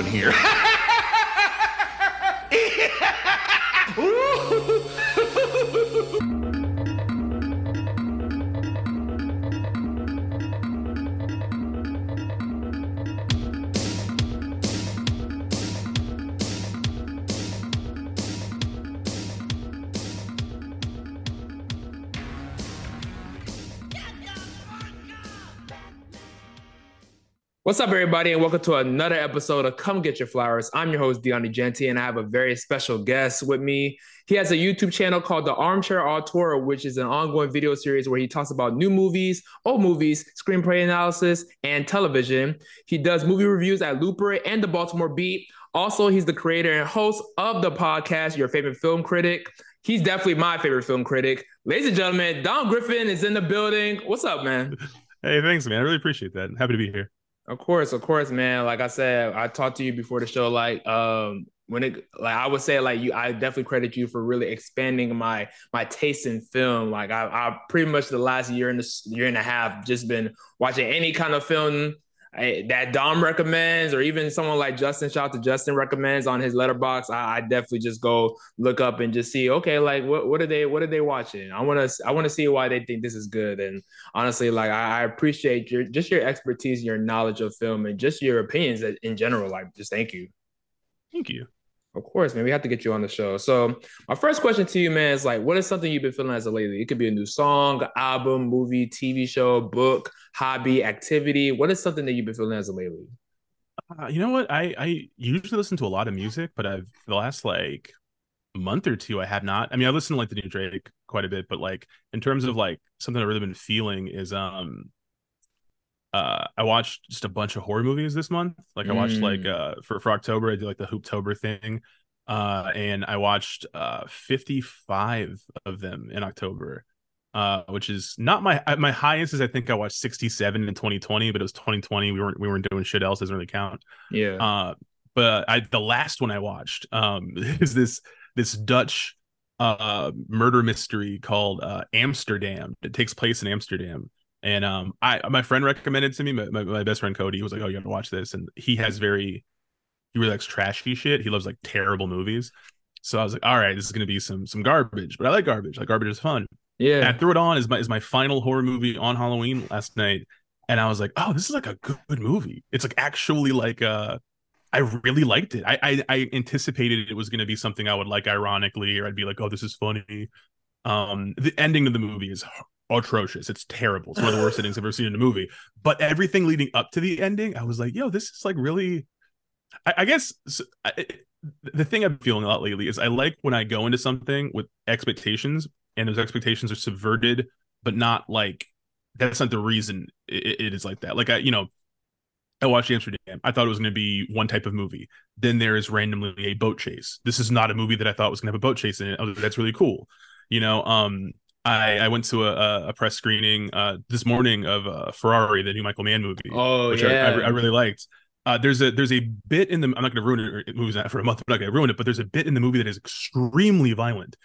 in here. What's up, everybody, and welcome to another episode of Come Get Your Flowers. I'm your host, Deon Egenti, and I have a very special guest with me. He has a YouTube channel called The Armchair Auteur, which is an ongoing video series where he talks about new movies, old movies, screenplay analysis, and television. He does movie reviews at Looper and the Baltimore Beat. Also, he's the creator and host of the podcast, Your Favorite Film Critic. He's definitely my favorite film critic. Ladies and gentlemen, Dom Griffin is in the building. What's up, man? Hey, thanks, man. I really appreciate that. Happy to be here. Of course, of course, man. Like I said, I talked to you before the show. Like, um, when it, like, I would say, like, you, I definitely credit you for really expanding my my taste in film. Like, I, I pretty much the last year and this year and a half just been watching any kind of film I, that Dom recommends, or even someone like Justin, shout out to Justin recommends on his Letterboxd. I, I, definitely just go look up and just see, okay, like what what are they what are they watching? I want to I want to see why they think this is good. And honestly, like I, I, appreciate your just your expertise, your knowledge of film, and just your opinions in general. Like, just thank you. Thank you. Of course, man. We have to get you on the show. So, my first question to you, man, is like, what is something you've been feeling as a lately? It could be a new song, album, movie, TV show, book, hobby, activity. What is something that you've been feeling as a lately? Uh, you know what? I I usually listen to a lot of music, but I've the last like month or two, I have not. I mean, I listen to like the new Drake quite a bit, but like in terms of like something I've really been feeling is um uh I watched just a bunch of horror movies this month. Like I watched mm. like uh for for October I did like the Hooptober thing. Uh and I watched uh 55 of them in October. Uh which is not my my highest is I think I watched 67 in 2020, but it was 2020. We weren't we weren't doing shit else, doesn't really count. Yeah. Uh but I the last one I watched um is this this Dutch uh murder mystery called uh Amsterdam. It takes place in Amsterdam and um, I my friend recommended to me, my, my, my best friend Cody was like, "Oh, you got to watch this," and he has very he really likes trashy shit. He loves like terrible movies. So I was like, "All right, this is gonna be some some garbage," but I like garbage. Like garbage is fun. Yeah. And I threw it on as my as my final horror movie on Halloween last night, and I was like, "Oh, this is like a good movie. It's like actually like uh." I really liked it. I, I, I anticipated it was going to be something I would like ironically, or I'd be like, "Oh, this is funny." Um, the ending of the movie is atrocious. It's terrible. It's one of the worst endings I've ever seen in a movie. But everything leading up to the ending, I was like, yo, this is like really. I, I guess so, I, the thing I'm feeling a lot lately is I like when I go into something with expectations and those expectations are subverted, but not like that's not the reason it, it is like that. Like I, you know, I watched Amsterdam. I thought it was going to be one type of movie. Then there is randomly a boat chase. This is not a movie that I thought was going to have a boat chase in it. Like, that's really cool. You know, um, I, I went to a, a press screening uh, this morning of uh, Ferrari, the new Michael Mann movie, oh, which yeah. I, I, I, really liked. Uh, there's a there's a bit in the I'm not going to ruin it. The movie's not for a month. But I'm not going to ruin it, but there's a bit in the movie that is extremely violent.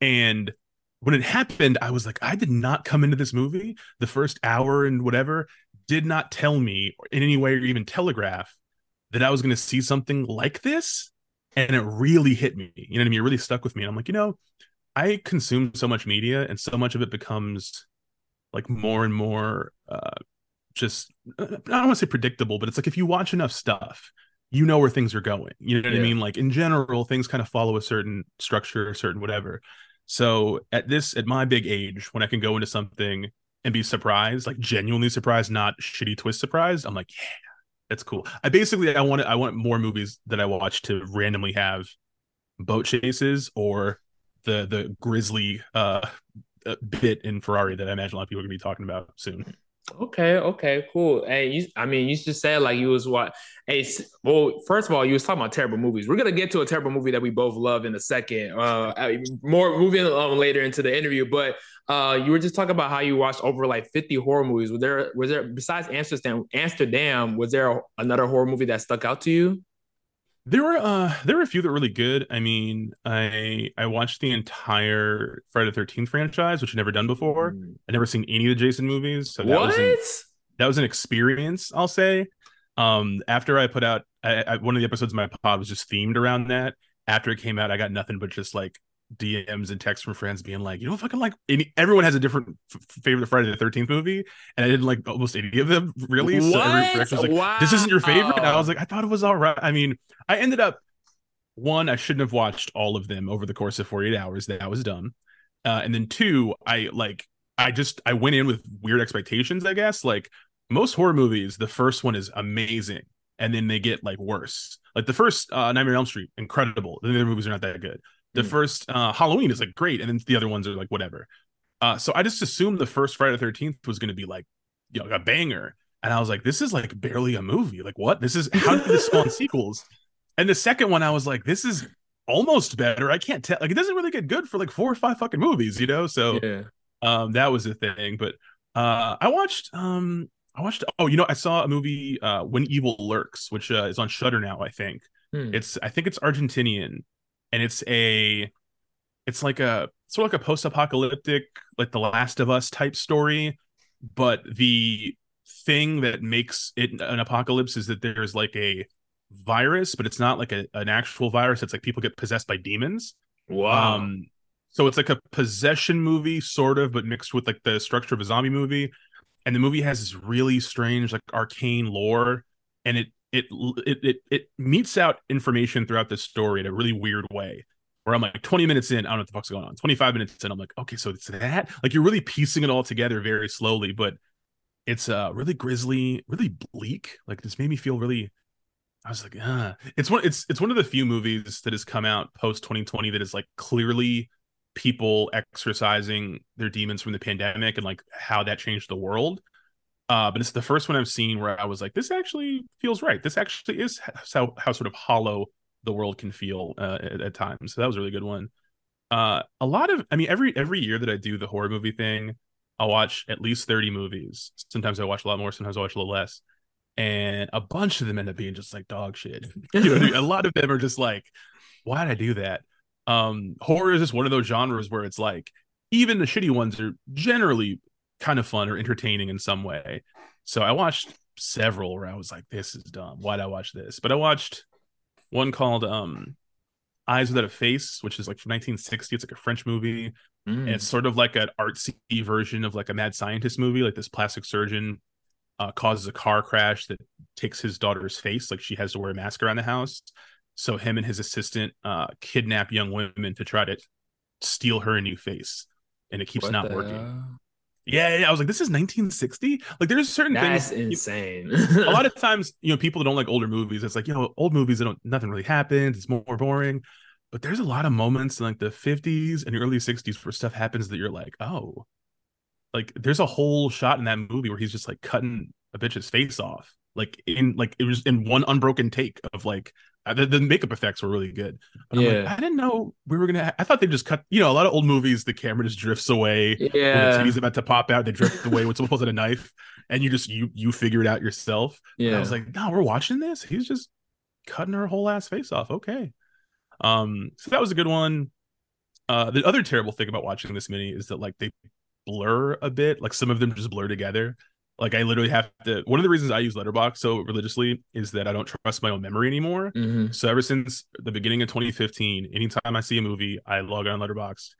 And when it happened, I was like, I did not come into this movie. The first hour and whatever did not tell me in any way or even telegraph that I was going to see something like this. And it really hit me. You know what I mean? It really stuck with me. And I'm like, you know, I consume so much media and so much of it becomes like more and more uh just I don't want to say predictable, but it's like if you watch enough stuff, you know where things are going. You know what yeah. I mean? Like in general, things kind of follow a certain structure, a certain whatever. So at this, at my big age, when I can go into something and be surprised, like genuinely surprised, not shitty twist surprised, I'm like, yeah, that's cool. I basically I want I want more movies that I watch to randomly have boat chases or the the grisly uh, uh, bit in Ferrari that I imagine a lot of people are gonna be talking about soon. Okay, okay, cool. Hey, you, I mean, you just said like you was what? Hey, well, first of all, you was talking about terrible movies. We're gonna get to a terrible movie that we both love in a second. Uh, more moving on later into the interview, but uh, you were just talking about how you watched over like fifty horror movies. Was there, was there besides Amsterdam? Amsterdam, was there another horror movie that stuck out to you? There were uh there were a few that were really good. I mean, I I watched the entire Friday the Thirteenth franchise, which I'd never done before. Mm. I'd never seen any of the Jason movies, so that what? was an, that was an experience. I'll say. Um, after I put out I, I, one of the episodes of my pod was just themed around that. After it came out, I got nothing but just like DMs and texts from friends being like, you know, fucking like any, everyone has a different f- favorite Friday the Thirteenth movie, and I didn't like almost any of them really. What? So every was like, Wow. "This isn't your favorite." And I was like, "I thought it was all right." I mean, I ended up one, I shouldn't have watched all of them over the course of forty eight hours. That was dumb. Uh, and then two, I like, I just I went in with weird expectations. I guess like most horror movies, the first one is amazing, and then they get like worse. Like the first uh, Nightmare on Elm Street, incredible. The other movies are not that good the Mm. first uh, Halloween is like great, and then the other ones are like whatever. Uh, so I just assumed the first Friday the Thirteenth was going to be like, you know, a banger, and I was like, this is like barely a movie. Like what? This is how did this spawn sequels? And the second one, I was like, this is almost better. I can't tell. Like it doesn't really get good for like four or five fucking movies, you know. So Yeah. um, that was the thing. But uh, I watched um, I watched. Oh, you know, I saw a movie uh, When Evil Lurks, which uh, is on Shudder now. I think Hmm. it's I think it's Argentinian, and it's a it's like a sort of like a post-apocalyptic, like The Last of Us type story, but the thing that makes it an apocalypse is that there's like a virus, but it's not like a, an actual virus. It's like people get possessed by demons. Wow. Um, so it's like a possession movie, sort of, but mixed with like the structure of a zombie movie. And the movie has this really strange, like arcane lore, and it it it it, it metes out information throughout the story in a really weird way. Where I'm like 20 minutes in, I don't know what the fuck's going on. 25 minutes in, I'm like, okay, so it's that. Like you're really piecing it all together very slowly, but it's uh really grisly, really bleak. Like this made me feel really I was like, ah, it's one. It's it's one of the few movies that has come out post 2020 that is like clearly people exercising their demons from the pandemic and like how that changed the world. Uh, but it's the first one I've seen where I was like, this actually feels right. This actually is how how sort of hollow the world can feel uh, at, at times. So that was a really good one. Uh, a lot of, I mean, every every year that I do the horror movie thing, I'll watch at least 30 movies. Sometimes I watch a lot more. Sometimes I watch a little less and a bunch of them end up being just like dog shit. You know, a lot of them are just like, why did I do that? Um, horror is just one of those genres where it's like, even the shitty ones are generally kind of fun or entertaining in some way. So I watched several where I was like, this is dumb. Why'd I watch this? But I watched one called um Eyes Without a Face, which is like from 1960. It's like a French movie. Mm. And it's sort of like an artsy version of like a mad scientist movie, like this plastic surgeon uh, causes a car crash that takes his daughter's face. Like she has to wear a mask around the house. So him and his assistant uh, kidnap young women to try to steal her a new face, and it keeps What not working. hell? Yeah, yeah, I was like, this is 1960. Like, there's certain That's things. insane. a lot of times, you know, people that don't like older movies, it's like, you know, old movies, they don't nothing really happens. It's more, boring. But there's a lot of moments in like the 50s and early 60s where stuff happens that you're like, oh, like there's a whole shot in that movie where he's just like cutting a bitch's face off, like in like it was in one unbroken take of like the, the makeup effects were really good. But I'm like, Yeah. I didn't know we were gonna. I thought they just cut. You know, a lot of old movies, the camera just drifts away. Yeah, When the yeah. titty's about to pop out, they drift away when someone pulls out a knife, and you just you you figure it out yourself. And Yeah. I was like, no, we're watching this. He's just cutting her whole ass face off. Okay. Um, so that was a good one. Uh, the other terrible thing about watching this mini is that like they blur a bit. Like some of them just blur together. Like I literally have to. One of the reasons I use Letterboxd so religiously is that I don't trust my own memory anymore. Mhm. So ever since the beginning of 2015, anytime I see a movie, I log on Letterboxd.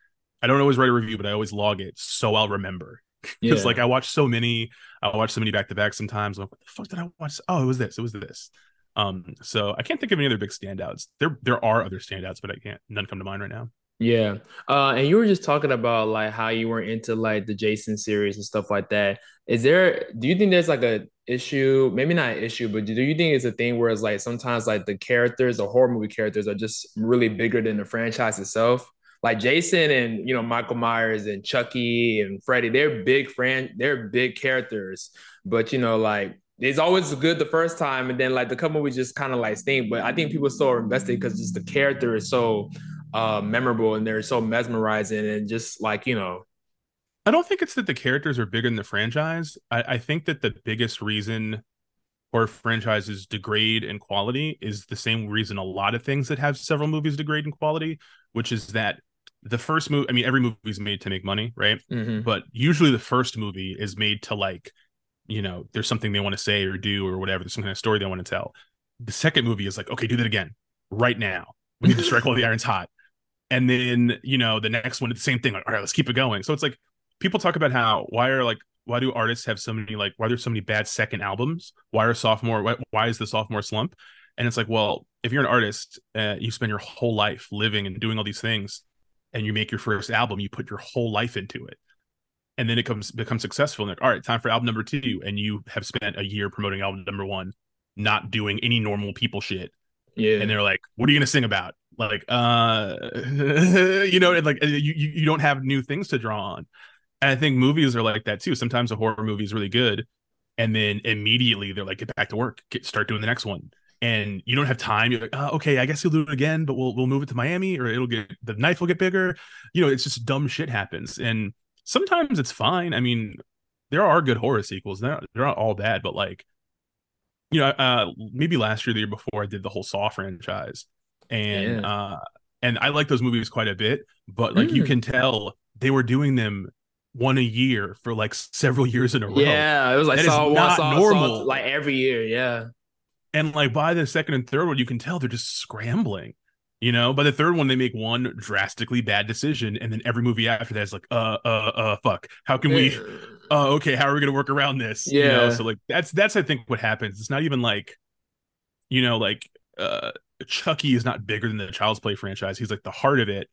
I don't always write a review, but I always log it so I'll remember. Because Yeah. like I watch so many, I watch so many back to back sometimes. I'm like, what the fuck did I watch? Oh, it was this. It was this. Um, so I can't think of any other big standouts. There there are other standouts, but I can't none come to mind right now. Yeah. Uh, and you were just talking about like how you were into like the Jason series and stuff like that. Is there, do you think there's like a issue, maybe not an issue, but do you think it's a thing where it's like sometimes like the characters, the horror movie characters are just really bigger than the franchise itself? Like Jason and you know Michael Myers and Chucky and Freddy, they're big fran, they're big characters, but you know like it's always good the first time, and then like the couple movies just kind of like stink. But I think people are invested because just the character is so uh memorable and they're so mesmerizing and just like you know I don't think it's that the characters are bigger than the franchise. I, I think that the biggest reason horror franchises degrade in quality is the same reason a lot of things that have several movies degrade in quality, which is that the first movie, I mean, every movie is made to make money, right? mhm. But usually the first movie is made to like you know, there's something they want to say or do or whatever. There's some kind of story they want to tell. The second movie is like, okay, do that again right now. We need to strike while the iron's hot. And then, you know, the next one, the same thing. Like, all right, let's keep it going. So it's like people talk about how why are like why do artists have so many like why there's so many bad second albums? Why are sophomore why, why is the sophomore slump? And it's like, well, if you're an artist, uh, you spend your whole life living and doing all these things, and you make your first album, you put your whole life into it, and then it comes becomes successful. And like, all right, time for album number two, and you have spent a year promoting album number one, not doing any normal people shit. Yeah, and they're like, "What are you gonna sing about?" Like, uh, you know, like you you don't have new things to draw on. And I think movies are like that too. Sometimes a horror movie is really good, and then immediately they're like, "Get back to work, get start doing the next one." and you don't have time. You're like, oh, okay, I guess he'll do it again, but we'll we'll move it to Miami, or it'll get the knife will get bigger. You know, it's just dumb shit happens, and sometimes it's fine. I mean, there are good horror sequels. They're they're not all bad, but like, you know, uh, maybe last year, the year before, I did the whole Saw franchise, and yeah. uh, and I like those movies quite a bit. But like, mm. you can tell they were doing them one a year for like several years in a row. Yeah, it was like that Saw not Saw, normal. Saw, like every year. Yeah, and like by the second and third one, you can tell they're just scrambling. You know, by the third one, they make one drastically bad decision, and then every movie after that is like, uh, uh, uh, fuck. How can we? Uh, okay, how are we gonna work around this? Yeah. You know, so like that's that's I think what happens. It's not even like, you know, like uh, Chucky is not bigger than the Child's Play franchise. He's like the heart of it.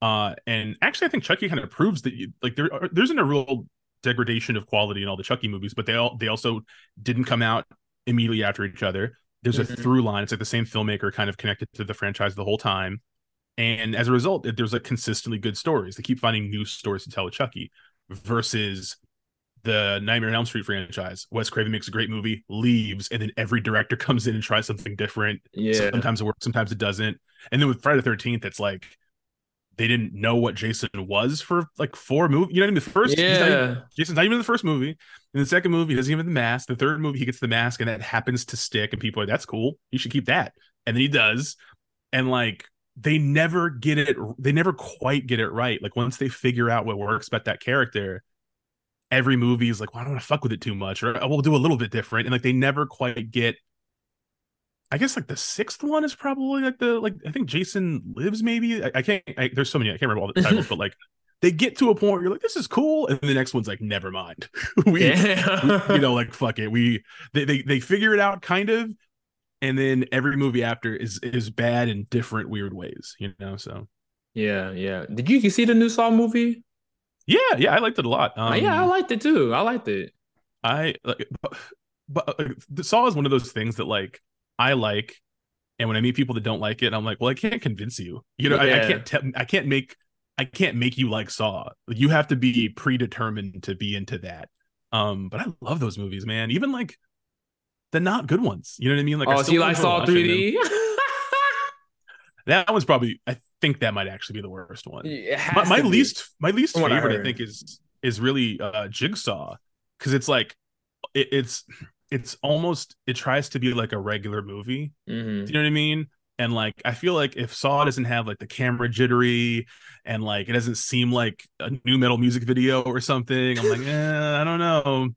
Uh, and actually, I think Chucky kind of proves that you like there are, there isn't a real degradation of quality in all the Chucky movies, but they all they also didn't come out immediately after each other. There's mm-hmm. a through line. It's like the same filmmaker kind of connected to the franchise the whole time. And as a result, there's like consistently good stories. They keep finding new stories to tell with Chucky versus the Nightmare on Elm Street franchise. Wes Craven makes a great movie, leaves, and then every director comes in and tries something different. Yeah. Sometimes it works, sometimes it doesn't. And then with Friday the 13th, it's like they didn't know what Jason was for like four movies. You know what I mean? The first, yeah. Not even, Jason's not even in the first movie. In the second movie, he doesn't even have the mask. The third movie, he gets the mask, and that happens to stick. And people are like, "That's cool. You should keep that." And then he does, and like they never get it. They never quite get it right. Like once they figure out what works about that character, every movie is like, "Well, I don't want to fuck with it too much," or "We'll do a little bit different." And like they never quite get I guess like the sixth one is probably like the like I think Jason Lives maybe? I, I can't I, there's so many I can't remember all the titles but like they get to a point where you're like this is cool and the next one's like never mind. We, yeah. we, you know like fuck it. We they, they they figure it out kind of and then every movie after is is bad in different weird ways you know so. Yeah yeah. Did you see the new Saw movie yeah yeah I liked it a lot um, yeah I liked it too I liked it I like but, but uh, Saw is one of those things that like I like, and when I meet people that don't like it, I'm like, well, I can't convince you. You know, yeah. I, I, can't. Te- I can't make. I can't make you like Saw. You have to be predetermined to be into that. Um, but I love those movies, man. Even like the not good ones. You know what I mean? Like, oh, so you like Saw 3D? that one's probably. I think that might actually be the worst one. My, my least, my least favorite, I, I, think, is is really uh Jigsaw because it's like it, it's it's almost it tries to be like a regular movie. Mm-hmm. Do you know what I mean? And like I feel like if Saw doesn't have like the camera jittery and like it doesn't seem like a nu metal music video or something, I'm like, eh, I don't know.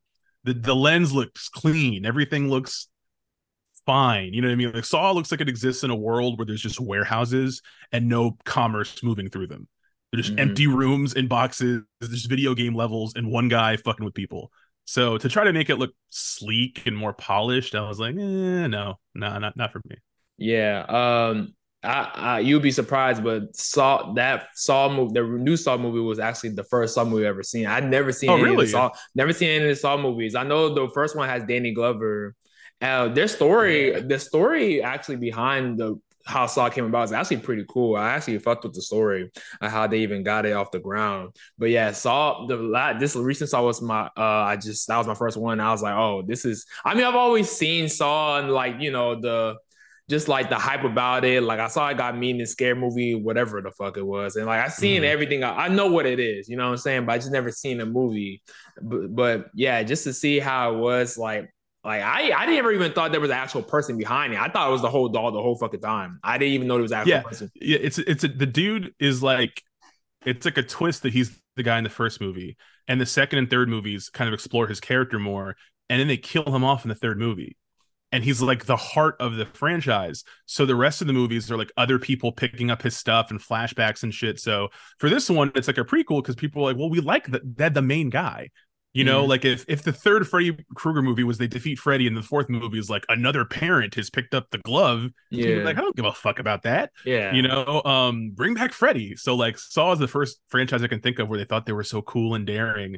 The the lens looks clean. Everything looks fine. You know what I mean? Like Saw looks like it exists in a world where there's just warehouses and no commerce moving through them. There's mm-hmm. empty rooms and boxes. There's video game levels and one guy fucking with people. So to try to make it look sleek and more polished, I was like, eh, no, no, not not for me. Yeah. Um I, I you'd be surprised, but Saw that Saw movie, the new Saw movie was actually the first Saw movie I've ever seen. I'd never seen oh, any really? of the Saw, never seen any of the Saw movies. I know the first one has Danny Glover. Uh, their story, the story actually behind the how Saw came about is actually pretty cool. I actually fucked with the story of how they even got it off the ground. But yeah, Saw the this recent Saw was my uh I just that was my first one. I was like, oh, this is I mean, I've always seen Saw and like, you know, the just like the hype about it. Like I saw it got mean and scare movie, whatever the fuck it was. And like I seen mm-hmm. everything. I, I, know what it is, you know what I'm saying? But I just never seen a movie. But, but yeah, just to see how it was like like I, I never even thought there was an actual person behind it. I thought it was the whole doll the whole fucking time. I didn't even know there was actual yeah, person. Yeah, it's it's a, the dude is like it's like a twist that he's the guy in the first movie, and the second and third movies kind of explore his character more. and then they kill him off in the third movie and he's like the heart of the franchise. So the rest of the movies are like other people picking up his stuff and flashbacks and shit. So for this one, it's like a prequel because people are like, well, we like that the main guy. You know, mm like if if the third Freddy Krueger movie was they defeat Freddy, and the fourth movie is like another parent has picked up the glove, yeah, like I don't give a fuck about that. Yeah, you know, um, bring back Freddy. So like Saw is the first franchise I can think of where they thought they were so cool and daring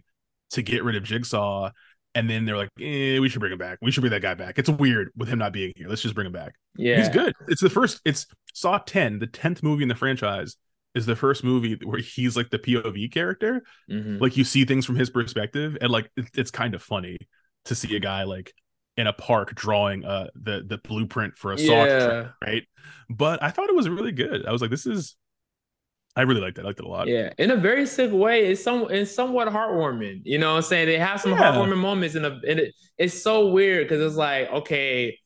to get rid of Jigsaw and then they're like, eh, we should bring him back. We should bring that guy back. It's weird with him not being here. Let's just bring him back. Yeah, he's good. It's the first. It's Saw Ten, the tenth movie in the franchise, is the first movie where he's like the POV character. Mm-hmm. Like you see things from his perspective, and like it, it's kind of funny to see a guy like in a park drawing uh the the blueprint for a Saw, yeah. right? But I thought it was really good. I was like, this is I really liked it. I liked it a lot. Yeah, in a very sick way. It's some it's somewhat heartwarming. You know what I'm saying? They have some yeah. heartwarming moments in a and it, it's so weird because it's like, okay,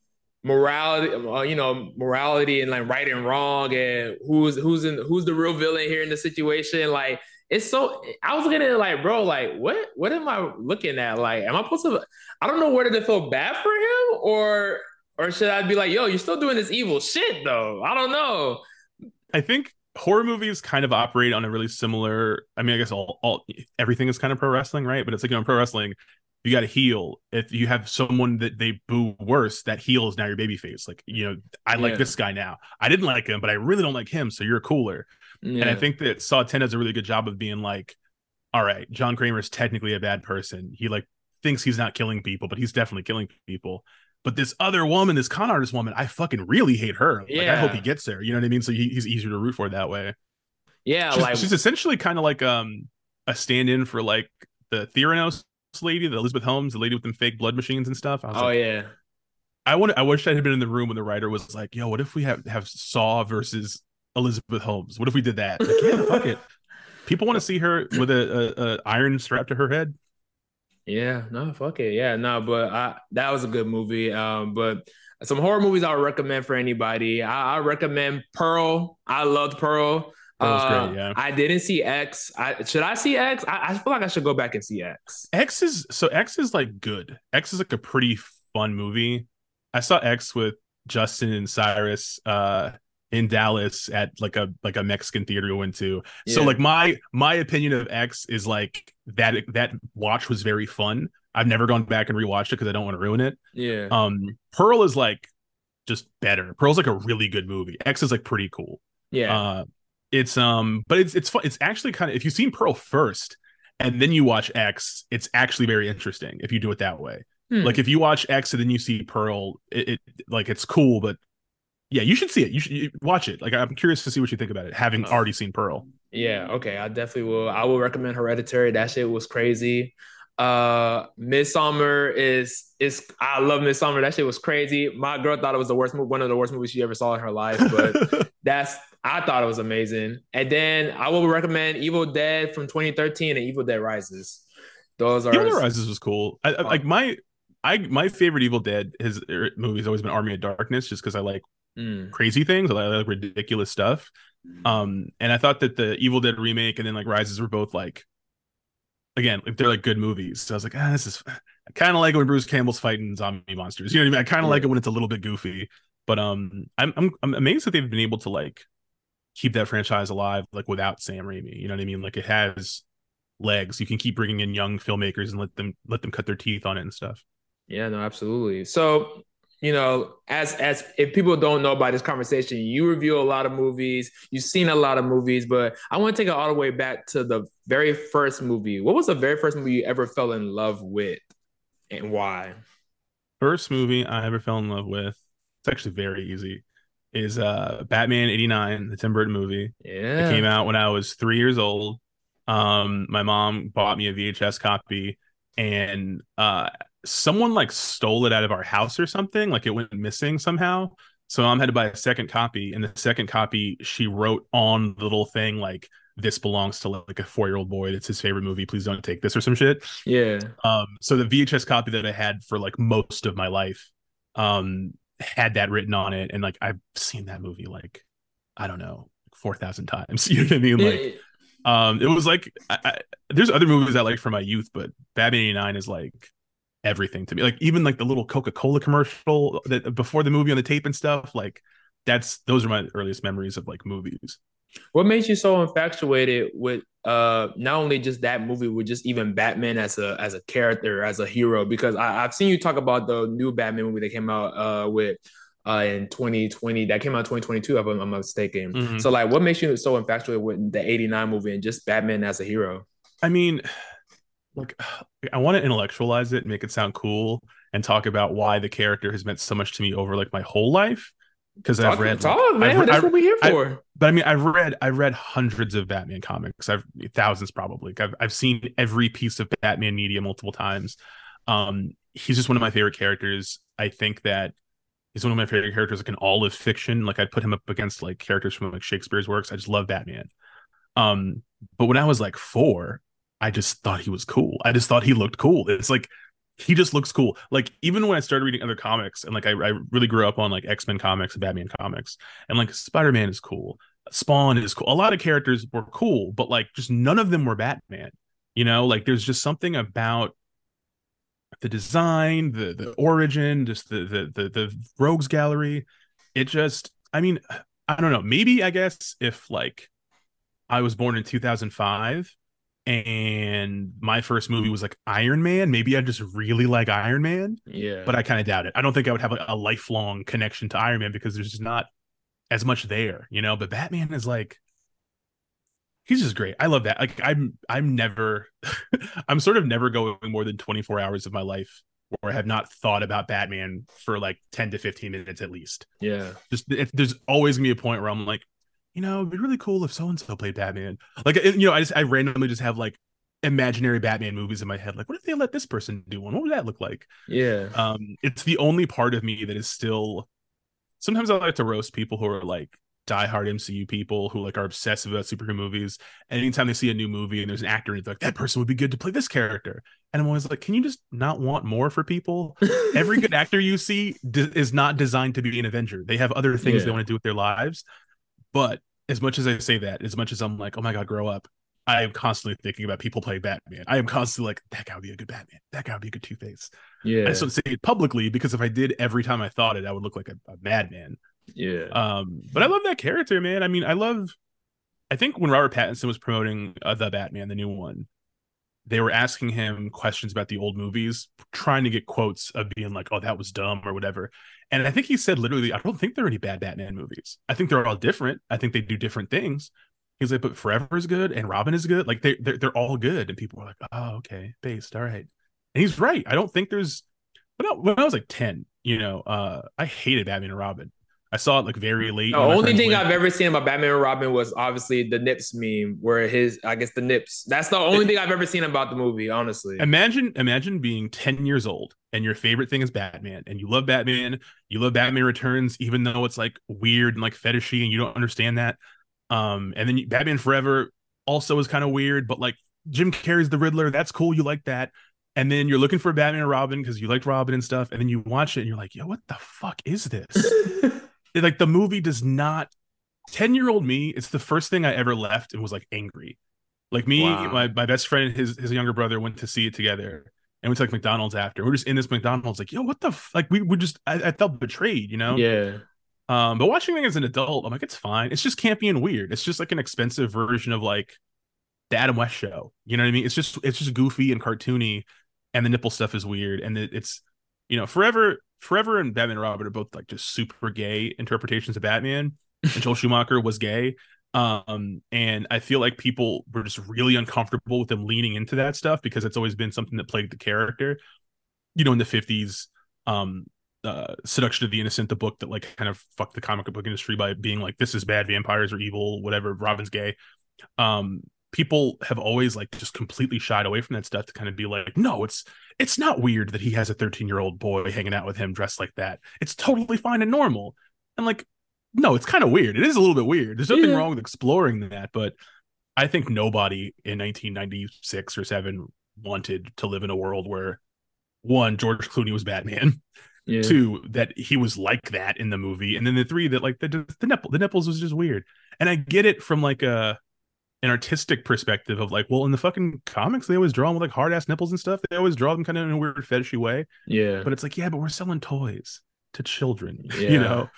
morality, uh, you know, morality and like right and wrong and who's who's in who's the real villain here in the situation. Like it's so I was it like, bro, like what what am I looking at? Like, am I supposed to I don't know whether to feel bad for him or or should I be like, yo, you're still doing this evil shit though? I don't know. I think horror movies kind of operate on a really similar i mean i guess all, all everything is kind of pro wrestling right? But it's like you know pro wrestling you got to heel. If you have someone that they boo worse that heel's now your baby face like you know i like yeah. this guy now. I didn't like him but i really don't like him so you're cooler. Yeah. and i think that saw 10 does a really good job of being like all right john kramer is technically a bad person. He like thinks he's not killing people but he's definitely killing people but this other woman, this con artist woman, I fucking really hate her. Like, yeah. I hope he gets there. You know what I mean? So he, he's easier to root for that way. Yeah, she's, like she's essentially kind of like um a stand-in for like the Theranos lady, the Elizabeth Holmes, the lady with them fake blood machines and stuff. oh like, yeah. I want. I wish I had been in the room when the writer was like, "Yo, what if we have have Saw versus Elizabeth Holmes? What if we did that?" Like, yeah, fuck it. People want to see her with a, a, a iron strapped to her head. Yeah, no, fuck it. Yeah, no, but I, that was a good movie. Um, but some horror movies I would recommend for anybody. I, I recommend Pearl. I loved Pearl. Uh, great, yeah. I didn't see X. I, should I see X? I, I feel like I should go back and see X. X is so X is like good. X is like a pretty fun movie. I saw X with Justin and Cyrus. Uh, in Dallas at like a like a Mexican theater we went to. Yeah. So like my my opinion of X is like that that watch was very fun. I've never gone back and rewatched it because I don't want to ruin it. Yeah. Um Pearl is like just better. Pearl's like a really good movie. X is like pretty cool. Yeah. Uh it's um but it's it's fun. It's actually kind of if you've seen Pearl first and then you watch X, it's actually very interesting if you do it that way. Hmm. Like if you watch X and then you see Pearl, it, it like it's cool, but yeah, you should see it. You should you watch it. Like I'm curious to see what you think about it, having uh, already seen Pearl. Yeah, okay. I definitely will. I will recommend Hereditary. That shit was crazy. Uh Midsommar is is I love Midsommar. That shit was crazy. My girl thought it was the worst movie, one of the worst movies she ever saw in her life, but that's I thought it was amazing. And then I will recommend Evil Dead from 2013 and Evil Dead Rises. Those are Evil Dead Rises was cool. I, I, like my I my favorite Evil Dead his er, movie has always been Army of Darkness, just because I like mm. crazy things. I like ridiculous stuff. Mm. Um, and I thought that the Evil Dead remake and then like Rises were both like, again, like they're like good movies. So I was like, ah, this is. I kind of like when Bruce Campbell's fighting zombie monsters. You know what I mean? I kind of yeah. like it when it's a little bit goofy. But um, I'm I'm I'm amazed that they've been able to like keep that franchise alive like without Sam Raimi. You know what I mean? Like it has legs. You can keep bringing in young filmmakers and let them let them cut their teeth on it and stuff. Yeah, no, absolutely. So you know, as as if people don't know about this conversation, you review a lot of movies, you've seen a lot of movies, but I want to take it all the way back to the very first movie. What was the very first movie you ever fell in love with, and why? First movie I ever fell in love with. It's actually very easy. Is uh Batman '89, the Tim Burton movie. Yeah, it came out when I was three years old. Um, my mom bought me a VHS copy, and uh someone like stole it out of our house or something. Like it went missing somehow. So mom had to buy a second copy, and the second copy she wrote on the little thing like this belongs to like a four year old boy. That's his favorite movie. Please don't take this or some shit. Yeah. Um. So the VHS copy that I had for like most of my life, um, had that written on it, and like I've seen that movie like I don't know four thousand times. You know what I mean? Like, um, it was like I, I, there's other movies I like from my youth, but Batman '89 is like everything to me. Like even like the little Coca Cola commercial that before the movie on the tape and stuff. Like that's those are my earliest memories of like movies. What makes you so infatuated with uh not only just that movie, with just even Batman as a as a character, as a hero? Because I, I've seen you talk about the new Batman movie that came out uh with uh, in 2020 that came out 2022 if I'm, I'm mistaken mm-hmm. so like what makes you so infatuated with the 89 movie and just batman as a hero i mean like i want to intellectualize it and make it sound cool and talk about why the character has meant so much to me over like my whole life because I've read talk, like, man. I've, that's I've, what we're here for. I, but I mean, I've read I've read hundreds of Batman comics. I've thousands probably. I've I've seen every piece of Batman media multiple times. Um, he's just one of my favorite characters. I think that he's one of my favorite characters, like in all of fiction. Like I'd put him up against like characters from like Shakespeare's works. I just love Batman. Um, but when I was like four, I just thought he was cool. I just thought he looked cool. It's like he just looks cool. Like even when I started reading other comics and like I, I really grew up on like X-Men comics and Batman comics and like Spider-Man is cool. Spawn is cool. A lot of characters were cool, but like just none of them were Batman. You know, like there's just something about the design, the the origin, just the the the, the rogues gallery. It just, I mean, I don't know. Maybe I guess if like I was born in 2005 and my first movie was like Iron Man, maybe I just really like Iron Man. Yeah. But I kind of doubt it. I don't think I would have a, a lifelong connection to Iron Man because there's just not as much there, you know. But Batman is like he's just great. I love that. Like I'm I'm never I'm sort of never going more than 24 hours of my life where I have not thought about Batman for like 10 to 15 minutes at least. Yeah. Just if there's always gonna be a point where I'm like, you know, it'd be really cool if so and so played Batman. Like you know, I just I randomly just have like imaginary Batman movies in my head. Like, what if they let this person do one? What would that look like? Yeah. Um, it's the only part of me that is still sometimes I like to roast people who are like, diehard MCU people who like are obsessive about superhero movies. And anytime they see a new movie and there's an actor and it's like that person would be good to play this character, and I'm always like, can you just not want more for people? Every good actor you see d- is not designed to be an Avenger. They have other things yeah. they want to do with their lives. But as much as I say that, as much as I'm like, oh my god, grow up. I am constantly thinking about people playing Batman. I am constantly like, that guy would be a good Batman. That guy would be a good Two Face. Yeah. I just don't say it publicly because if I did every time I thought it, I would look like a, a madman. Yeah. Um, but I love that character, man. I mean, I love. I think when Robert Pattinson was promoting uh, the Batman, the new one, they were asking him questions about the old movies, trying to get quotes of being like, "Oh, that was dumb" or whatever. And I think he said literally, "I don't think there are any bad Batman movies. I think they're all different. I think they do different things." He's like, "But Forever is good, and Robin is good. Like they they're, they're all good." And people were like, "Oh, okay, based, all right." And he's right. I don't think there's. When I was like ten, you know, uh, I hated Batman and Robin. I saw it like very late. The only thing I've ever seen about Batman and Robin was obviously the Nips meme, where his, I guess the Nips. That's the only thing I've ever seen about the movie. Honestly, imagine, imagine being ten years old and your favorite thing is Batman, and you love Batman. You love Batman Returns, even though it's like weird and like fetishy, and you don't understand that. Um, and then Batman Forever also is kind of weird, but like Jim Carrey's the Riddler. That's cool. You like that. And then you're looking for Batman and Robin because you liked Robin and stuff. And then you watch it and you're like, yo, what the fuck is this? like the movie does not 10 year old me it's the first thing i ever left and was like angry. Like me wow. my, my best friend and his his younger brother went to see it together and we took like mcdonald's after. We're just in this mcdonald's like yo what the f-? like we would just I, I, felt betrayed you know? Yeah. Um but watching it as an adult i'm like it's fine. It's just campy and weird. It's just like an expensive version of like the adam west show. You know what i mean? It's just it's just goofy and cartoony and the nipple stuff is weird and it, it's you know forever Forever and Batman and Robin are both like just super gay interpretations of Batman. And Joel Schumacher was gay. Um, and I feel like people were just really uncomfortable with them leaning into that stuff because it's always been something that plagued the character. You know, in the 50s, um, uh, Seduction of the Innocent, the book that like kind of fucked the comic book industry by being like, this is bad, vampires are evil, whatever, Robin's gay. Um, people have always like just completely shied away from that stuff to kind of be like, no, it's it's not weird that he has a 13 year old boy hanging out with him dressed like that. It's totally fine and normal. And like, no, it's kind of weird. It is a little bit weird. There's nothing yeah. wrong with exploring that, but I think nobody in 1996 or seven wanted to live in a world where one George Clooney was Batman. Yeah. Two, that he was like that in the movie, and then the three that like the the nipple the nipples was just weird. And I get it from like a an artistic perspective of like, well, in the fucking comics, they always draw them with like hard ass nipples and stuff. They always draw them kind of in a weird fetishy way. Yeah. But it's like, yeah, but we're selling toys to children, Yeah. you know?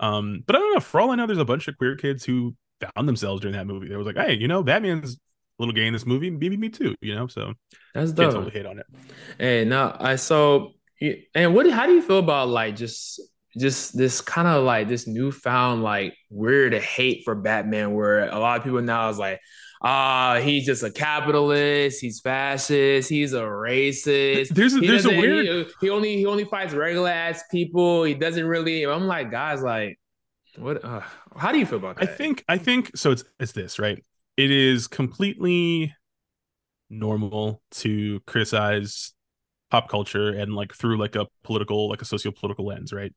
Um, but I don't know. For all I know, there's a bunch of queer kids who found themselves during that movie. They was like, hey, you know, Batman's a little gay in this movie. Maybe me too, you know? So That's dope. totally hate on it. Hey, now I so and what how do you feel about like just just this kind of like this newfound like weird hate for Batman where a lot of people now is like ah he's just a capitalist he's fascist he's a racist There's a, he there's a weird he, he only he only fights regular ass people he doesn't really I'm like guys like what uh, how do you feel about that? I think I think so it's it's this, right? It is completely normal to criticize pop culture and like through like a political like a socio-political lens, right?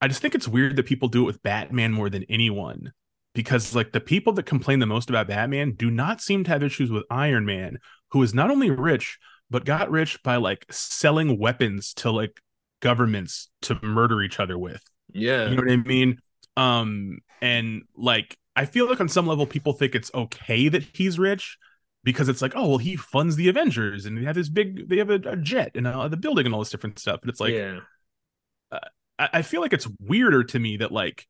I just think it's weird that people do it with Batman more than anyone because like the people that complain the most about Batman do not seem to have issues with Iron Man, who is not only rich but got rich by like selling weapons to like governments to murder each other with. yeah You know what I mean? Um, and like I feel like on some level people think it's okay that he's rich because it's like, oh well, he funds the Avengers and they have this big, they have a, a jet and uh, the building and all this different stuff. But it's like, yeah I, I feel like it's weirder to me that like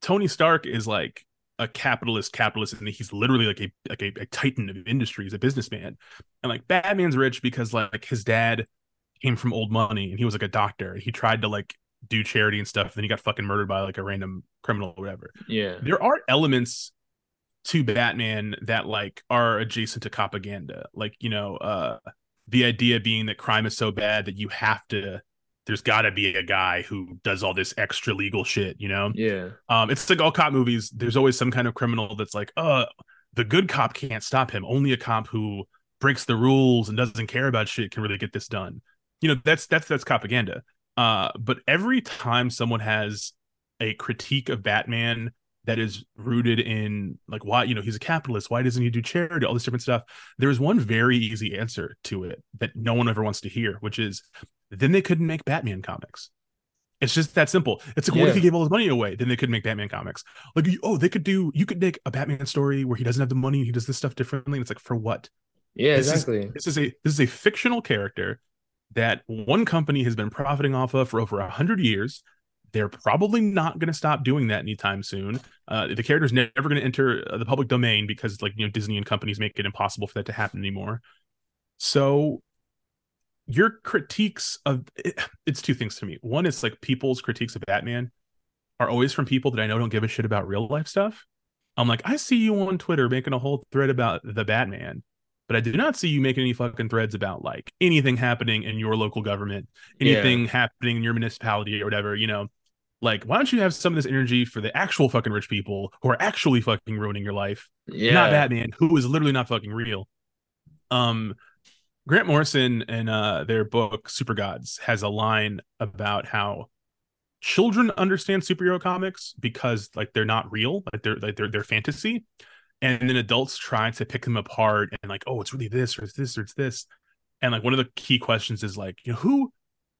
Tony Stark is like a capitalist capitalist and he's literally like a like a, a titan of industry industries, a businessman. And like Batman's rich because like his dad came from old money and he was like a doctor he tried to like do charity and stuff. And then he got fucking murdered by like a random criminal or whatever. yeah There are elements to Batman that like are adjacent to propaganda. Like, you know, uh the idea being that crime is so bad that you have to there's got to be a guy who does all this extra legal shit, you know? yeah Um, it's like all cop movies. There's always some kind of criminal that's like, uh, the good cop can't stop him. Only a cop who breaks the rules and doesn't care about shit can really get this done. You know, that's that's that's propaganda. Uh, but every time someone has a critique of Batman that is rooted in like why you know he's a capitalist why doesn't he do charity all this different stuff there's one very easy answer to it that no one ever wants to hear which is then they couldn't make batman comics. It's just that simple. It's like what if he gave all his money away? Then they couldn't make batman comics. Like oh they could do you could make a batman story where he doesn't have the money and he does this stuff differently. And it's like for what? Yeah This is- exactly. this is a this is a fictional character that one company has been profiting off of for over a hundred years. They're probably not going to stop doing that anytime soon. Uh, the character's never going to enter uh, the public domain because, like you know, Disney and companies make it impossible for that to happen anymore. So, your critiques of it, it's two things to me. One is like people's critiques of Batman are always from people that I know don't give a shit about real life stuff. I'm like, I see you on Twitter making a whole thread about the Batman, but I do not see you making any fucking threads about like anything happening in your local government, Yeah. anything happening in your municipality or whatever, you know. Like, why don't you have some of this energy for the actual fucking rich people who are actually fucking ruining your life, yeah not Batman, who is literally not fucking real. Um, Grant Morrison in uh their book Super Gods has a line about how children understand superhero comics because like they're not real, like they're like they're they're fantasy, and then adults try to pick them apart and like, oh, it's really this or it's this or it's this, and like one of the key questions is like, you know, who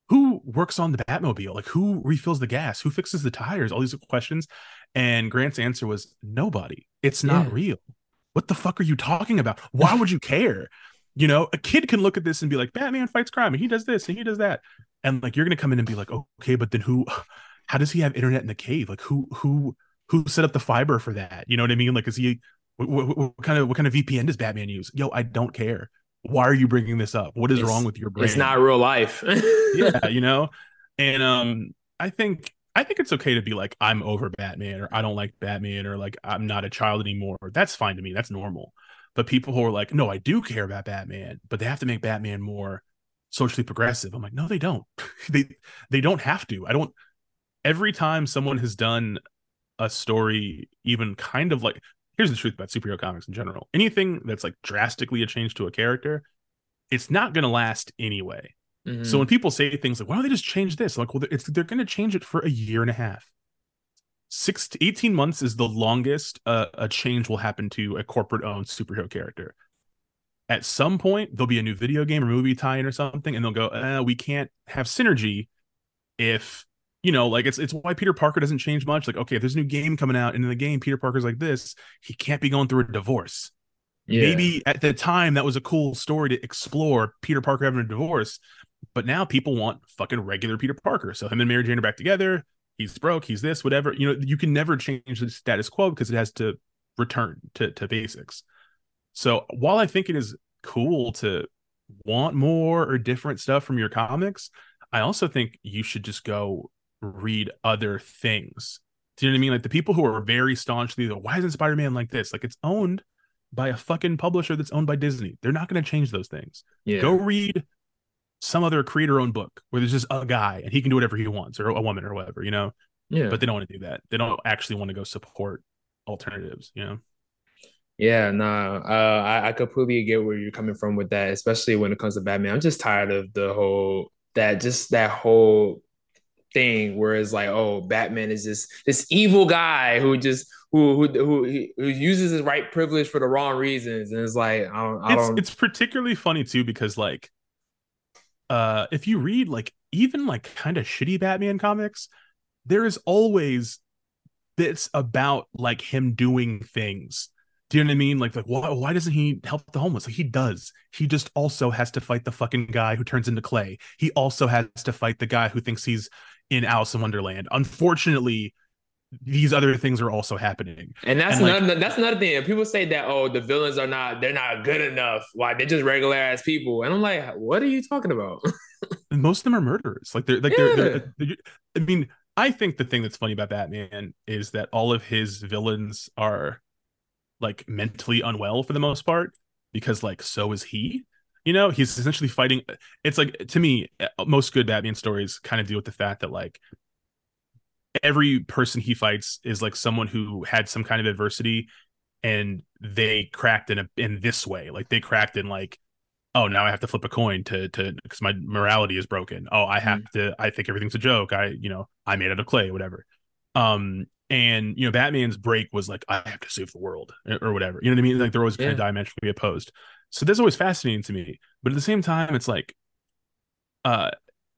who works on the Batmobile? Like who refills the gas? Who fixes the tires? All these questions. And Grant's answer was nobody. It's not Yeah. real. What the fuck are you talking about? Why would you care? You know, a kid can look at this and be like, Batman fights crime and he does this and he does that. And like you're gonna come in and be like, okay, but then who how does he have internet in the cave? Like who who who set up the fiber for that? You know what I mean? Like is he what, what, what kind of what kind of VPN does Batman use? Yo, I don't care. Why are you bringing this up? What is It's- wrong with your brain? it's not real life yeah, you know. And um, I think I think it's okay to be like I'm over Batman or I don't like Batman or like I'm not a child anymore. That's fine to me. That's normal. But people who are like, no, I do care about Batman, but they have to make Batman more socially progressive. I'm like, no, they don't. they they don't have to. I don't. Every time someone has done a story, even kind of like here's the truth about superhero comics in general. Anything that's like drastically a change to a character, it's not going to last anyway. Mhm. So when people say things like, "Why don't they just change this?" I'm like, well, it's they're going to change it for a year and a half. Six to eighteen months is the longest uh, a change will happen to a corporate-owned superhero character. At some point, there'll be a new video game or movie tie-in or something, and they'll go, uh, "We can't have synergy if you know, like it's it's why Peter Parker doesn't change much. Like, okay, if there's a new game coming out, and in the game Peter Parker's like this, he can't be going through a divorce. Yeah. Maybe at the time that was a cool story to explore Peter Parker having a divorce, but now people want fucking regular Peter Parker. So him and Mary Jane are back together. He's broke. He's this, whatever. You know, you can never change the status quo because it has to return to to basics. So while I think it is cool to want more or different stuff from your comics, I also think you should just go read other things. Do you know what I mean? Like the people who are very staunchly, why isn't Spider Man like this? Like it's owned by a fucking publisher that's owned by Disney. They're not going to change those things. Yeah. Go read some other creator owned book where there's just a guy and he can do whatever he wants or a woman or whatever, you know? Yeah. But they don't want to do that. They don't actually want to go support alternatives, you know? Yeah, no, nah, uh, I, I completely get where you're coming from with that, especially when it comes to Batman. I'm just tired of the whole that just that whole thing where it's like, oh, Batman is this this evil guy who just who who who, who uses his right privilege for the wrong reasons, and it's like I don't. I it's, don't... it's particularly funny too because like, uh, if you read like even like kind of shitty Batman comics, there is always bits about like him doing things. Do you know what I mean? Like, like why, why doesn't he help the homeless? Like he does. He just also has to fight the fucking guy who turns into clay. He also has to fight the guy who thinks he's in Alice in Wonderland. Unfortunately, these other things are also happening. And that's and like, another that's another thing. People say that oh the villains are not they're not good enough. Why they're just regular ass people. And I'm like, what are you talking about? most of them are murderers. Like they're like yeah. they're, they're, they're, I mean, I think the thing that's funny about Batman is that all of his villains are like mentally unwell for the most part because like so is he you know he's essentially fighting it's like to me uh, most good batman stories kind of deal with the fact that like every person he fights is like someone who had some kind of adversity and they cracked in a in this way. Like they cracked in like oh now i have to flip a coin to to because my morality is broken. Oh i have mm. to i think everything's a joke. I you know i made out of clay whatever. Um and you know batman's break was like i have to save the world or whatever. You know what i mean? Like they're always yeah. kind of diametrically opposed. So that's always fascinating to me. But at the same time it's like uh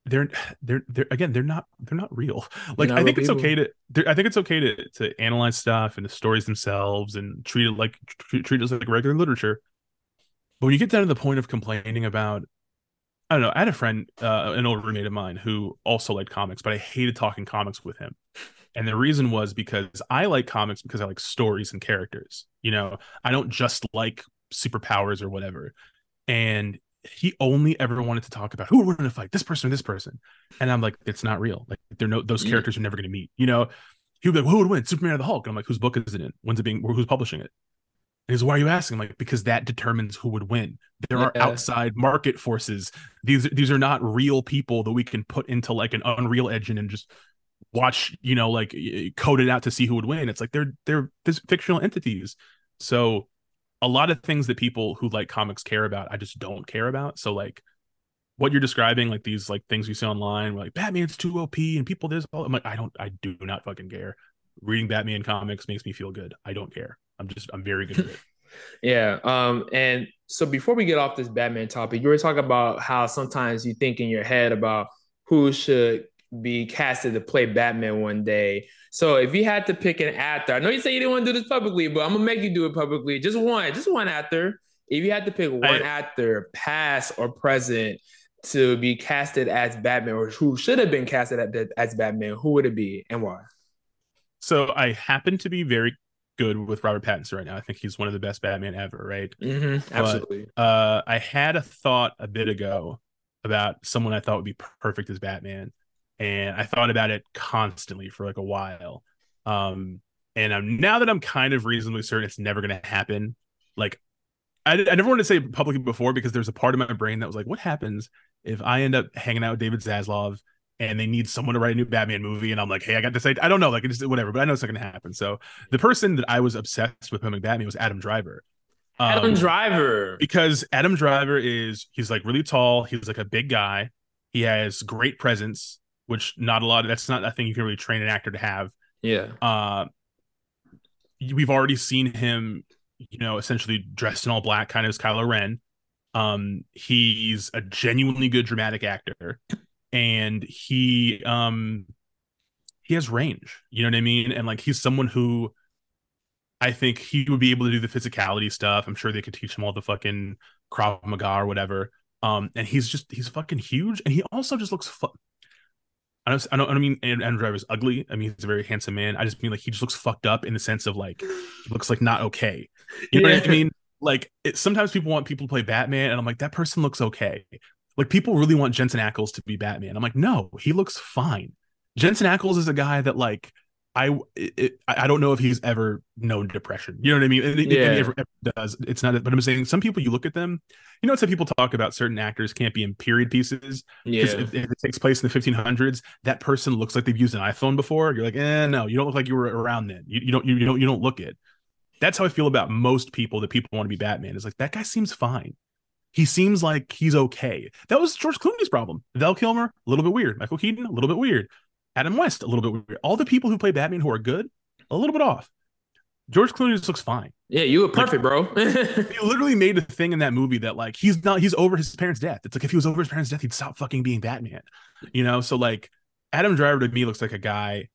they're they're they're again they're not they're not real. Like i think it's people. okay to i think it's okay to to analyze stuff and the stories themselves and treat it like treat, treat it like regular literature. But when you get down to the point of complaining about i don't know i had a friend uh, an old roommate of mine who also liked comics but i hated talking comics with him. And the reason was because i like comics because i like stories and characters you know? I don't just like superpowers or whatever. And he only ever wanted to talk about who would win to fight, this person or this person. And I'm like, it's not real. Like, they're no, those mm. characters are never going to meet. You know, he would be like, who would win, Superman or the Hulk? And I'm like, whose book is it in? When's it being, who's publishing it? And he's, why are you asking? I'm like, because that determines who would win. There yeah. are outside market forces. These, these are not real people that we can put into like an Unreal Engine and just watch, you know, like code it out to see who would win. It's like they're, they're fictional entities. So a lot of things that people who like comics care about, I just don't care about. So like what you're describing, like these like things you see online, like Batman's too OP and people this. I'm like, I don't, I do not fucking care. Reading Batman comics makes me feel good. I don't care. I'm just, I'm very good at it. yeah. Um. And so before we get off this Batman topic, you were talking about how sometimes you think in your head about who should be casted to play Batman one day. So if you had to pick an actor, I know you say you didn't want to do this publicly, but I'm gonna make you do it publicly. Just one, just one actor. If you had to pick one I, actor, past or present, to be casted as Batman, or who should have been casted as Batman, who would it be and why? So I happen to be very good with Robert Pattinson right now. I think he's one of the best Batman ever, right? Mm-hmm, absolutely. But, uh, I had a thought a bit ago about someone I thought would be perfect as Batman and I thought about it constantly for like a while. Um, and I'm now that I'm kind of reasonably certain it's never going to happen. Like, I, I never wanted to say publicly before because there's a part of my brain that was like, what happens if I end up hanging out with David Zaslav and they need someone to write a new Batman movie? And I'm like, hey, I got this. Idea. I don't know, like, it's whatever, but I know it's not going to happen. So the person that I was obsessed with him Batman was Adam Driver. Um, Adam Driver. Because Adam Driver is, he's like really tall. He's like a big guy. He has great presence which not a lot of that's not a thing you can really train an actor to have. Yeah. Uh, we've already seen him, you know, essentially dressed in all black, kind of as Kylo Ren. Um, he's a genuinely good dramatic actor, and he um he has range. You know what I mean? And like he's someone who I think he would be able to do the physicality stuff. I'm sure they could teach him all the fucking Krav Maga or whatever. Um, and he's just he's fucking huge, and he also just looks. Fu- I don't, I don't, I don't mean Adam Driver's ugly. I mean he's a very handsome man. I just mean like he just looks fucked up in the sense of like he looks like not okay. You know yeah. what I mean? Like it, sometimes people want people to play Batman, and I'm like that person looks okay. Like people really want Jensen Ackles to be Batman. I'm like no, he looks fine. Jensen Ackles is a guy that like I it, I don't know if he's ever known depression. You know what I mean? It, yeah. It, ever, ever does. It's not. But I'm saying some people you look at them. You know, it's how people talk about certain actors can't be in period pieces. Yeah. If, if, it takes place in the 1500s, that person looks like they've used an iPhone before. You're like, eh, no, you don't look like you were around then. You, you don't. You, you don't. You don't look it. That's how I feel about most people that people want to be Batman. Is like that guy seems fine. He seems like he's okay. That was George Clooney's problem. Val Kilmer, a little bit weird. Michael Keaton, a little bit weird. Adam West, a little bit weird. All the people who play Batman who are good, a little bit off. George Clooney just looks fine. Yeah, you were perfect, like, bro. he literally made a thing in that movie that like he's not he's over his parents' death. It's like if he was over his parents' death, he'd stop fucking being Batman. You know, so like Adam Driver to me looks like a guy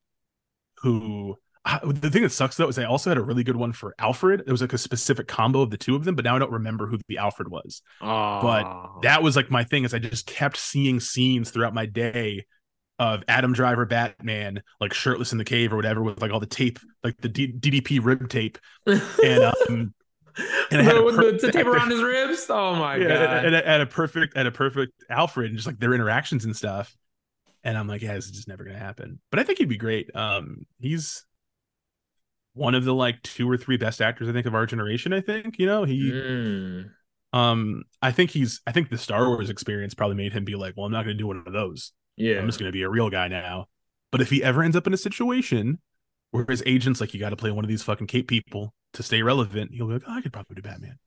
who uh, the thing that sucks though is I also had a really good one for Alfred. It was like a specific combo of the two of them, but now I don't remember who the Alfred was. Oh. But that was like my thing is I just kept seeing scenes throughout my day of Adam Driver Batman like shirtless in the cave or whatever with like all the tape like the D- DDP rib tape. And um and the, the tape around his ribs? Oh my yeah, god. and, at a perfect at a perfect Alfred and just like their interactions and stuff. And I'm like yeah this is just never gonna happen. But I think he'd be great. Um he's one of the like two or three best actors I think of our generation I think you know? He mm. um I think he's I think the Star Wars experience probably made him be like well I'm not gonna do one of those yeah. I'm just going to be a real guy now. But if he ever ends up in a situation where his agent's like, you got to play one of these fucking cape people to stay relevant, he'll be like, oh, I could probably do Batman.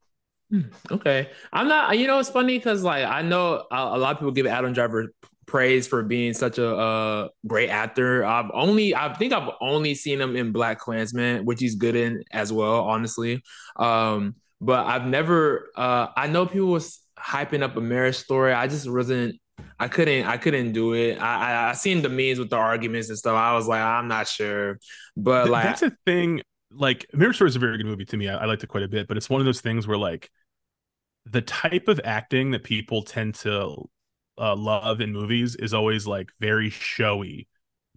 Hmm, okay. I'm not, you know, it's funny because like I know a, a, lot of people give Adam Driver praise for being such a, great actor. I've only, I think I've only seen him in BlacKkKlansman, which he's good in as well, honestly. Um, but I've never, uh, I know people was hyping up a marriage story. I just wasn't I couldn't I couldn't do it. I, I I seen the memes with the arguments and stuff. I was like, I'm not sure. But like that's a thing. Like Marriage Story is a very good movie to me. I, I liked it quite a bit, but it's one of those things where like the type of acting that people tend to uh, love in movies is always like very showy,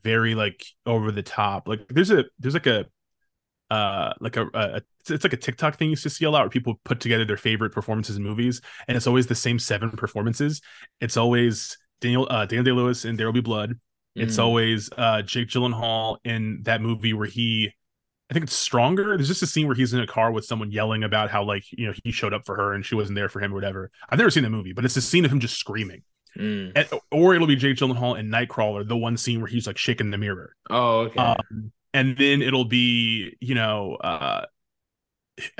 very like over the top. Like there's a there's like a uh like a, a it's like a TikTok thing you used to see a lot where people put together their favorite performances in movies, and it's always the same seven performances. It's always Daniel uh, Daniel Day Lewis in There Will Be Blood. It's mm. always uh, Jake Gyllenhaal in that movie where he, I think it's Stronger. There's just a scene where he's in a car with someone yelling about how like you know he showed up for her and she wasn't there for him or whatever. I've never seen the movie, but it's a scene of him just screaming. Mm. And, or it'll be Jake Gyllenhaal in Nightcrawler, the one scene where he's like shaking the mirror. Oh, okay. Um, and then it'll be you know uh,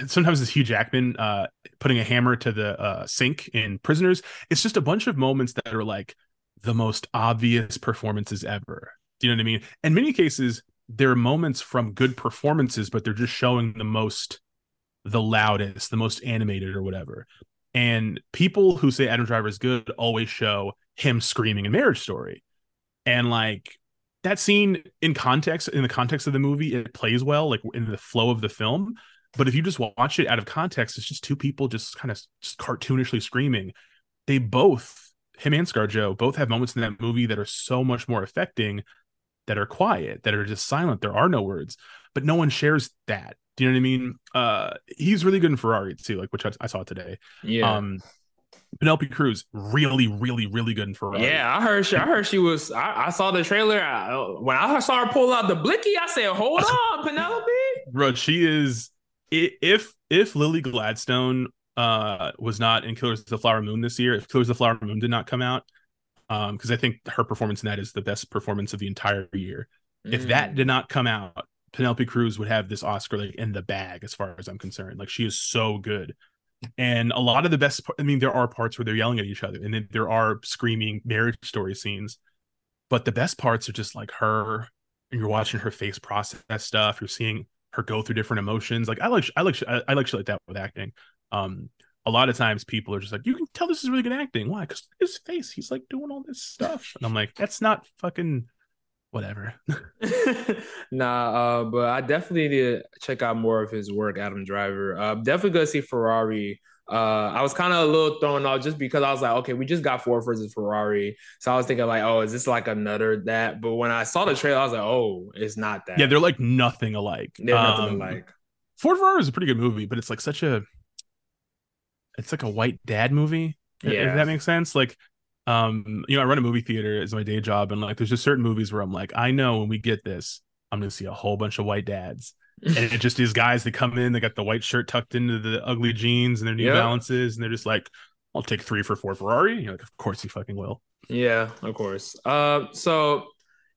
sometimes it's Hugh Jackman uh, putting a hammer to the uh, sink in Prisoners. It's just a bunch of moments that are like the most obvious performances ever. Do you know what I mean? In many cases, there are moments from good performances, but they're just showing the most, the loudest, the most animated, or whatever. And people who say Adam Driver is good always show him screaming in Marriage Story, and like that scene in context, in the context of the movie, it plays well, like in the flow of the film but if you just watch it out of context, it's just two people just kind of just cartoonishly screaming. They both, him and ScarJo, both have moments in that movie that are so much more affecting, that are quiet, that are just silent. There are no words, but no one shares that. Do you know what I mean? Uh, he's really good in Ferrari too, like which I, I saw today. Yeah. Um, Penelope Cruz, really, really, really good in Ferrari. Yeah, I heard she. I heard she was. I, I saw the trailer. I, when I saw her pull out the blicky, I said, "Hold on, Penelope." Bro, she is if if Lily Gladstone uh was not in Killers of the Flower Moon this year, if Killers of the Flower Moon did not come out, um, because I think her performance in that is the best performance of the entire year. Mm. If that mm. did not come out, Penelope Cruz would have this Oscar like in the bag, as far as I'm concerned. Like she is so good. And a lot of the best, I mean, there are parts where they're yelling at each other, and then there are screaming marriage story scenes. But the best parts are just like her, and you're watching her face process stuff. You're seeing her go through different emotions. Like I like I like I like shit like that with acting. Um, a lot of times people are just like, you can tell this is really good acting. Why? Because his face, he's like doing all this stuff, and I'm like, that's not fucking whatever. nah, uh, but I definitely need to check out more of his work, Adam Driver. Uh, definitely gonna see Ferrari. Uh, I was kind of a little thrown off just because I was like, okay, we just got Ford versus Ferrari, so I was thinking like, oh, is this like another that? But when I saw the trailer, I was like, oh, it's not that. Yeah, they're like nothing alike. They're nothing um, alike. Ford Ferrari is a pretty good movie, but it's like such a, it's like a white dad movie. Yeah, if that makes sense. Like um you know i run a movie theater as my day job and like there's just certain movies where i'm like i know when we get this i'm gonna see a whole bunch of white dads. And it just is guys that come in they got the white shirt tucked into the ugly jeans and their new yep. balances and they're just like i'll take three for Ford Ferrari. You're like of course you fucking will. Yeah of course. Uh so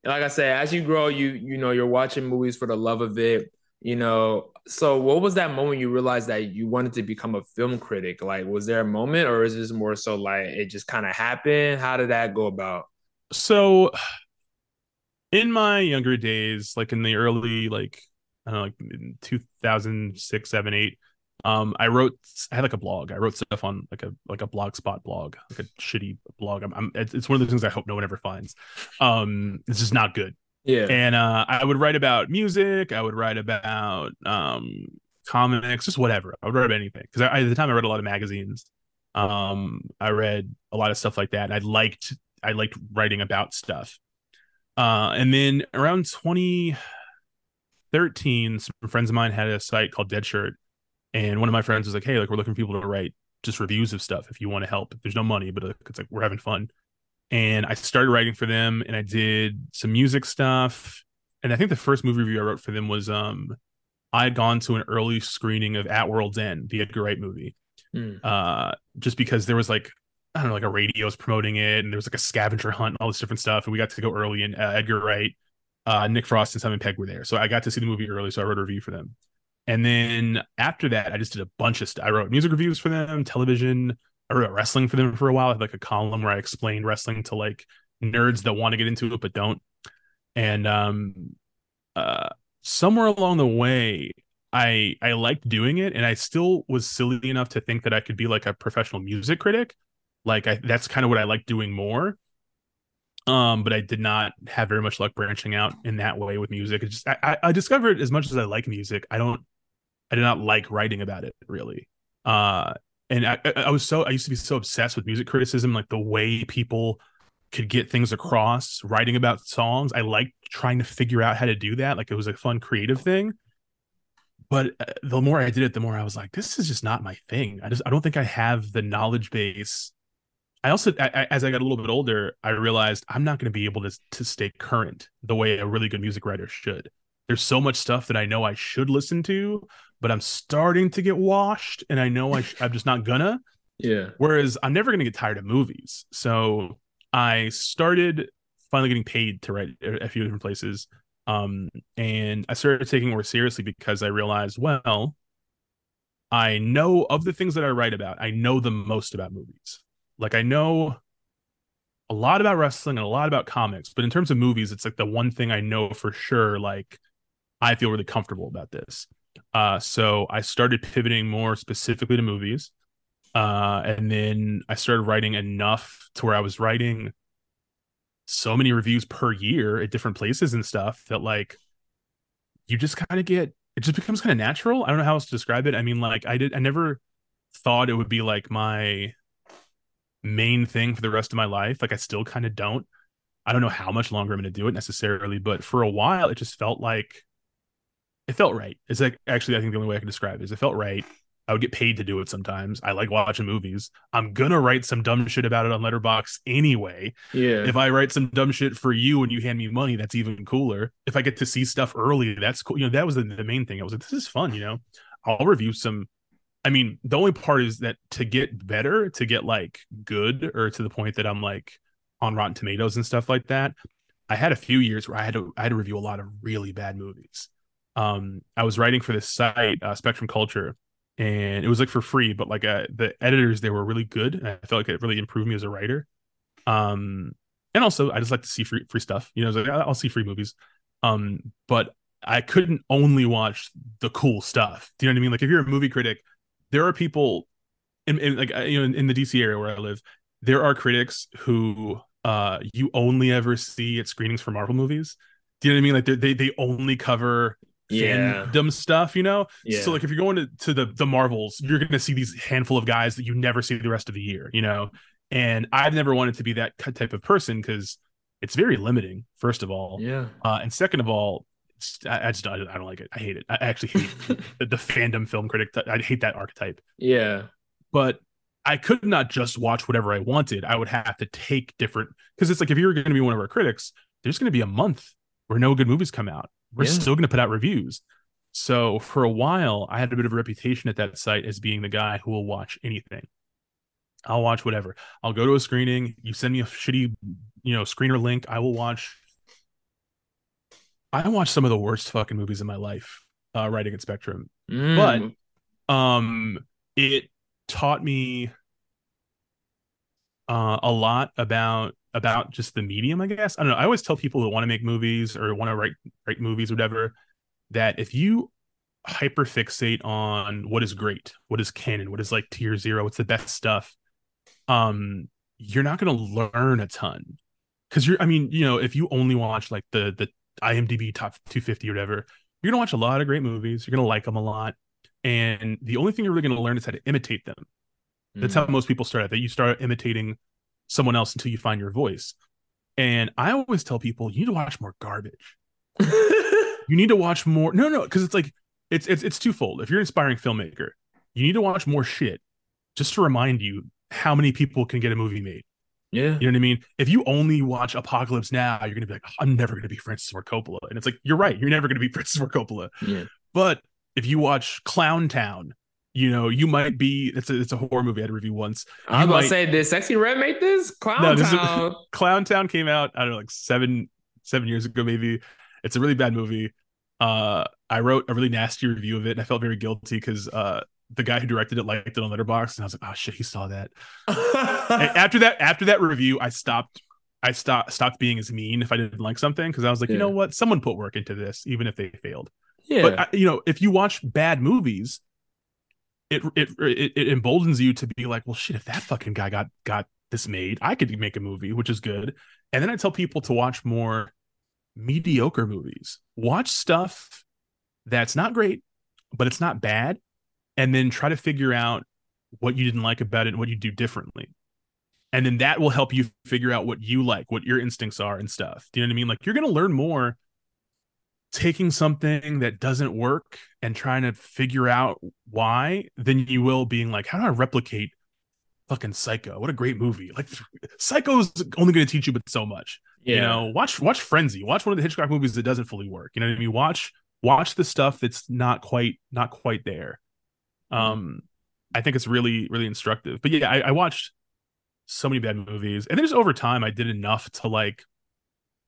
like i said as you grow you you know you're watching movies for the love of it you know so what was that moment you realized that you wanted to become a film critic? Like was there a moment or is this more so like it just kind of happened? How did that go about? So in my younger days like in the early like i don't know like 2006 7 8 um i wrote i had like a blog. I wrote stuff on like a like a blogspot blog like a shitty blog. I'm, I'm it's one of those things i hope no one ever finds. Um it's just not good yeah. And uh, I would write about music. I would write about um, comics, just whatever. I would write about anything because at the time I read a lot of magazines. Um, I read a lot of stuff like that, I liked I liked writing about stuff. Uh, and then around 2013, some friends of mine had a site called Dead Shirt, and one of my friends was like, "Hey, like we're looking for people to write just reviews of stuff if you want to help. There's no money, but it's like we're having fun." And I started writing for them and I did some music stuff. And I think the first movie review I wrote for them was um I had gone to an early screening of At World's End, the Edgar Wright movie. Mm. Uh just because there was like I don't know, like a radio was promoting it and there was like a scavenger hunt and all this different stuff. And we got to go early and uh, Edgar Wright, uh, Nick Frost and Simon Pegg were there. So I got to see the movie early. So I wrote a review for them. And then after that, I just did a bunch of stuff. I wrote music reviews for them, television, I wrote wrestling for them for a while. I had like a column where I explained wrestling to like nerds that want to get into it but don't. And um, uh, somewhere along the way, I I liked doing it, and I still was silly enough to think that I could be like a professional music critic. Like I, that's kind of what I like doing more. Um, but I did not have very much luck branching out in that way with music. It just I, I discovered as much as I like music, I don't I did not like writing about it really. Uh, and I, I was so I used to be so obsessed with music criticism, like the way people could get things across, writing about songs. I liked trying to figure out how to do that. Like it was a fun creative thing. But uh, the more I did it, the more I was like, this is just not my thing. I just I don't think I have the knowledge base. I also, I, as I got a little bit older, I realized I'm not going to be able to to stay current the way a really good music writer should. There's so much stuff that I know I should listen to, but I'm starting to get washed, and I know I sh- I'm just not gonna. Yeah. Whereas I'm never gonna get tired of movies, so I started finally getting paid to write a few different places, um, and I started taking more seriously because I realized, well, I know of the things that I write about, I know the most about movies. Like I know a lot about wrestling and a lot about comics, but in terms of movies, it's like the one thing I know for sure. Like I feel really comfortable about this. Uh, so I started pivoting more specifically to movies. Uh, and then I started writing enough to where I was writing so many reviews per year at different places and stuff that like you just kind of get it just becomes kind of natural. I don't know how else to describe it. I mean, like I did I never thought it would be like my main thing for the rest of my life. Like I still kind of don't. I don't know how much longer I'm going to do it necessarily, but for a while it just felt like it felt right. It's like actually, I think the only way I can describe it is it felt right. I would get paid to do it sometimes. I like watching movies. I'm gonna write some dumb shit about it on Letterboxd anyway. Yeah. If I write some dumb shit for you and you hand me money, that's even cooler. If I get to see stuff early, that's cool. You know, that was the, the main thing. I was like, this is fun. You know, I'll review some. I mean, the only part is that to get better, to get like good, or to the point that I'm like on Rotten Tomatoes and stuff like that. I had a few years where I had to I had to review a lot of really bad movies um, I was writing for this site, uh, Spectrum Culture, and it was like for free, but like uh, the editors they were really good. I felt like it really improved me as a writer. Um, and also I just like to see free free stuff. You know, like, I'll see free movies. Um, but I couldn't only watch the cool stuff. Do you know what I mean? Like if you're a movie critic, there are people in, in like you know in, in, the DC area where I live, there are critics who uh you only ever see at screenings for Marvel movies. Do you know what I mean? Like they they only cover Yeah. fandom stuff, you know? Yeah. So like if you're going to, to the the Marvels, you're gonna see these handful of guys that you never see the rest of the year, you know. And I've never wanted to be that type of person because it's very limiting, first of all. yeah. Uh, and second of all, it's, I, I just I don't like it. I hate it. I actually hate the, the fandom film critic. I hate that archetype. yeah. But I could not just watch whatever I wanted. I would have to take different because it's like if you're going to be one of our critics, there's going to be a month where no good movies come out. We're Yeah. still going to put out reviews. So for a while, I had a bit of a reputation at that site as being the guy who will watch anything. I'll watch whatever. I'll go to a screening. You send me a shitty, you know, screener link. I will watch. I watched some of the worst fucking movies in my life, uh, writing at Spectrum Mm. um it taught me uh a lot about about just the medium i guess. I don't know. I always tell people who want to make movies or want to write write movies or whatever that if you hyperfixate on what is great what is canon what is like tier zero what's the best stuff um you're not going to learn a ton. Because you're i mean you know if you only watch like the the imdb top 250 or whatever you're going to watch a lot of great movies you're going to like them a lot and the only thing you're really going to learn is how to imitate them. That's how most people start out that you start imitating someone else until you find your voice and i always tell people you need to watch more garbage you need to watch more no no because it's like it's it's it's twofold if you're an inspiring filmmaker you need to watch more shit just to remind you how many people can get a movie made yeah. you know what I mean? If you only watch Apocalypse Now, you're gonna be like, "Oh, I'm never gonna be Francis Ford Coppola, and it's like you're right, you're never gonna be Francis Ford Coppola. Yeah. But if you watch Clown Town, you know you might be. It's a it's a horror movie I had to review once. I was You about might- to say, did Sexyy Red make this? Clown No, this is- Town. Clown Town came out I don't know like seven seven years ago maybe. It's a really bad movie. Uh, I wrote a really nasty review of it, and I felt very guilty because uh the guy who directed it liked it on Letterboxd, and I was like, oh shit, he saw that. After that after that review i stopped i stopped stopped being as mean if i didn't like something because i was like you know what someone put work into this even if they failed yeah. but I, you know if you watch bad movies it, it it it emboldens you to be like well shit if that fucking guy got got this made i could make a movie which is good. And then i tell people to watch more mediocre movies. Watch stuff that's not great but it's not bad and then try to figure out what you didn't like about it and what you do differently. And then that will help you figure out what you like what your instincts are and stuff. Do you know what i mean? Like you're going to learn more taking something that doesn't work and trying to figure out why than you will being like how do i replicate fucking psycho? What a great movie. Like psycho's only going to teach you but so much yeah. you know? Watch watch frenzy. Watch one of the hitchcock movies that doesn't fully work you know what i mean? Watch watch the stuff that's not quite not quite there. Um i think it's really really instructive. But yeah i, I watched so many bad movies and then just over time i did enough to like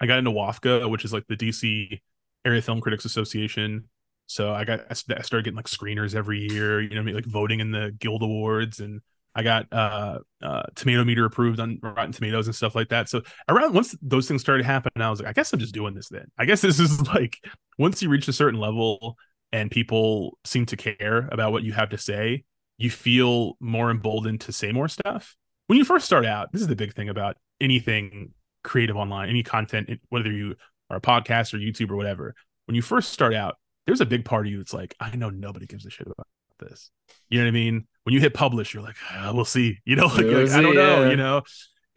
i got into WAFCA which is like the dc area film critics association. So i got i started getting like screeners every year you know like voting in the guild awards and i got uh uh tomato meter approved on rotten tomatoes and stuff like that. So around once those things started happening i was like i guess i'm just doing this then. I guess this is like once you reach a certain level and people seem to care about what you have to say you feel more emboldened to say more stuff. When you first start out this is the big thing about anything creative online any content whether you are a podcast or youtube or whatever when you first start out there's a big part of you that's like i know nobody gives a shit about this. You know what i mean? When you hit publish you're like ah, we'll see. You know like, like, i don't know yeah. you know?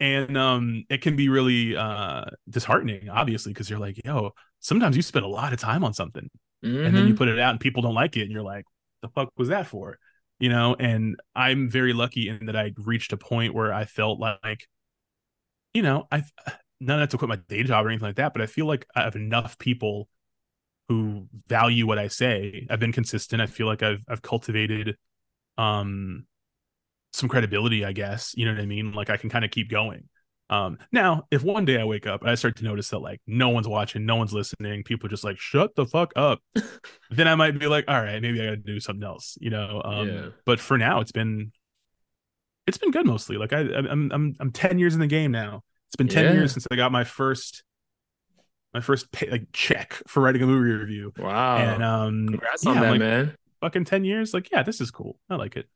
And um it can be really uh disheartening obviously because you're like yo sometimes you spend a lot of time on something and then you Mhm. put it out and people don't like it and you're like the fuck was that for? You know? And i'm very lucky in that i reached a point where i felt like you know i not enough to quit my day job or anything like that but i feel like i have enough people who value what i say. I've been consistent. I feel like i've i've cultivated um some credibility i guess. You know what i mean? Like i can kind of keep going. Um now if one day i wake up and i start to notice that like no one's watching no one's listening people are just like shut the fuck up then i might be like all right maybe i gotta do something else you know? Um Yeah. but for now it's been it's been good mostly. Like i i'm i'm i'm 10 years in the game now it's been 10 Yeah. years since i got my first my first pay, like check for writing a movie review Wow. and um Congrats yeah, on that, like, man. fucking 10 years like yeah this is cool i like it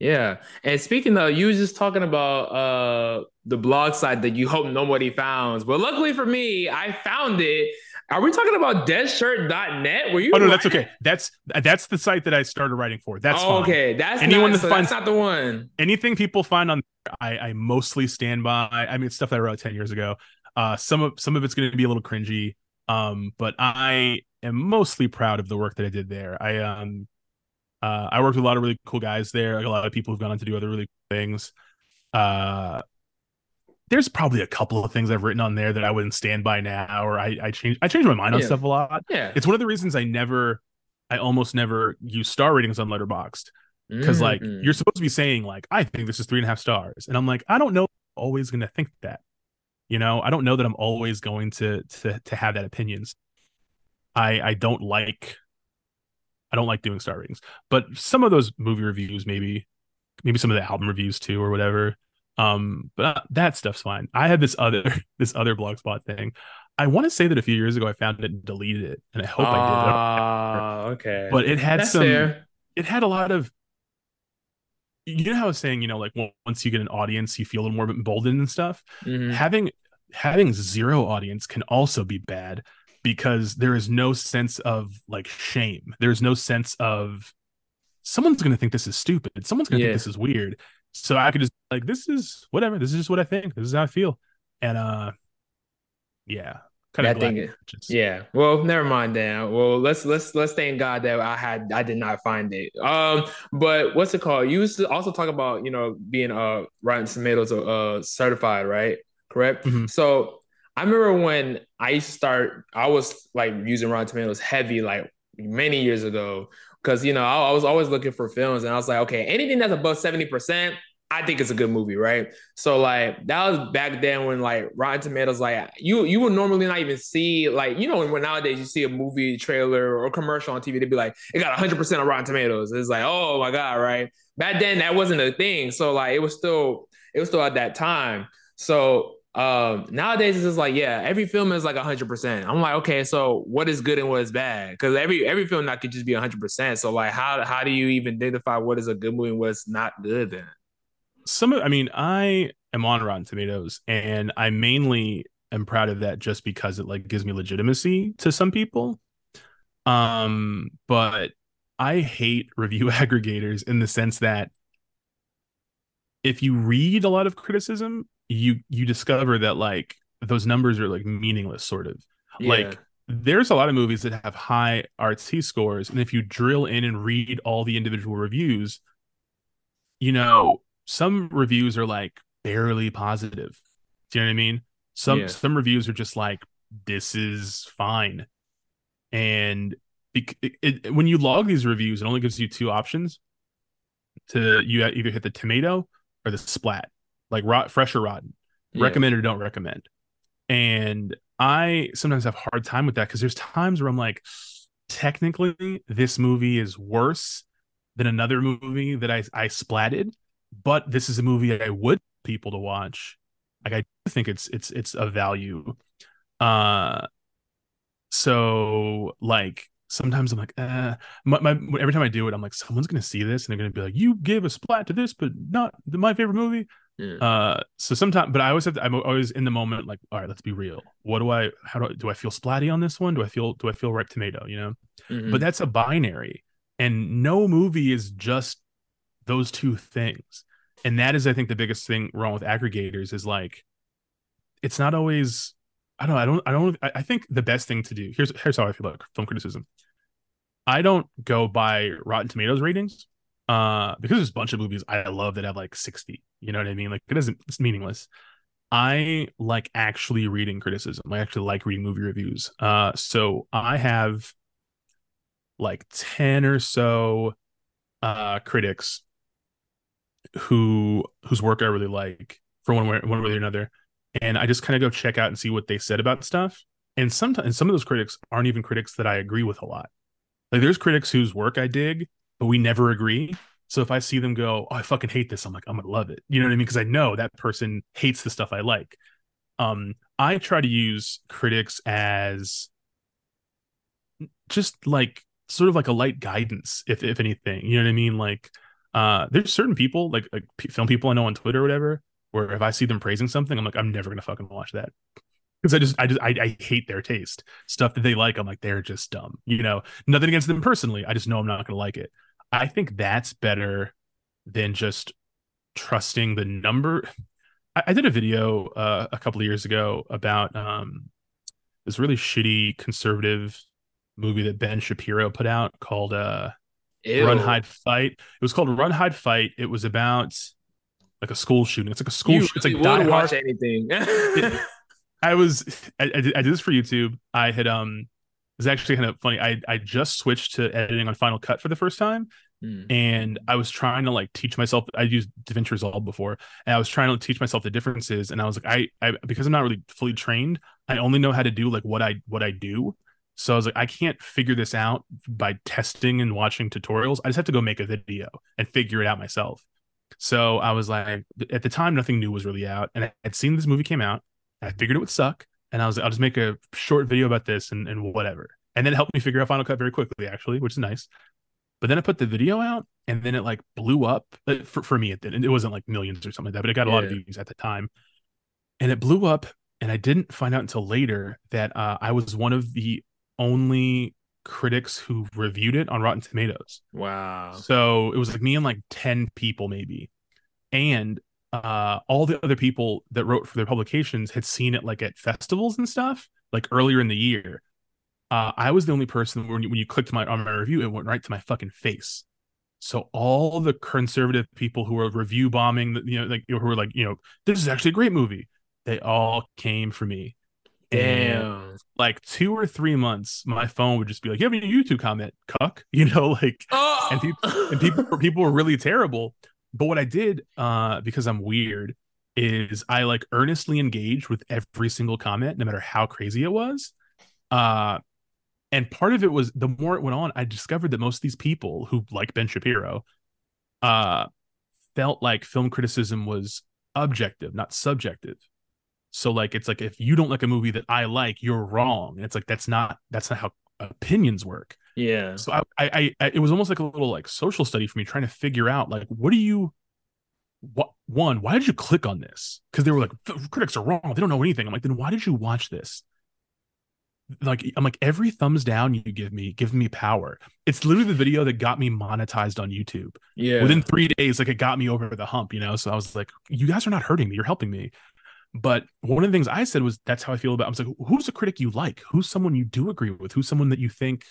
Yeah. And speaking of, you was just talking about uh the blog site that you hope nobody found. But luckily for me, I found it. Are we talking about deadshirt.net? Were you Oh no, that's okay. That's that's the site that I started writing for. That's oh, okay. That's Anyone not, that so finds- that's not the one. anything people find on I, I mostly stand by. I mean, it's stuff that I wrote 10 years ago. Uh some of some of it's gonna be a little cringy. Um, but I am mostly proud of the work that I did there. I um uh I worked with a lot of really cool guys there, like a lot of people who've gone on to do other really cool things. Uh there's probably a couple of things I've written on there that I wouldn't stand by now, or I I change I change my mind on Yeah. stuff a lot. Yeah. It's one of the reasons I never I almost never use star ratings on Letterboxd because like Mhm. you're supposed to be saying like i think this is three and a half stars and i'm like i don't know I'm always going to think that you know i don't know that i'm always going to to to have that opinions i i don't like i don't like doing star ratings but some of those movie reviews maybe maybe some of the album reviews too or whatever um but uh, that stuff's fine i had this other this other blogspot thing i want to say that a few years ago i found it and deleted it and i hope i did I don't- Ah, okay. but it had that's some fair. it had a lot of you know how I was saying, you know, like well, once you get an audience, you feel a little more emboldened and stuff. Mhm. Having having zero audience can also be bad because there is no sense of like shame. There's no sense of someone's going to think this is stupid. Someone's going to Yeah. think this is weird. So I could just like this is whatever. This is just what I think. This is how I feel. And uh, yeah, kind Yeah, of I think it- Yeah. Well, never mind then. Well, let's let's let's thank God that I had I did not find it. Um, but what's it called? You used to also talk about you know being uh Rotten Tomatoes uh certified, right? Correct. Mhm. So I remember when I used to start, I was like using Rotten Tomatoes heavy like many years ago because you know I, I was always looking for films and I was like, okay, anything that's above seventy percent. I think it's a good movie, right? So like that was back then when like Rotten Tomatoes, like you you would normally not even see like you know when nowadays you see a movie trailer or commercial on TV, they'd be like it got 100 percent on Rotten Tomatoes. It's like oh my god, right? Back then that wasn't a thing, so like it was still it was still at that time. So um nowadays it's just like yeah, every film is like 100 percent. I'm like okay, so what is good and what is bad? Because every every film that could just be 100 percent. So like how how do you even identify what is a good movie and what's not good then? some of I mean, I am on Rotten Tomatoes and I mainly am proud of that just because it like gives me legitimacy to some people. Um, but I hate review aggregators in the sense that if you read a lot of criticism, you you discover that like those numbers are like meaningless sort of. Like there's a lot of movies that have high RT scores, and if you drill in and read all the individual reviews, you know, some reviews are like barely positive. Do you know what I mean? Some Yeah. some reviews are just like this is fine, and bec- it, it, when you log these reviews, it only gives you two options. To you either hit the tomato or the splat, like rot, fresh or rotten Yeah. recommend or don't recommend. And I sometimes have a hard time with that because there's times where I'm like, technically, this movie is worse than another movie that I I splatted, but this is a movie I would people to watch. Like I do think it's it's it's a value. Uh so like sometimes I'm like, uh my, my every time I do it, I'm like, someone's gonna see this and they're gonna be like, you gave a splat to this, but not my favorite movie. Yeah. Uh, so sometimes, but I always have to, I'm always in the moment, like, all right, let's be real. What do I, how do I, do I feel splatty on this one? Do I feel, do I feel ripe tomato, you know? Mhm. But that's a binary and no movie is just those two things. And that is, I think, the biggest thing wrong with aggregators is like, it's not always, I don't, I don't, I don't, I I think the best thing to do, here's, here's how I feel about film criticism. I don't go by Rotten Tomatoes ratings uh because there's a bunch of movies I love that have like 60 you know what I mean? Like it doesn't it's meaningless. I like actually reading criticism. I actually like reading movie reviews. Uh so I have like 10 or so uh critics who whose work I really like for one way one way or another. And I just kind of go check out and see what they said about stuff. And sometimes some of those critics aren't even critics that I agree with a lot. Like there's critics whose work I dig but we never agree. So if I see them go, oh, I fucking hate this, I'm like, I'm gonna love it. You know what I mean? Because I know that person hates the stuff I like. Um, I try to use critics as just like sort of like a light guidance, if if anything. You know what I mean? Like Uh, there's certain people like like film people I know on Twitter or whatever, where if I see them praising something, I'm like, I'm never gonna fucking watch that because I just I just I, I hate their taste. Stuff that they like, I'm like they're just dumb. You know, nothing against them personally. I just know I'm not gonna like it. I think that's better than just trusting the number. I, I did a video uh, a couple of years ago about um, this really shitty conservative movie that Ben Shapiro put out called uh, Run Hide Fight. It was called Run Hide Fight. It was about like a school shooting. It's like a school. You sh- it's like really would watch Hard. anything. I was I, I, did, I did this for YouTube. I had um was actually kind of funny. I I just switched to editing on Final Cut for the first time, Hmm. and I was trying to like teach myself. I used DaVinci Resolve before, and I was trying to teach myself the differences. And I was like, I I because I'm not really fully trained, I only know how to do like what I what I do. So I was like, I can't figure this out by testing and watching tutorials. I just have to go make a video and figure it out myself. So I was like, at the time, nothing new was really out, and I had seen this movie came out. I figured it would suck, and I was like, I'll just make a short video about this and, and whatever. And then it helped me figure out Final Cut very quickly, actually, which is nice. But then I put the video out, and then it like blew up. But For, for me, it didn't. It wasn't like millions or something like that, but it got a lot of views at the time. And it blew up, and I didn't find out until later that uh, I was one of the only critics who reviewed it on Rotten Tomatoes. wow. So it was like me and like 10 people maybe. And uh all the other people that wrote for their publications had seen it like at festivals and stuff, like earlier in the year. Uh I was the only person when you, when you clicked my on my review, it went right to my fucking face. So all the conservative people who were review bombing, you know, like who were like, you know, this is actually a great movie. They all came for me. And Damn. like two or three months, my phone would just be like, "You have a YouTube comment, cuck," you know, like Oh. and people and people people were really terrible. But what I did, uh, because I'm weird, is I like earnestly engaged with every single comment, no matter how crazy it was. Uh, and part of it was the more it went on, I discovered that most of these people who like Ben Shapiro, uh, felt like film criticism was objective, not subjective. So like it's like if you don't like a movie that I like, you're wrong. And it's like that's not that's not how opinions work. Yeah. So I, I, I, it was almost like a little like social study for me, trying to figure out like what do you, what one, why did you click on this? Because they were like critics are wrong, they don't know anything. I'm like, then why did you watch this? Like I'm like every thumbs down you give me, give me power. It's literally the video that got me monetized on YouTube. Yeah. Within three days, like it got me over the hump, you know. So I was like, you guys are not hurting me, you're helping me. But one of the things I said was that's how I feel about. I was like, who's a critic you like? Who's someone you do agree with? Who's someone that you think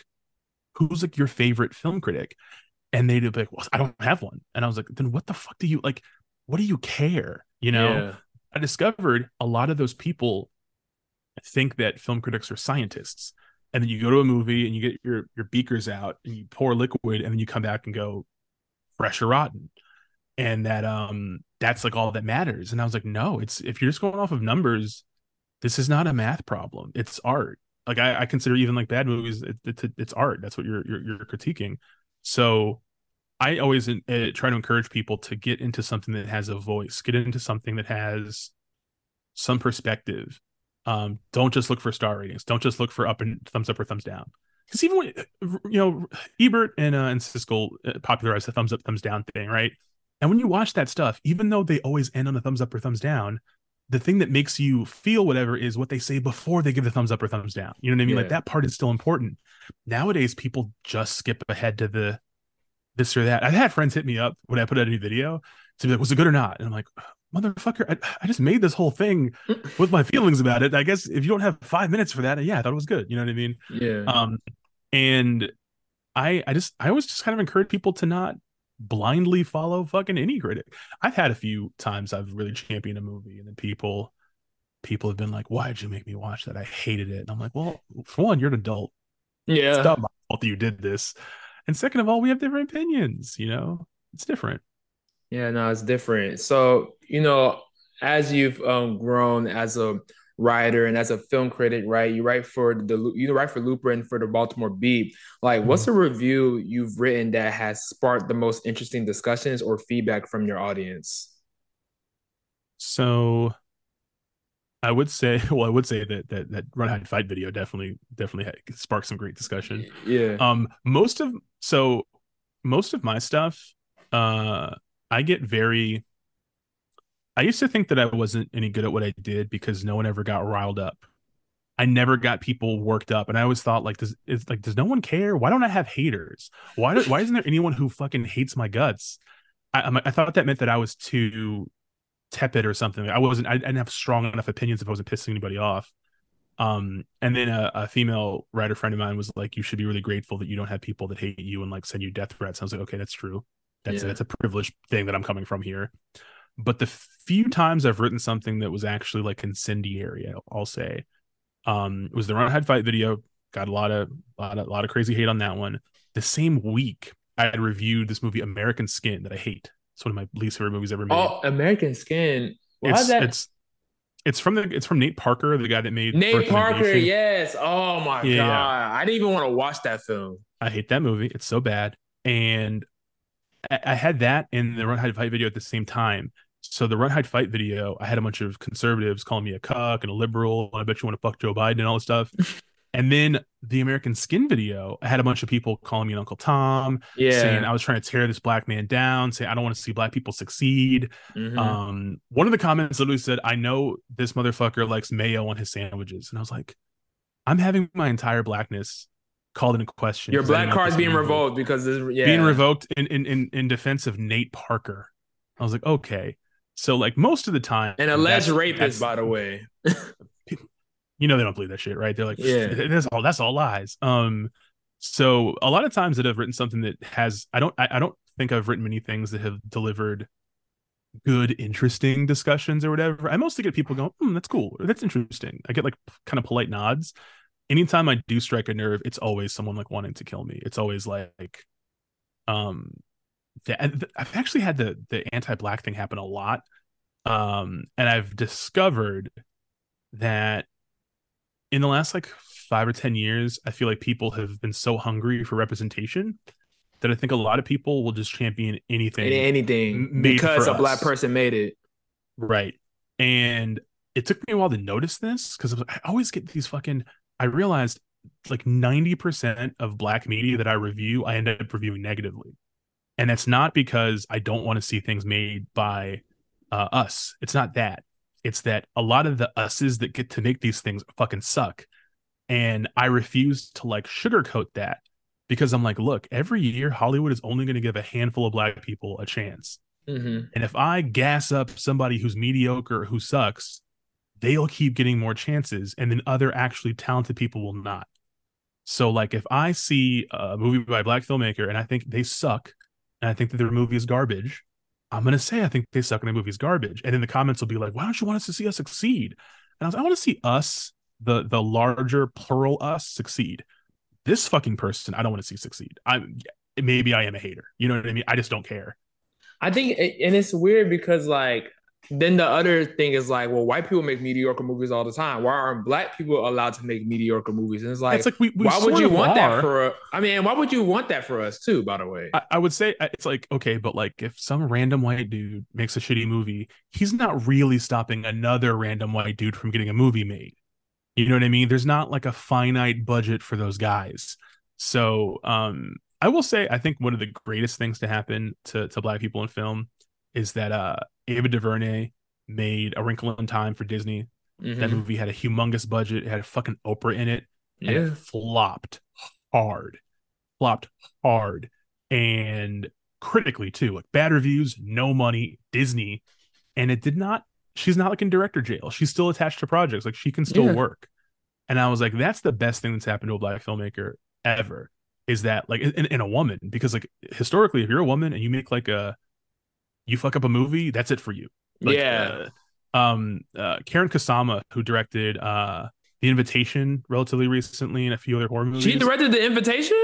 who's like your favorite film critic? And they'd be like, well, I don't have one. And I was like, then what the fuck do you like? What do you care? You know, Yeah. I discovered a lot of those people think that film critics are scientists. And then you go to a movie and you get your your beakers out and you pour liquid and then you come back and go fresh or rotten. And that um that's like all that matters. And I was like, no, it's if you're just going off of numbers, this is not a math problem. It's art. Like I, I consider even like bad movies, it, it's it's art. That's what you're you're, you're critiquing. So I always uh, try to encourage people to get into something that has a voice, get into something that has some perspective. Um, don't just look for star ratings. Don't just look for up and thumbs up or thumbs down. Because even when you know Ebert and uh, and Siskel uh, popularized the thumbs up thumbs down thing, right? And when you watch that stuff, even though they always end on the thumbs up or thumbs down, the thing that makes you feel whatever is what they say before they give the thumbs up or thumbs down. You know what I mean? Like that part is still important. Nowadays, people just skip ahead to the this or that. I've had friends hit me up when I put out a new video to be like, was it good or not? And I'm like, motherfucker, I, I just made this whole thing with my feelings about it. I guess if you don't have five minutes for that, yeah, I thought it was good. You know what I mean? Yeah. Um, and I, I just, I always just kind of encourage people to not blindly follow fucking any critic. I've had a few times I've really championed a movie, and then people, people have been like, "Why did you make me watch that? I hated it." And I'm like, "Well, for one, you're an adult. yeah. It's not my fault that you did this, and second of all, we have different opinions. You know, it's different." Yeah, no, it's different. So, you know, as you've um, grown as a writer and as a film critic, right? You write for the you write for Looper and for the Baltimore Beat. Like, what's a review you've written that has sparked the most interesting discussions or feedback from your audience? So I would say, well, I would say that that that run hide fight video definitely definitely sparked some great discussion. Yeah. Um, most of so most of my stuff uh I get very I used to think that I wasn't any good at what I did because no one ever got riled up. I never got people worked up, and I always thought like, does is like, does no one care? Why don't I have haters? Why do, why isn't there anyone who fucking hates my guts? I, I thought that meant that I was too tepid or something. I wasn't. I didn't have strong enough opinions if I wasn't pissing anybody off. Um, and then a, a, female writer friend of mine was like, "You should be really grateful that you don't have people that hate you and like send you death threats." I was like, "Okay, that's true. That's yeah. that's a privileged thing that I'm coming from here." But the few times I've written something that was actually like incendiary, I'll say, um, it was the Run Hide Fight video. Got a lot of a lot of, a lot of crazy hate on that one. The same week, I had reviewed this movie American Skin that I hate. It's one of my least favorite movies ever made. Oh, American Skin. Why it's, that? It's it's from the it's from Nate Parker, the guy that made Nate Parker. Yes. Oh my yeah. god, I didn't even want to watch that film. I hate that movie. It's so bad. And I, had that in the Run Hide Fight video at the same time. So the Run Hide Fight video, I had a bunch of conservatives calling me a cuck and a liberal, and I bet you want to fuck Joe Biden and all this stuff. and then the American Skin video, I had a bunch of people calling me an Uncle Tom, yeah, saying I was trying to tear this black man down, saying I don't want to see black people succeed. Mm-hmm. Um, one of the comments literally said, "I know this motherfucker likes mayo on his sandwiches," and I was like, "I'm having my entire blackness called into question. Your black card's being revoked because this, yeah. being revoked in, in in in defense of Nate Parker." I was like, okay. So like most of the time, an alleged rapist, by the way. you know they don't believe that shit, right? They're like, yeah, that's all. That's all lies. Um, so a lot of times that I've written something that has, I don't, I, I don't think I've written many things that have delivered good, interesting discussions or whatever. I mostly get people going, hmm, that's cool, that's interesting. I get like kind of polite nods. Anytime I do strike a nerve, it's always someone like wanting to kill me. It's always like, um, I've actually had the the anti-black thing happen a lot, um, and I've discovered that in the last like five or ten years, I feel like people have been so hungry for representation that I think a lot of people will just champion anything, anything because a us. black person made it, right? And it took me a while to notice this because I always get these fucking. I realized like ninety percent of black media that I review, I end up reviewing negatively and it's not because I don't want to see things made by uh, us. It's not that. It's that a lot of the us's that get to make these things fucking suck. And I refuse to like sugarcoat that because I'm like, look, every year Hollywood is only going to give a handful of black people a chance. Mm-hmm. And if I gas up somebody who's mediocre, who sucks, they'll keep getting more chances. And then other actually talented people will not. So, like, if I see a movie by a black filmmaker and I think they suck, and I think that their movie is garbage, I'm gonna say I think they suck and the movie's garbage. And then the comments will be like, why don't you want us to see us succeed? And I was I want to see us, the the larger plural us, succeed. This fucking person, I don't want to see succeed. I'm maybe I am a hater. You know what I mean? I just don't care. I think, and it's weird because like then the other thing is like, well, white people make mediocre movies all the time. Why aren't black people allowed to make mediocre movies? And it's like, it's like we, we why would you want are. that for? I mean, why would you want that for us too? By the way, I, I, would say uh, it's like okay, but like if some random white dude makes a shitty movie, he's not really stopping another random white dude from getting a movie made. You know what I mean? There's not like a finite budget for those guys. So, um, I will say, I think one of the greatest things to happen to to black people in film is that uh Ava DuVernay made A Wrinkle in Time for Disney. Mm-hmm. That movie had a humongous budget. It had a fucking Oprah in it. And yeah. it flopped hard. Flopped hard. And critically too. Like bad reviews, no money, Disney. And it did not, she's not like in director jail. She's still attached to projects. Like she can still yeah. work. And I was like, that's the best thing that's happened to a black filmmaker ever. Is that like in, in a woman? Because like historically, if you're a woman and you make like a you fuck up a movie, that's it for you. Like, yeah. Uh, um, uh, Karyn Kusama, who directed uh, The Invitation relatively recently and a few other horror movies. She directed The Invitation.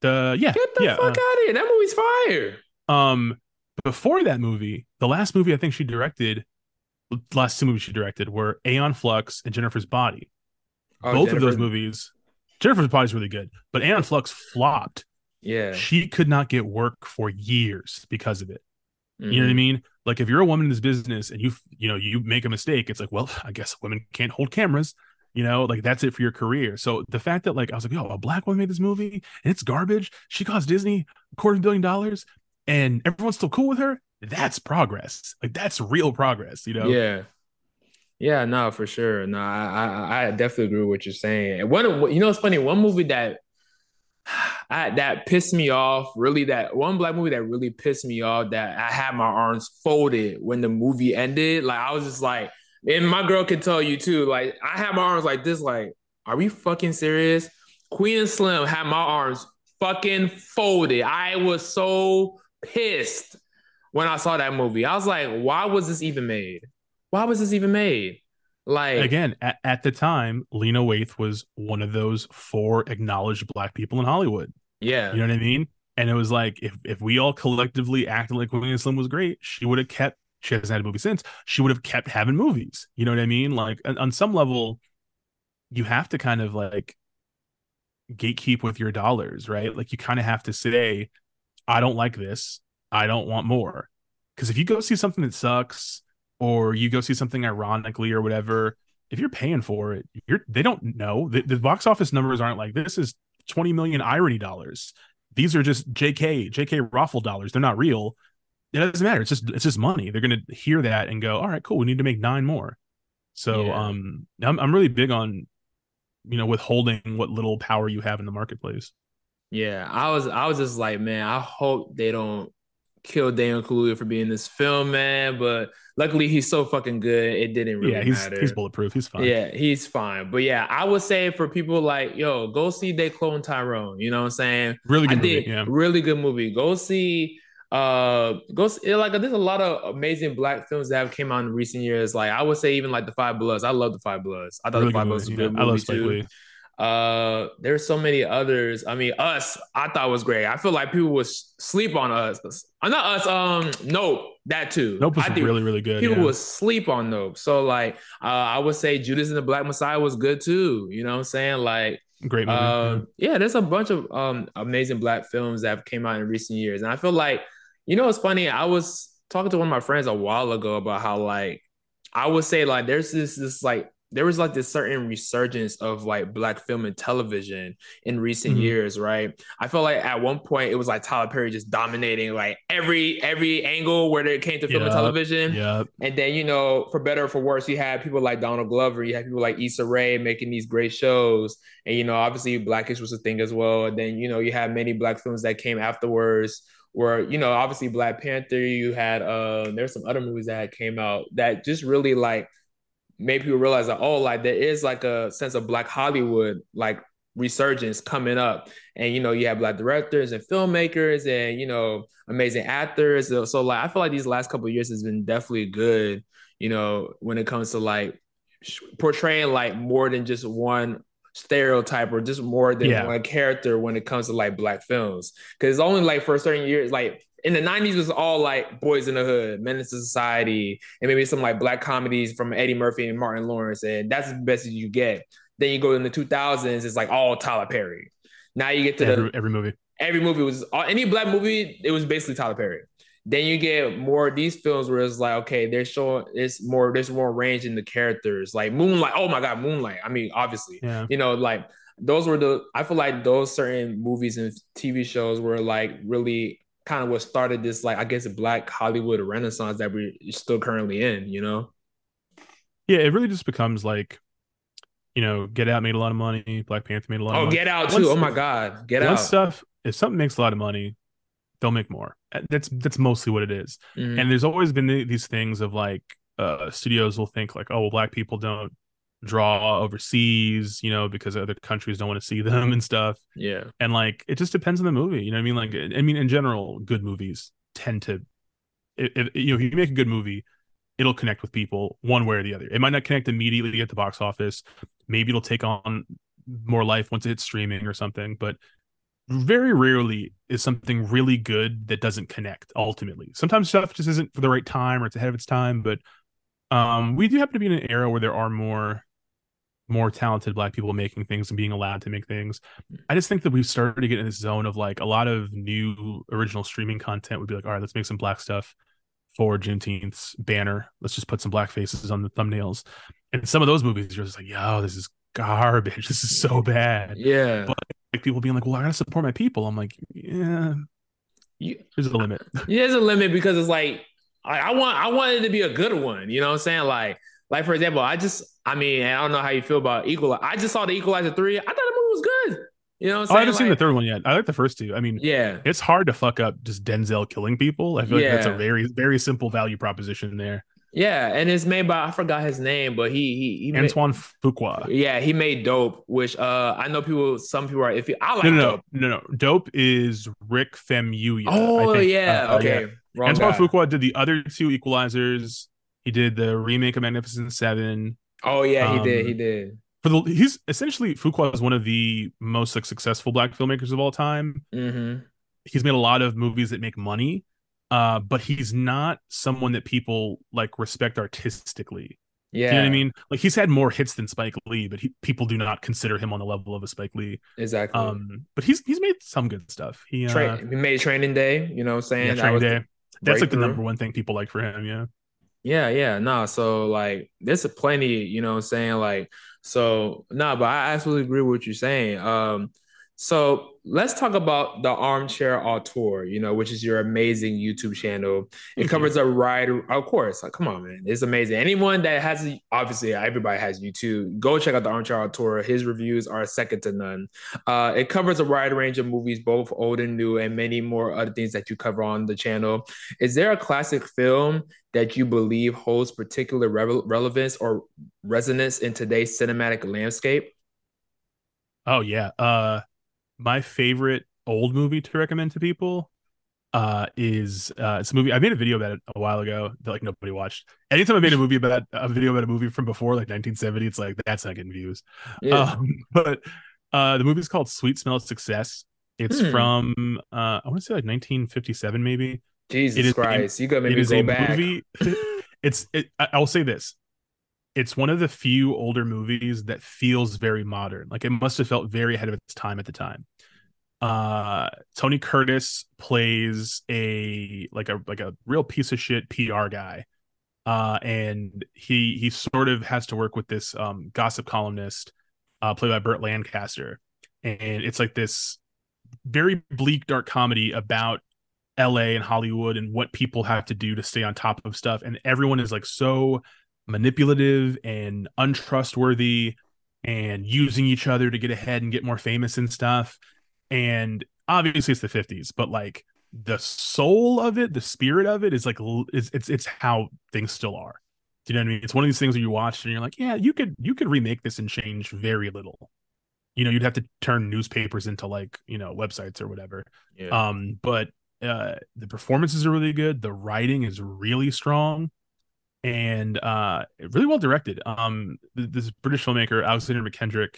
The yeah, get the yeah, fuck uh, out of here! That movie's fire. Um, before that movie, the last movie I think she directed, last two movies she directed were Aeon Flux and Jennifer's Body. Oh, Both Jennifer. of those movies, Jennifer's Body is really good, but Aeon Flux flopped. Yeah, she could not get work for years because of it. Mm-hmm. You know what I mm-hmm. mean? Like if you're a woman in this business and you you know you make a mistake, it's like, well, I guess women can't hold cameras. You know, like that's it for your career. So the fact that like I was like, yo, a black woman made this movie and it's garbage. She cost Disney a quarter of a billion dollars, and everyone's still cool with her, that's progress. Like that's real progress, you know? Yeah. Yeah, no, for sure. No, I, I, I definitely agree with what you're saying. And one, you know, it's funny. One movie that I, that pissed me off, really, that one black movie that really pissed me off, that I had my arms folded when the movie ended. Like I was just like, and my girl can tell you too. Like I had my arms like this. Like, are we fucking serious? Queen Slim had my arms fucking folded. I was so pissed when I saw that movie. I was like, why was this even made? Why was this even made? Like again, at, at the time, Lena Waithe was one of those four acknowledged black people in Hollywood. Yeah. You know what I mean? And it was like if if we all collectively acted like Queen Slim was great, she would have kept she hasn't had a movie since, she would have kept having movies. You know what I mean? Like on, on some level, you have to kind of like gatekeep with your dollars, right? Like you kind of have to say, I don't like this. I don't want more. Because if you go see something that sucks, or you go see something ironically or whatever, if you're paying for it, you're they don't know. The, the box office numbers aren't like this is 20 million irony dollars. These are just JK, JK raffle dollars. They're not real. It doesn't matter. It's just it's just money. They're gonna hear that and go, all right, cool. We need to make nine more. So yeah. um I'm I'm really big on you know withholding what little power you have in the marketplace. Yeah, I was I was just like, man, I hope they don't kill Daniel Kaluuya for being this film, man. But luckily, he's so fucking good. It didn't really yeah, he's, matter. He's bulletproof. He's fine. Yeah, he's fine. But yeah, I would say for people like, yo, go see They Clone Tyrone. You know what I'm saying? Really good I movie. Yeah. Really good movie. Go see. Uh, go see, like there's a lot of amazing black films that have came out in recent years. Like I would say, even like the Five Bloods. I love the Five Bloods. I thought really the Five Bloods was a good yeah, movie too. Lee. Uh, there's so many others. I mean, us, I thought was great. I feel like people would sleep on us. Uh, not us. Um, Nope, that too. Nope was really, really good. People yeah. would sleep on Nope. So like, uh, I would say Judas and the Black Messiah was good too. You know what I'm saying? Like, great movie. Uh, yeah. there's a bunch of um amazing black films that have came out in recent years, and I feel like, you know, it's funny. I was talking to one of my friends a while ago about how like I would say like there's this this like there was like this certain resurgence of like black film and television in recent mm-hmm. years, right? I felt like at one point it was like Tyler Perry just dominating like every every angle where it came to film yep. and television. Yeah. And then you know, for better or for worse, you had people like Donald Glover, you had people like Issa Rae making these great shows, and you know, obviously Blackish was a thing as well. And then you know, you had many black films that came afterwards. Where you know, obviously Black Panther, you had uh, there's some other movies that came out that just really like made people realize that oh like there is like a sense of black hollywood like resurgence coming up. And you know you have black directors and filmmakers and you know amazing actors. So, so like i feel like these last couple years has been definitely good you know when it comes to like portraying like more than just one stereotype or just more than yeah. one character when it comes to like black films. Because it's only like for certain years like in the 90s was all like Boyz n the Hood, Menace to Society, and maybe some like black comedies from Eddie Murphy and Martin Lawrence. And that's the best you get. Then you go in the 2000s, it's like all Tyler Perry. Now you get to every, the every movie. Every movie was uh, any black movie, it was basically Tyler Perry. Then you get more of these films where it's like, okay, they're showing it's more, there's more range in the characters. Like Moonlight. Oh my God, Moonlight. I mean, obviously, yeah. you know, like those were the I feel like those certain movies and TV shows were like really kind of what started this like I guess black Hollywood renaissance that we're still currently in, you know? Yeah, it really just becomes like, you know, Get Out made a lot of money, Black Panther made a lot oh, of money. Get Out too. oh my God. Get Out. stuff, if something makes a lot of money, they'll make more. Uh, that's that's mostly what it is. Mm-hmm. And there's always been these things of like uh studios will think like, oh well, black people don't draw overseas, you know, because other countries don't want to see them and stuff. Yeah. And like it just depends on the movie. You know I mean? Like I mean, in general, good movies tend to if, if, you know, if you make a good movie, it'll connect with people one way or the other. It might not connect immediately at the box office. Maybe it'll take on more life once it hits streaming or something, but very rarely is something really good that doesn't connect ultimately. Sometimes stuff just isn't for the right time or it's ahead of its time, but um, we do happen to be in an era where there are more more talented black people making things and being allowed to make things. Mm. I just think that we've started to get in this zone of like a lot of new original streaming content would be like, all right, let's make some black stuff for Juneteenth's banner. Let's just put some black faces on the thumbnails. And some of those movies, you're just like, yo, this is garbage. This is so bad. Yeah. But like, people being like, well, I gotta support my people. I'm like, yeah, You, There's a limit. yeah, there's a limit because it's like I, I want I want it to be a good one. You know what I'm saying? Like like for example, I just I mean I don't know how you feel about Equalizer. I just saw the Equalizer three. I thought the movie was good. You know what I'm Oh. I haven't seen the third one yet. I like the first two. I mean, Yeah. it's hard to fuck up just Denzel killing people. I feel like that's a very, very simple value proposition there. Yeah, and it's made by I forgot his name, but he he he made, Antoine Fuqua. yeah he made dope, which uh I know people some people are iffy. I like No, no, no, dope. no, no. no. Dope is Rick Famuyiwa. Oh yeah, Uh, okay. Wrong Antoine guy. Fuqua did the other two Equalizers. He did the remake of Magnificent Seven. Oh yeah, he did. Um, He did. For the he's essentially Fuqua is one of the most like, successful black filmmakers of all time. hmm He's made a lot of movies that make money, uh, but he's not someone that people like respect artistically. Yeah, You know what I mean? Like he's had more hits than Spike Lee, but he, people do not consider him on the level of a Spike Lee. exactly. Um, but he's he's made some good stuff. He uh, Tra- he made Training Day. You know what I'm saying? yeah, Training Day. That's like the number one thing people like for him. Yeah. Yeah, yeah, no. So like, there's a plenty. You know what I'm saying? Like, so no, but I absolutely agree with what you're saying. Um, so let's talk about the Armchair Auteur. You know, which is your amazing YouTube channel. It you. covers a wide, of course. Like, come on, man, it's amazing. Anyone that has, obviously, everybody has YouTube. Go check out the Armchair Auteur. His reviews are second to none. Uh, it covers a wide range of movies, both old and new, and many more other things that you cover on the channel. Is there a classic film that you believe holds particular revel- relevance or resonance in today's cinematic landscape? Oh yeah. Uh my favorite old movie to recommend to people uh is uh it's a movie I made a video about it a while ago that like nobody watched. Anytime I made a movie about a video about a movie from before like 1970, it's like that's not getting views. Um but uh the movie's called Sweet Smell of Success. It's Hmm. from uh I want to say like 1957 maybe. Jesus it is a- Christ, you it me go a back. movie it's it, i'll say this it's one of the few older movies that feels very modern. Like it must have felt very ahead of its time at the time. Uh tony curtis plays a like a like a real piece of shit pr guy. Uh and he he sort of has to work with this um gossip columnist uh played by burt lancaster. And it's like this very bleak dark comedy about LA and Hollywood and what people have to do to stay on top of stuff. And everyone is like so manipulative and untrustworthy and using each other to get ahead and get more famous and stuff. And obviously it's the 50s, but like the soul of it, the spirit of it is like it's it's it's how things still are. Do you know what I mean? It's one of these things where you watch and you're like, yeah, you could you could remake this and change very little. You know, you'd have to turn newspapers into like, you know, websites or whatever. Yeah. Um, but uh, the performances are really good. The writing is really strong, and uh, really well directed. Um, this British filmmaker Alexander Mackendrick,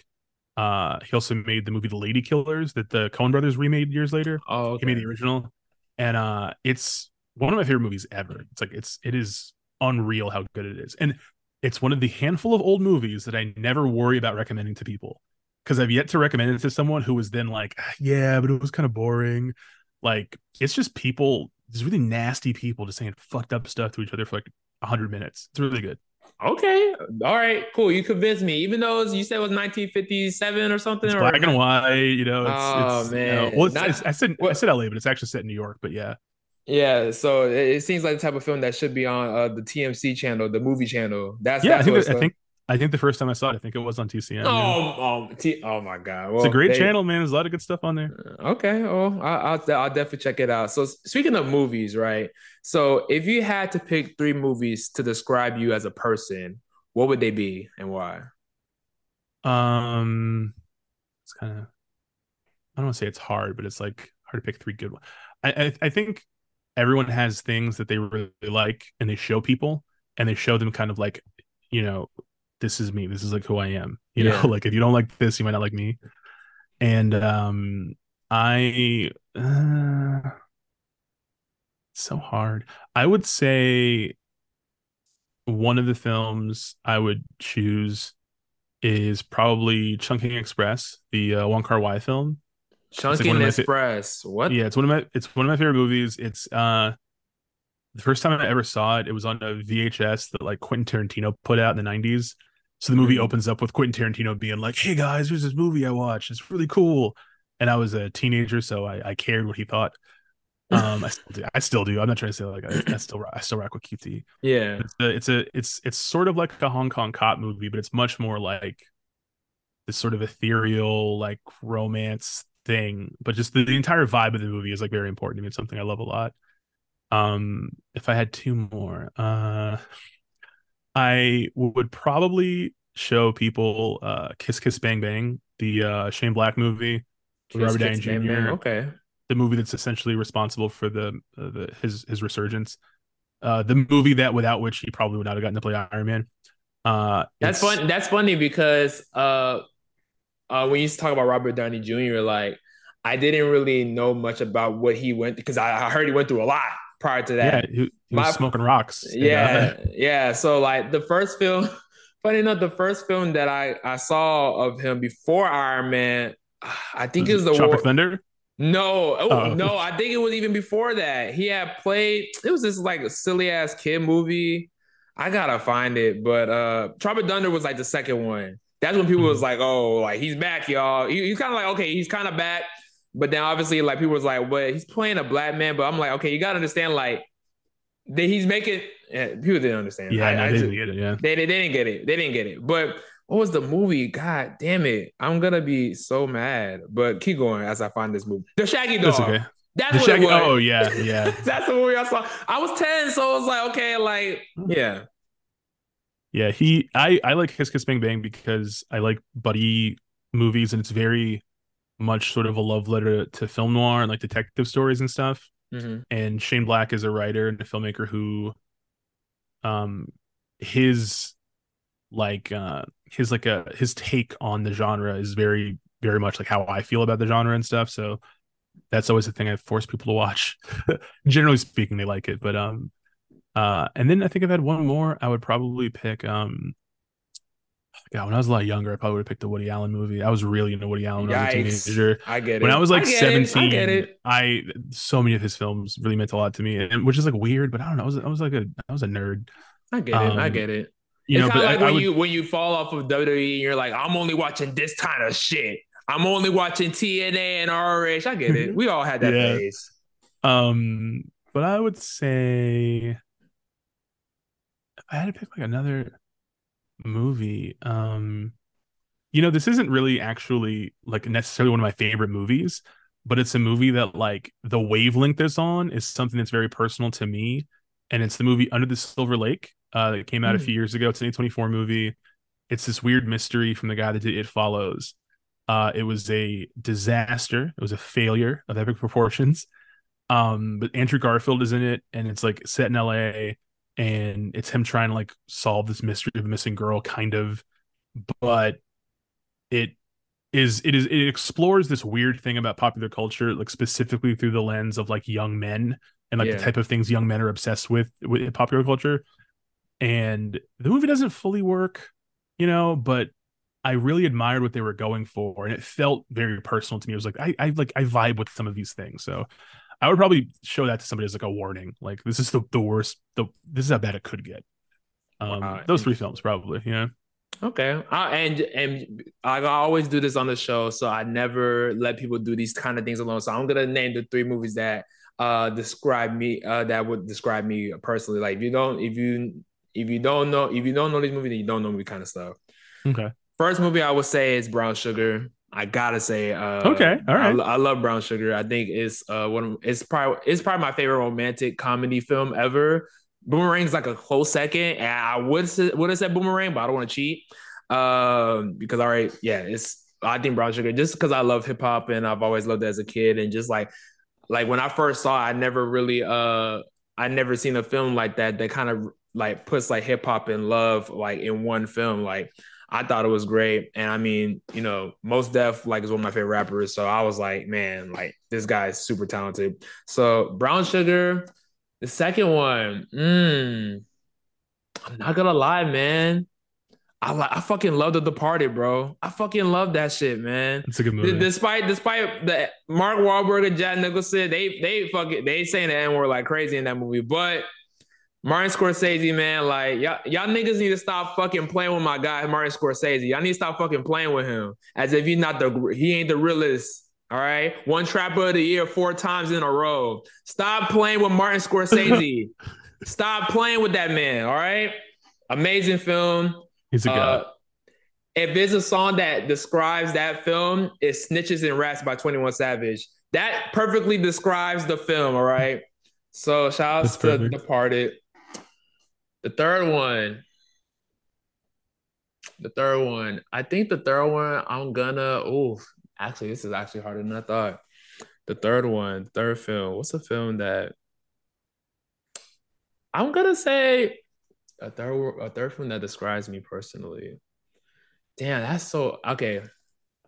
uh, he also made the movie The Ladykillers that the Coen Brothers remade years later. oh, He made the original, and uh, it's one of my favorite movies ever. It's like it's it is unreal how good it is, and it's one of the handful of old movies that I never worry about recommending to people because I've yet to recommend it to someone who was then like, "Ah, yeah, but it was kind of boring. Like it's just people, these really nasty people just saying fucked up stuff to each other for like hundred minutes. It's really good. Okay. All right. Cool. You convinced me. Even though it's- you said it was 1957 or something. It's or black and white, you know. It's, Oh, it's, you know- man. well, it's, Not- it's- I said I said LA, but it's actually set in New York. But yeah, Yeah. So it, it seems like the type of film that should be on uh, the TMC channel, the movie channel. That's yeah. I that's think what I think I think the first time I saw it, I think it was on TCM. Oh, oh, T- oh my God. it's a great they- channel, man. There's a lot of good stuff on there. Okay, well, I, I'll I'll definitely check it out. So speaking of movies, right? So if you had to pick three movies to describe you as a person, what would they be and why? Um, it's kind of I don't want to say it's hard, but it's like hard to pick three good ones. I, I I think everyone has things that they really like, and they show people, and they show them kind of like, you know, this is me. This is like who I am. You Yeah. know, like if you don't like this, you might not like me. And um, I uh, so hard. I would say one of the films I would choose is probably Chungking Express, the uh, Wong Kar Wai film. Chungking one of my fa- Express. What? Yeah, it's one of my it's one of my favorite movies. It's uh the first time I ever saw it, it was on a VHS that like Quentin Tarantino put out in the 90s. So the movie Mhm. opens up with Quentin Tarantino being like, "Hey guys, here's this movie I watched. It's really cool." And I was a teenager, so I, I cared what he thought. Um, I still do. I still do. I'm not trying to say like I, I still I still rock with QT. Yeah, it's a, it's a it's it's sort of like a Hong Kong cop movie, but it's much more like this sort of ethereal like romance thing. But just the, the entire vibe of the movie is like very important to me. It's something I love a lot. Um, if I had two more, uh, I would probably show people uh Kiss Kiss Bang Bang, the uh Shane Black movie with Robert Downey Jr. Okay, the movie that's essentially responsible for the uh, the his his resurgence. Uh, the movie that without which he probably would not have gotten to play Iron Man. Uh, that's fun. That's funny because uh, uh, when you talk about Robert Downey Jr., like I didn't really know much about what he went because I, I heard he went through a lot prior to that. Yeah, he, he was My, smoking rocks. Yeah, yeah. So like the first film, funny enough, the first film that I I saw of him before Iron Man, I think was it was the Tropic Thunder. No, oh, oh, no, I think it was even before that. He had played. It was this like a silly ass kid movie. I gotta find it, but uh Tropic Thunder was like the second one. That's when people mm-hmm. was like, "Oh, like he's back, y'all." He, he's kind of like, okay, he's kind of back, but then obviously, like people was like, "What? He's playing a black man." But I'm like, okay, you gotta understand, like that he's making. Yeah, people didn't understand. Yeah, I, no, I they just, didn't get it. Yeah, they, they didn't get it. They didn't get it. But what was the movie? God damn it. I'm gonna be so mad. But keep going as I find this movie. The Shaggy Dog. That's okay. That's the Shaggy. Oh yeah, yeah. That's the movie I saw. I was 10, so I was like, okay, like, yeah. Yeah, he I I like Kiss Kiss Bang Bang because I like buddy movies and it's very much sort of a love letter to film noir and like detective stories and stuff. Mm-hmm. And Shane Black is a writer and a filmmaker who um his like uh his like a his take on the genre is very very much like how I feel about the genre and stuff. So that's always the thing I force people to watch. Generally speaking, they like it, but um, uh, and then I think I've had one more. I would probably pick um, God, when I was a lot younger, I probably would have picked the Woody Allen movie. I was really into Woody Allen when I was a teenager. I get it. When I was like I 17, it. I get it. I so many of his films really meant a lot to me, and which is like weird, but I don't know. I was I was like a I was a nerd. I get um, it. I get it. You it's know, but like I, when would, you when you fall off of WWE, and you're like, I'm only watching this kind of shit. I'm only watching TNA and RH. I get it. We all had that yeah. phase. Um, but I would say if I had to pick like another movie, um, you know, this isn't really actually like necessarily one of my favorite movies, but it's a movie that like the wavelength is on is something that's very personal to me. And it's the movie Under the Silver Lake uh, that came out mm. a few years ago. It's an A24 movie. It's this weird mystery from the guy that did It Follows. Uh, it was a disaster. It was a failure of epic proportions. Um, but Andrew Garfield is in it, and it's like set in LA, and it's him trying to like solve this mystery of a missing girl, kind of. But it is it is it explores this weird thing about popular culture, like specifically through the lens of like young men and like yeah. the type of things young men are obsessed with with popular culture and the movie doesn't fully work, you know, but I really admired what they were going for, and it felt very personal to me. It was like I, I like I vibe with some of these things, so I would probably show that to somebody as like a warning, like this is the the worst. The this is how bad it could get. Um, wow. those three films probably, yeah. Okay, I, and and I always do this on the show, so I never let people do these kind of things alone. So I'm gonna name the three movies that uh describe me uh that would describe me personally. Like if you don't, if you if you don't know, if you don't know these movies, then you don't know me kind of stuff. Okay. First movie I would say is Brown Sugar. I gotta say, uh, okay, all right. I, I, love Brown Sugar. I think it's uh one. It's probably it's probably my favorite romantic comedy film ever. Boomerang's like a close second, and I would would have said Boomerang, but I don't want to cheat. Um, because all right, yeah, it's I think Brown Sugar just because I love hip hop and I've always loved it as a kid, and just like like when I first saw, it, I never really uh I never seen a film like that that kind of like puts like hip hop and love like in one film. Like I thought it was great. And I mean, you know, Mos Def like is one of my favorite rappers. So I was like, man, like this guy is super talented. So Brown Sugar, the second one, mm, I'm not gonna lie, man. I like I fucking love The Departed, bro. I fucking love that shit, man. It's a good movie. D- despite despite the Mark Wahlberg and Jack Nicholson, they they fucking they saying the N word like crazy in that movie, but Martin Scorsese, man, like y'all, y'all niggas need to stop fucking playing with my guy, Martin Scorsese. Y'all need to stop fucking playing with him as if he's not the he ain't the realest. All right. One trapper of the year four times in a row. Stop playing with Martin Scorsese. Stop playing with that man. All right. Amazing film. He's a. Uh, if there's a song that describes that film, it's Snitches and Rats by 21 Savage. That perfectly describes the film. All right. So shout out to Departed. The third one. The third one. I think the third one, I'm gonna. Oh, actually, this is actually harder than I thought. The third one, third film. What's a film that I'm gonna say a third a third film that describes me personally. Damn, that's so okay.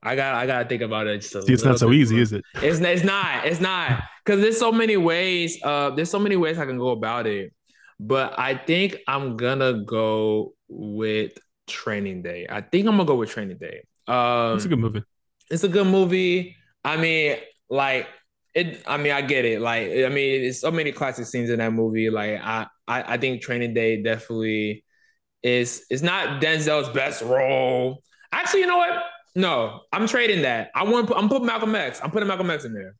I got I gotta think about it. See, it's not so easy, is it? It's it's not. It's not because there's so many ways. Uh, there's so many ways I can go about it. But I think I'm gonna go with Training Day. I think I'm gonna go with Training Day. Um, it's a good movie. It's a good movie. I mean, like it. I mean, I get it. Like, I mean, it's so many classic scenes in that movie. Like, I, I, I think Training Day definitely is. It's not Denzel's best role. Actually, you know what? No, I'm trading that. I want. I'm putting Malcolm X. I'm putting Malcolm X in there.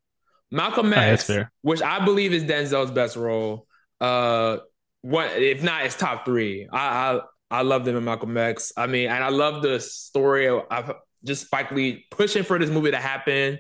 Malcolm X, right, which I believe is Denzel's best role. Uh, what if not? It's top three. I, I I love them in Malcolm X. I mean, and I love the story of just Spike Lee pushing for this movie to happen.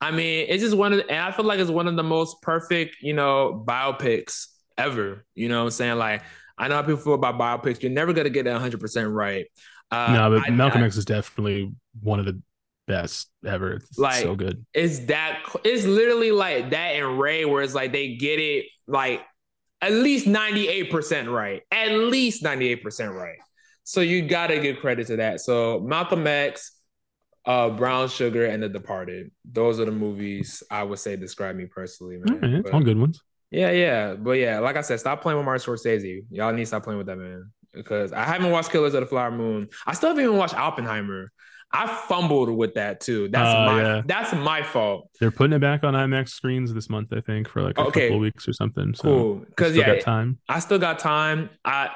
I mean, it's just one of, the, and I feel like it's one of the most perfect, you know, biopics ever. You know, what I'm saying like I know how people feel about biopics. You're never gonna get it 100 percent right. Uh, no, but I, Malcolm I, X is definitely one of the best ever. It's like so good. It's that. It's literally like that and Ray, where it's like they get it like at least 98% right. At least 98% right. So you gotta give credit to that. So Malcolm X, uh, Brown Sugar, and The Departed. Those are the movies I would say describe me personally, man. All, right, but, all good ones. Yeah, yeah. But yeah, like I said, stop playing with Martin Scorsese. Y'all need to stop playing with that man. Because I haven't watched Killers of the Flower Moon. I still haven't even watched Oppenheimer. I fumbled with that too. That's uh, my yeah. that's my fault. They're putting it back on IMAX screens this month, I think, for like a okay. couple weeks or something. So cool. Because yeah, got time. I still got time. I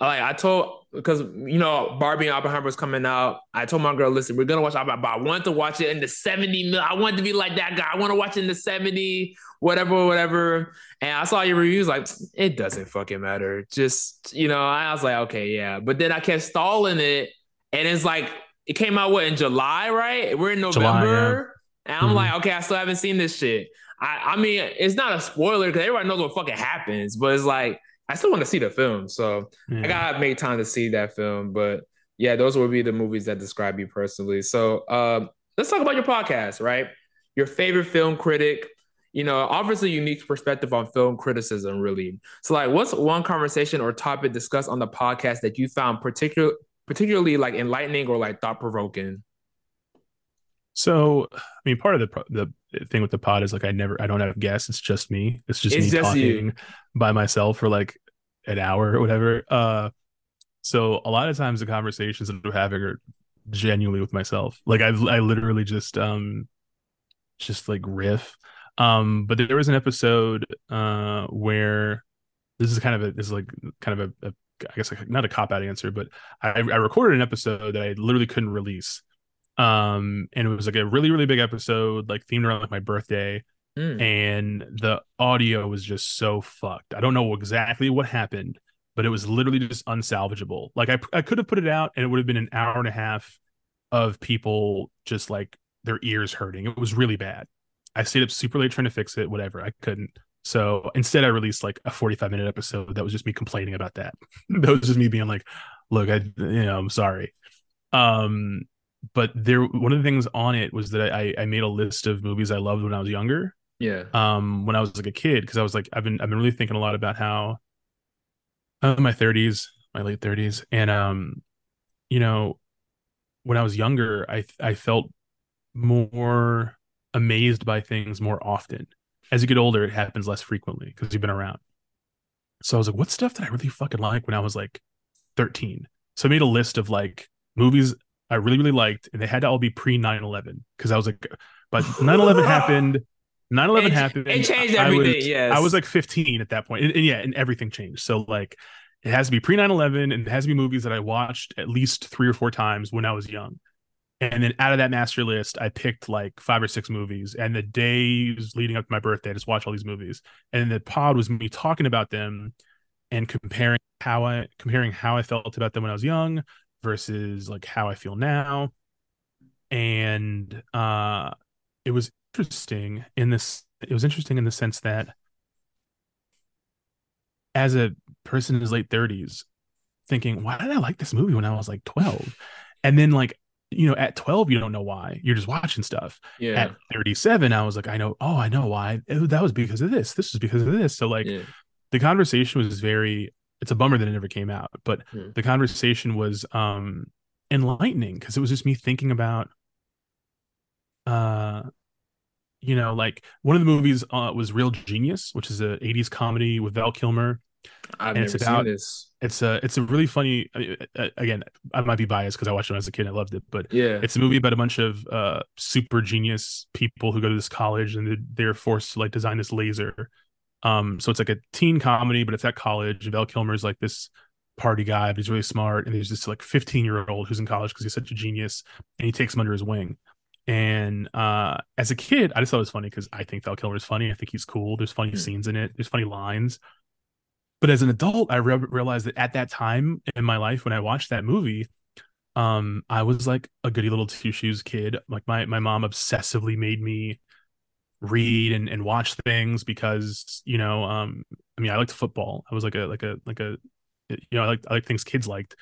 like I told because you know Barbie and Oppenheimer was coming out. I told my girl, listen, we're gonna watch Oppenheimer, but I want to watch it in the 70 mil. I want to be like that guy. I want to watch it in the 70, whatever, whatever. And I saw your reviews, like, it doesn't fucking matter. Just, you know, I was like, okay, yeah. But then I kept stalling it. And it's like it came out what in July, right? We're in November. July, yeah. And I'm mm-hmm. like, okay, I still haven't seen this shit. I, I mean, it's not a spoiler because everybody knows what fucking happens, but it's like I still want to see the film. So yeah. I gotta make time to see that film. But yeah, those would be the movies that describe you personally. So um, let's talk about your podcast, right? Your favorite film critic, you know, offers a unique perspective on film criticism, really. So, like, what's one conversation or topic discussed on the podcast that you found particular particularly like enlightening or like thought provoking? So, I mean, part of the the thing with the pod is like I never, I don't have guests. It's just me. It's just it's me just talking you. by myself for like an hour or whatever. Uh, so a lot of times the conversations that I'm having are genuinely with myself. Like I, I literally just, um, just like riff. Um, but there was an episode, uh, where this is kind of a, this is like kind of a, a I guess not a cop out answer, but I, I recorded an episode that I literally couldn't release. Um, and it was like a really, really big episode, like themed around like my birthday. Mm. And the audio was just so fucked. I don't know exactly what happened, but it was literally just unsalvageable. Like I, I could have put it out and it would have been an hour and a half of people just like their ears hurting. It was really bad. I stayed up super late trying to fix it, whatever. I couldn't. So instead, I released like a 45 minute episode that was just me complaining about that. that was just me being like, look, I, you know, I'm sorry. Um, but there, one of the things on it was that I, I made a list of movies I loved when I was younger. Yeah. Um, when I was like a kid, because I was like, I've been, I've been really thinking a lot about how, uh, my 30s, my late 30s, and um, you know, when I was younger, I I felt more amazed by things more often as you get older, it happens less frequently because you've been around. So I was like, what stuff did I really fucking like when I was like 13? So I made a list of like movies I really, really liked, and they had to all be pre 9 11 because I was like, but 9 11 happened. 9 11 happened. It changed everything. I was, yes. I was like 15 at that point. And, and yeah, and everything changed. So like, it has to be pre 9 11 and it has to be movies that I watched at least three or four times when I was young. And then out of that master list, I picked like five or six movies. And the days leading up to my birthday, I just watched all these movies. And the pod was me talking about them and comparing how I comparing how I felt about them when I was young versus like how I feel now. And uh it was interesting in this it was interesting in the sense that as a person in his late 30s thinking why did i like this movie when i was like 12 and then like you know at 12 you don't know why. You're just watching stuff. Yeah. at 37 i was like i know oh i know why. Oh, that was because of this. This was because of this. So like yeah. the conversation was very it's a bummer that it never came out but the conversation was um enlightening because it was just me thinking about uh you know like one of the movies uh, was real genius which is a 80s comedy with val kilmer I've and never it's about- seen this. it's a it's a really funny I- I- again i might be biased because i watched it when I was a kid and i loved it but Yeah. it's a movie about a bunch of uh super genius people who go to this college and they're- forced to like design this laser. Um so it's like a teen comedy but it's at college. And val kilmer's like this party guy but he's really smart and there's this like 15 year old who's in college because he's such a genius and he takes him under his wing. And uh as a kid i just thought it was funny because i think val Kilmer is funny. I think he's cool. There's funny Hmm. scenes in it. There's funny lines but as an adult i re- realized that at that time in my life when i watched that movie um i was like a goody little two shoes kid. Like my my mom obsessively made me read and, and watch things because you know um i mean i liked football. I was like a like a like a you know i like i like things kids liked.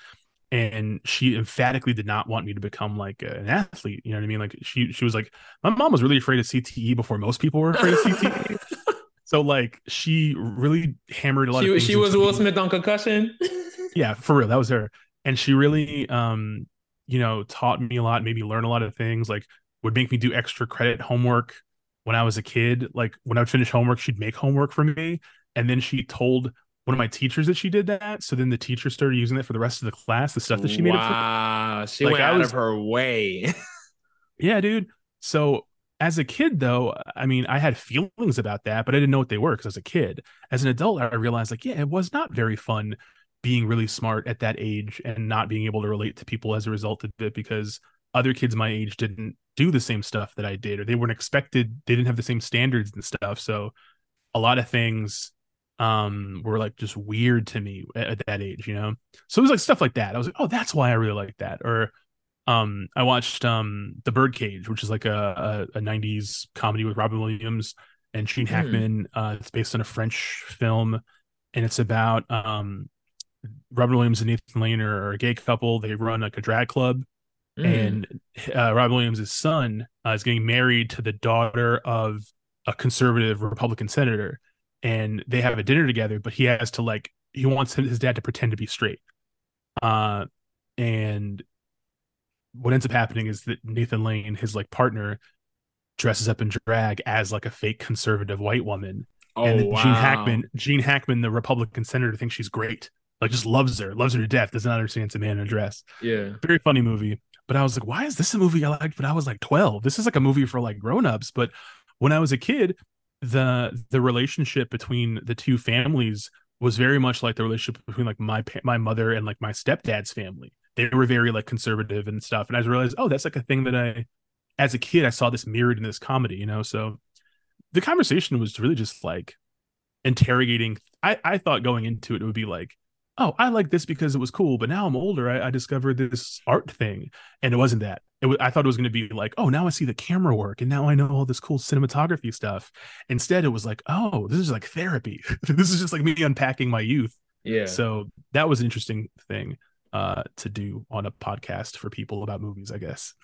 And she emphatically did not want me to become like an athlete. You know what i mean? Like she she was like my mom was really afraid of cte before most people were afraid of cte so like she really hammered a lot she, she was Will Smith on concussion. yeah for real that was her and she really um you know taught me a lot made me learn a lot of things like would make me do extra credit homework when i was a kid like when i would finish homework she'd make homework for me and then she told one of my teachers that she did that so then the teacher started using it for the rest of the class the stuff that she made wow, she Like, went I out was- of her way. Yeah, dude. So as a kid, though, I mean, I had feelings about that, but I didn't know what they were because as a kid. As an adult, I realized like, yeah, it was not very fun being really smart at that age and not being able to relate to people as a result of it because other kids my age didn't do the same stuff that I did, or they weren't expected, they didn't have the same standards and stuff. So a lot of things um were like just weird to me at, at that age, you know. So it was like stuff like that. I was like, oh, that's why I really like that. Or um I watched um The Birdcage, which is like a, a, a 90s comedy with Robin Williams and Gene Hmm. Hackman. Uh it's based on a French film and it's about um Robin Williams and Nathan Lane are, are a gay couple. They run like a drag club Mm. and uh, Robin Williams' son uh, is getting married to the daughter of a conservative Republican senator, and they have a dinner together. But he has to like he wants his dad to pretend to be straight, uh, and what ends up happening is that Nathan Lane, his like partner, dresses up in drag as like a fake conservative white woman, oh, and wow. Gene Hackman, Gene Hackman, the Republican senator, thinks she's great, like just loves her, loves her to death, does not understand it's a man in a dress Yeah. very funny movie. But I was like, why is this a movie I liked when I was like 12? This is like a movie for like grown-ups. But when I was a kid, the the relationship between the two families was very much like the relationship between like my my mother and like my stepdad's family. They were very like conservative and stuff. And I realized, oh, that's like a thing that I as a kid I saw this mirrored in this comedy, you know. So the conversation was really just like interrogating. I, I thought going into it, it would be like, oh, I like this because it was cool, but now I'm older. I, I discovered this art thing, and it wasn't that. It was, I thought it was going to be like, oh, now I see the camera work, and now I know all this cool cinematography stuff. Instead, it was like, oh, this is like therapy. this is just like me unpacking my youth. Yeah. So that was an interesting thing uh, to do on a podcast for people about movies, I guess.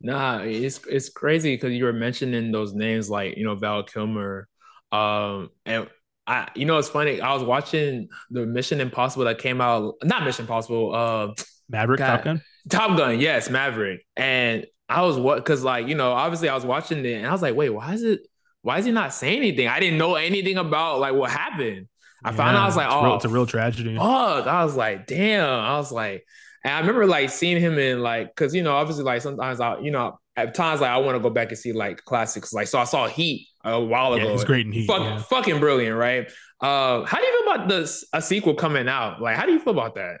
Nah, it's it's crazy because you were mentioning those names like you know Val Kilmer, um, and I you know it's funny. I was watching the Mission Impossible that came out, not Mission Impossible, uh, Maverick, God. Top Gun. Top Gun, yes, Maverick, and I was what because like you know obviously I was watching it and I was like, wait, why is it? Why is he not saying anything? I didn't know anything about like what happened. I found out I was like, it's, oh, real, it's a real tragedy. fuck. I was like, damn. I was like, and I remember like seeing him in like, cause you know, obviously like sometimes I, you know, at times like I want to go back and see like classics. Like, so I saw Heat a while ago. Yeah, he's great in Heat. Fuck, yeah. Fucking brilliant, right? Uh, how do you feel about this a sequel coming out? Like, how do you feel about that?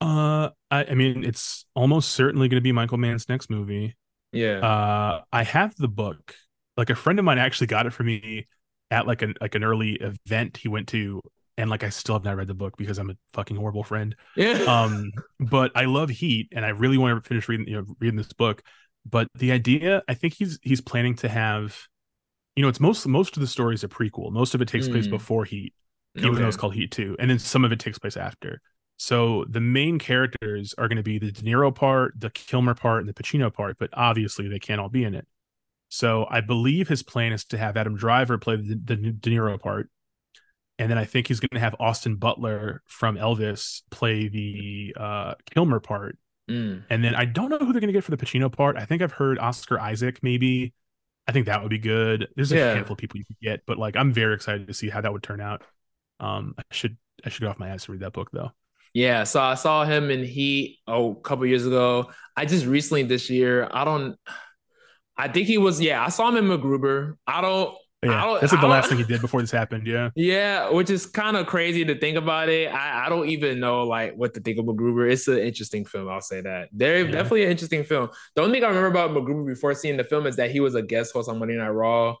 Uh, I, I mean, it's almost certainly going to be Michael Mann's next movie. Yeah. Uh, I have the book. Like a friend of mine actually got it for me at like an like an early event he went to, and like I still have not read the book because I'm a fucking horrible friend. yeah. Um, but I love Heat, and I really want to finish reading you know reading this book. But the idea, I think he's he's planning to have, you know, it's most most of the story is a prequel. Most of it takes place Mm. before Heat, even though it's called Heat Two, and then some of it takes place after. So the main characters are going to be the De Niro part, the Kilmer part, and the Pacino part, but obviously they can't all be in it. So I believe his plan is to have Adam Driver play the, the De Niro part, and then I think he's going to have Austin Butler from Elvis play the uh, Kilmer part, Mm. and then I don't know who they're going to get for the Pacino part. I think I've heard Oscar Isaac maybe. I think that would be good. There's a Yeah. handful of people you could get, but like I'm very excited to see how that would turn out. Um, I should I should get off my ass to read that book though. Yeah, so I saw him in Heat oh, a couple years ago. I just recently this year, I don't I think he was yeah, I saw him in MacGruber. I don't yeah, that's like the last thing he did before this happened. Yeah. Yeah, which is kind of crazy to think about it. I, I don't even know like what to think of MacGruber. It's an interesting film, I'll say that. They're Yeah. definitely an interesting film. The only thing I remember about MacGruber before seeing the film is that he was a guest host on Monday Night Raw.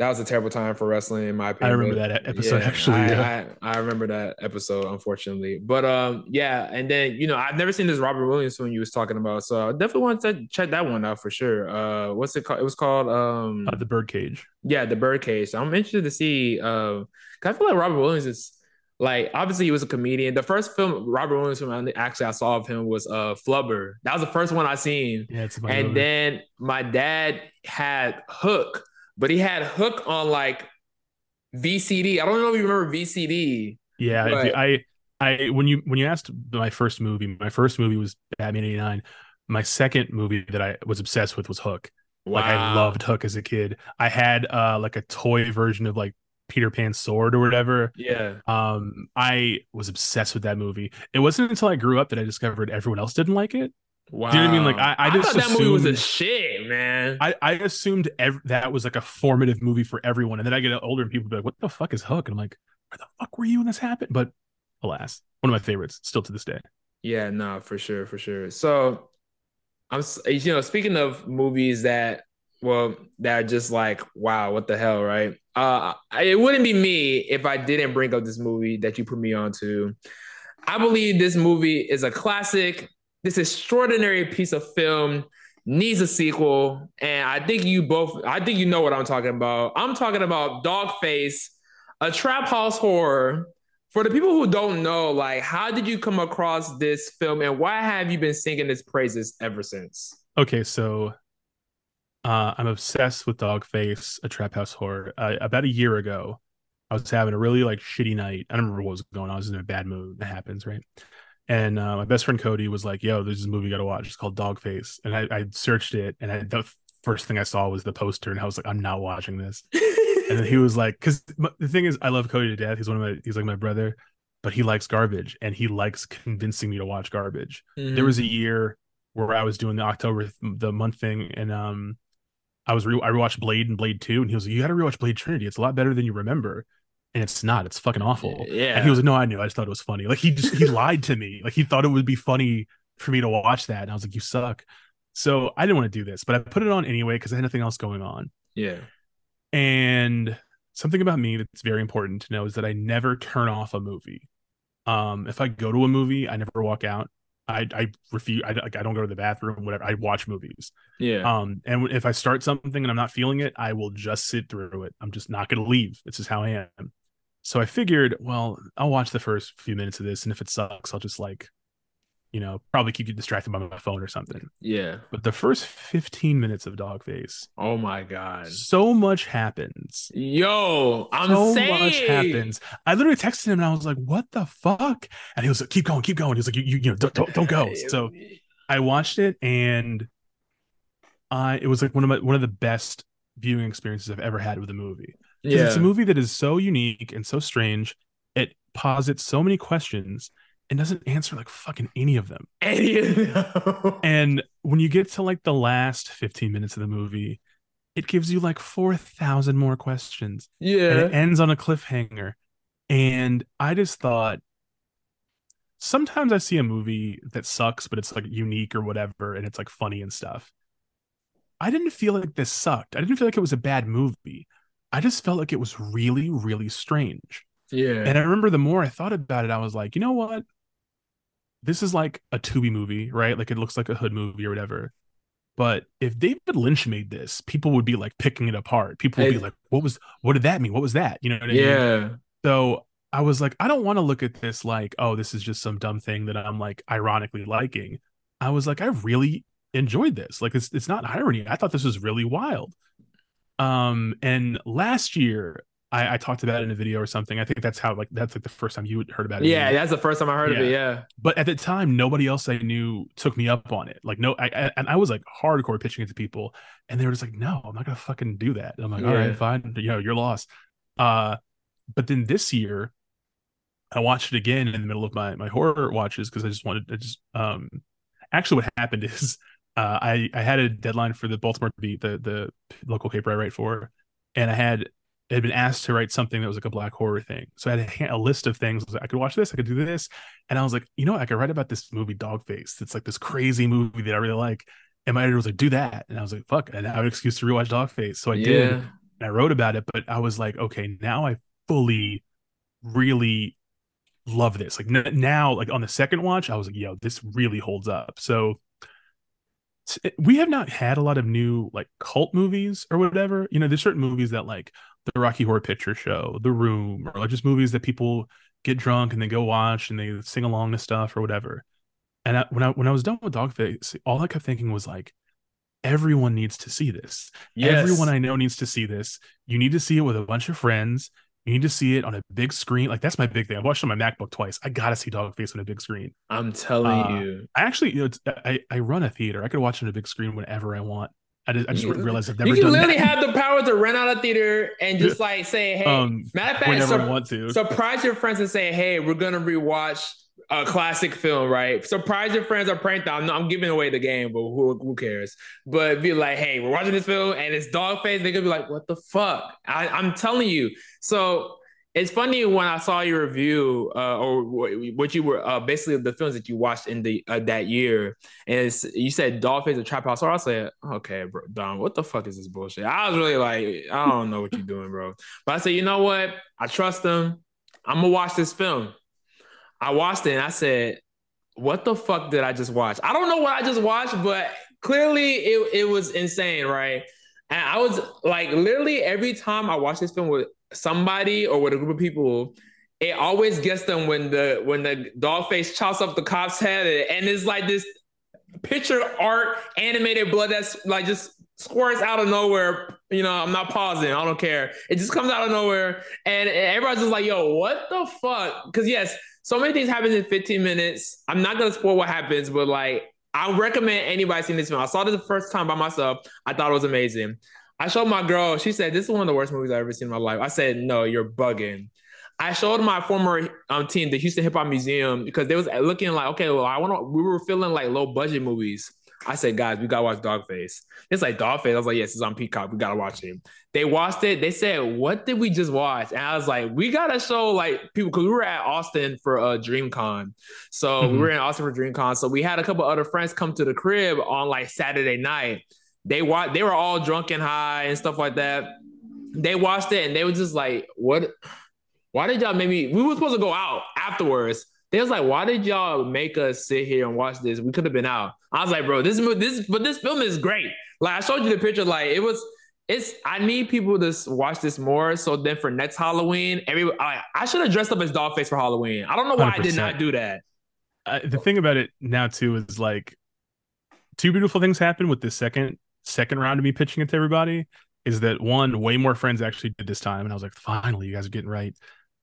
That was a terrible time for wrestling, in my opinion. I remember that episode, actually, I, yeah. I, I remember that episode, unfortunately. But um, yeah, and then you know, I've never seen this Robin Williams one you was talking about, so I definitely want to check that one out for sure. Uh, what's it called? It was called um, Uh, the Birdcage. yeah, the Birdcage. So I'm interested to see. Uh, I feel like Robin Williams is like obviously he was a comedian. The first film Robin Williams film actually I saw of him was uh Flubber. That was the first one I seen. Yeah, it's And movie. then my dad had Hook, but he had Hook on like VCD. I don't know if you remember VCD. yeah, but- I I when you when you asked my first movie, my first movie was Batman '89. My second movie that I was obsessed with was Hook. Like I loved Hook as a kid. I had uh like a toy version of like Peter Pan's sword or whatever. Yeah. Um, I was obsessed with that movie. It wasn't until I grew up that I discovered everyone else didn't like it. Wow. Do you know what I mean? Like, I- I just thought that movie was a shit, man. I, I assumed ev- that was like a formative movie for everyone, and then I get older and people be like, "What the fuck is Hook?" And I'm like, "Where the fuck were you when this happened?" But alas, one of my favorites still to this day. Yeah, no, for sure, for sure. So I'm, you know, speaking of movies that, well, that are just like, wow, what the hell, right? Uh, it wouldn't be me if I didn't bring up this movie that you put me on to. I believe this movie is a classic. This extraordinary piece of film needs a sequel, and I think you both, I think you know what I'm talking about. I'm talking about Dogface, a trap house horror for the people who don't know, like, how did you come across this film and why have you been singing its praises ever since? Okay, so uh, I'm obsessed with Dogface, a trap house horror. Uh, about a year ago, I was having a really like shitty night. I don't remember what was going on. I was in a bad mood. That happens, right? And uh, my best friend Cody was like, "Yo, there's this movie you got to watch. It's called Dogface." And I, I searched it, and I, the first thing I saw was the poster, and I was like, "I'm not watching this." And then he was like, "Because the thing is, I love Cody to death. He's one of my, he's like my brother, but he likes garbage, and he likes convincing me to watch garbage." there was a year where I was doing the October the month thing, and um, I was re- I rewatched Blade and Blade Two, and he was like, "You got to rewatch Blade Trinity. It's a lot better than you remember." And it's not. It's fucking awful. Yeah. And he was like, "No, I knew. I just thought it was funny." Like he just he lied to me. Like he thought it would be funny for me to watch that, and I was like, "You suck." So I didn't want to do this, but I put it on anyway because I had nothing else going on. yeah. And something about me that's very important to know is that I never turn off a movie. Um, if I go to a movie, I never walk out. I I refuse. I like I don't go to the bathroom. Whatever. I watch movies. Yeah. Um, and if I start something and I'm not feeling it, I will just sit through it. I'm just not going to leave. This is how I am. So I figured, well, I'll watch the first few minutes of this, and if it sucks, I'll just like, you know, probably keep you distracted by my phone or something. yeah. But the first 15 minutes of Dogface, Oh my God. so much happens Yo, I'm so saying much happens. I literally texted him and I was like, "What the fuck?" And he was like, "Keep going, keep going." He was like, "You, you, you know, don't, don't, don't go." So I watched it and I it was like one of my one of the best viewing experiences I've ever had with a movie. Yeah. It's a movie that is so unique and so strange. It posits so many questions and doesn't answer like fucking any of them. Any of them. And when you get to like the last 15 minutes of the movie, it gives you like 4,000 more questions. and yeah. it ends on a cliffhanger. And I just thought sometimes I see a movie that sucks, but it's like unique or whatever, and it's like funny and stuff. I didn't feel like this sucked. I didn't feel like it was a bad movie. I just felt like it was really, really strange. Yeah. And I remember the more I thought about it, I was like, you know what? This is like a Tubi movie, right? Like it looks like a hood movie or whatever. But if David Lynch made this, people would be like picking it apart. People would Hey. be like, "What was? What did that mean? What was that?" You know what I mean? yeah. So I was like, I don't want to look at this like, oh, this is just some dumb thing that I'm like ironically liking. I was like, I really enjoyed this. Like, it's it's not irony. I thought this was really wild. Um, and last year I, I talked about it in a video or something. I think that's how like that's like the first time you heard about it. Yeah, that's the first time I heard of it. Yeah. But at the time, nobody else I knew took me up on it. Like, no, I, I and I was like hardcore pitching it to people, and they were just like, "No, I'm not gonna fucking do that." And I'm like, "All Yeah. right, fine, you know, you're lost." Uh, but then this year, I watched it again in the middle of my my horror watches because I just wanted to just um. Actually, what happened is, uh, I I had a deadline for the Baltimore Beat, the the local paper I write for, and I had had been asked to write something that was like a black horror thing. So I had a, a list of things. I, like, I could watch this, I could do this, and I was like, you know, what? I could write about this movie Dogface. It's like this crazy movie that I really like. And my editor was like, do that, and I was like, fuck, and I have an excuse to rewatch Dogface. So I did, and I wrote about it. But I was like, okay, now I fully, really love this. Like n- now, like on the second watch, I was like, yo, this really holds up. So t- we have not had a lot of new like cult movies or whatever. You know, there's certain movies that like the Rocky Horror Picture Show, The Room, or like just movies that people get drunk and they go watch and they sing along to stuff or whatever. And I, when I when I was done with Dogface, all I kept thinking was like, everyone needs to see this. Yes. Everyone I know needs to see this. You need to see it with a bunch of friends. You need to see it on a big screen. Like that's my big thing. I've watched it on my MacBook twice. I gotta see Dogface on a big screen. I'm telling Uh, you. I actually, you know, I I run a theater. I could watch it on a big screen whenever I want. I just, I just realized I've never You can done literally that. have the power to rent out a theater and just like say, hey, um, matter of fact, whenever sur- I want to. surprise your friends and say, hey, we're gonna rewatch a classic film, right? Surprise your friends or prank them. I'm, I'm giving away the game, but who, who cares? But be like, hey, we're watching this film and it's Dogface. They're gonna be like, what the fuck? I, I'm telling you. So it's funny when I saw your review uh, or what you were uh, basically the films that you watched in the uh, that year, and you said Dogface a Trap House. So I said, okay, bro, Dom, what the fuck is this bullshit? I was really like, I don't know what you're doing, bro. But I said, you know what? I trust them. I'm gonna watch this film. I watched it and I said, what the fuck did I just watch? I don't know what I just watched, but clearly it, it was insane, right? And I was like, literally every time I watch this film with somebody or with a group of people, it always gets them when the when the dog face chops up the cop's head and it's like this picture art animated blood that's like just squirts out of nowhere. You know, I'm not pausing. I don't care. It just comes out of nowhere, and everybody's just like, "Yo, what the fuck?" Because yes, so many things happen in 15 minutes. I'm not gonna spoil what happens, but like, I recommend anybody seeing this film. I saw this the first time by myself. I thought it was amazing. I showed my girl. She said, "This is one of the worst movies I've ever seen in my life." I said, "No, you're bugging." I showed my former um, team, the Houston Hip Hop Museum, because they was looking like, okay, well, I want to. We were feeling like low budget movies. I said, guys, we gotta watch Dogface. It's like Dogface. I was like, yes, it's on Peacock. We gotta watch it. They watched it. They said, what did we just watch? And I was like, we gotta show like people because we were at Austin for a uh, DreamCon. So Mhm. we were in Austin for DreamCon. So we had a couple other friends come to the crib on like Saturday night. They watched. They were all drunk and high and stuff like that. They watched it and they were just like, what? Why did y'all make me? We were supposed to go out afterwards. They was like, why did y'all make us sit here and watch this? We could have been out. I was like, bro, this mo- this but this film is great. Like I showed you the picture. Like it was. It's. I need people to watch this more. So then for next Halloween, every I, I should have dressed up as Dogface for Halloween. I don't know why I did not do that. uh, the thing about it now too is like two beautiful things happen with the second second round of me pitching it to everybody is that one way more friends actually did this time and i was like finally you guys are getting right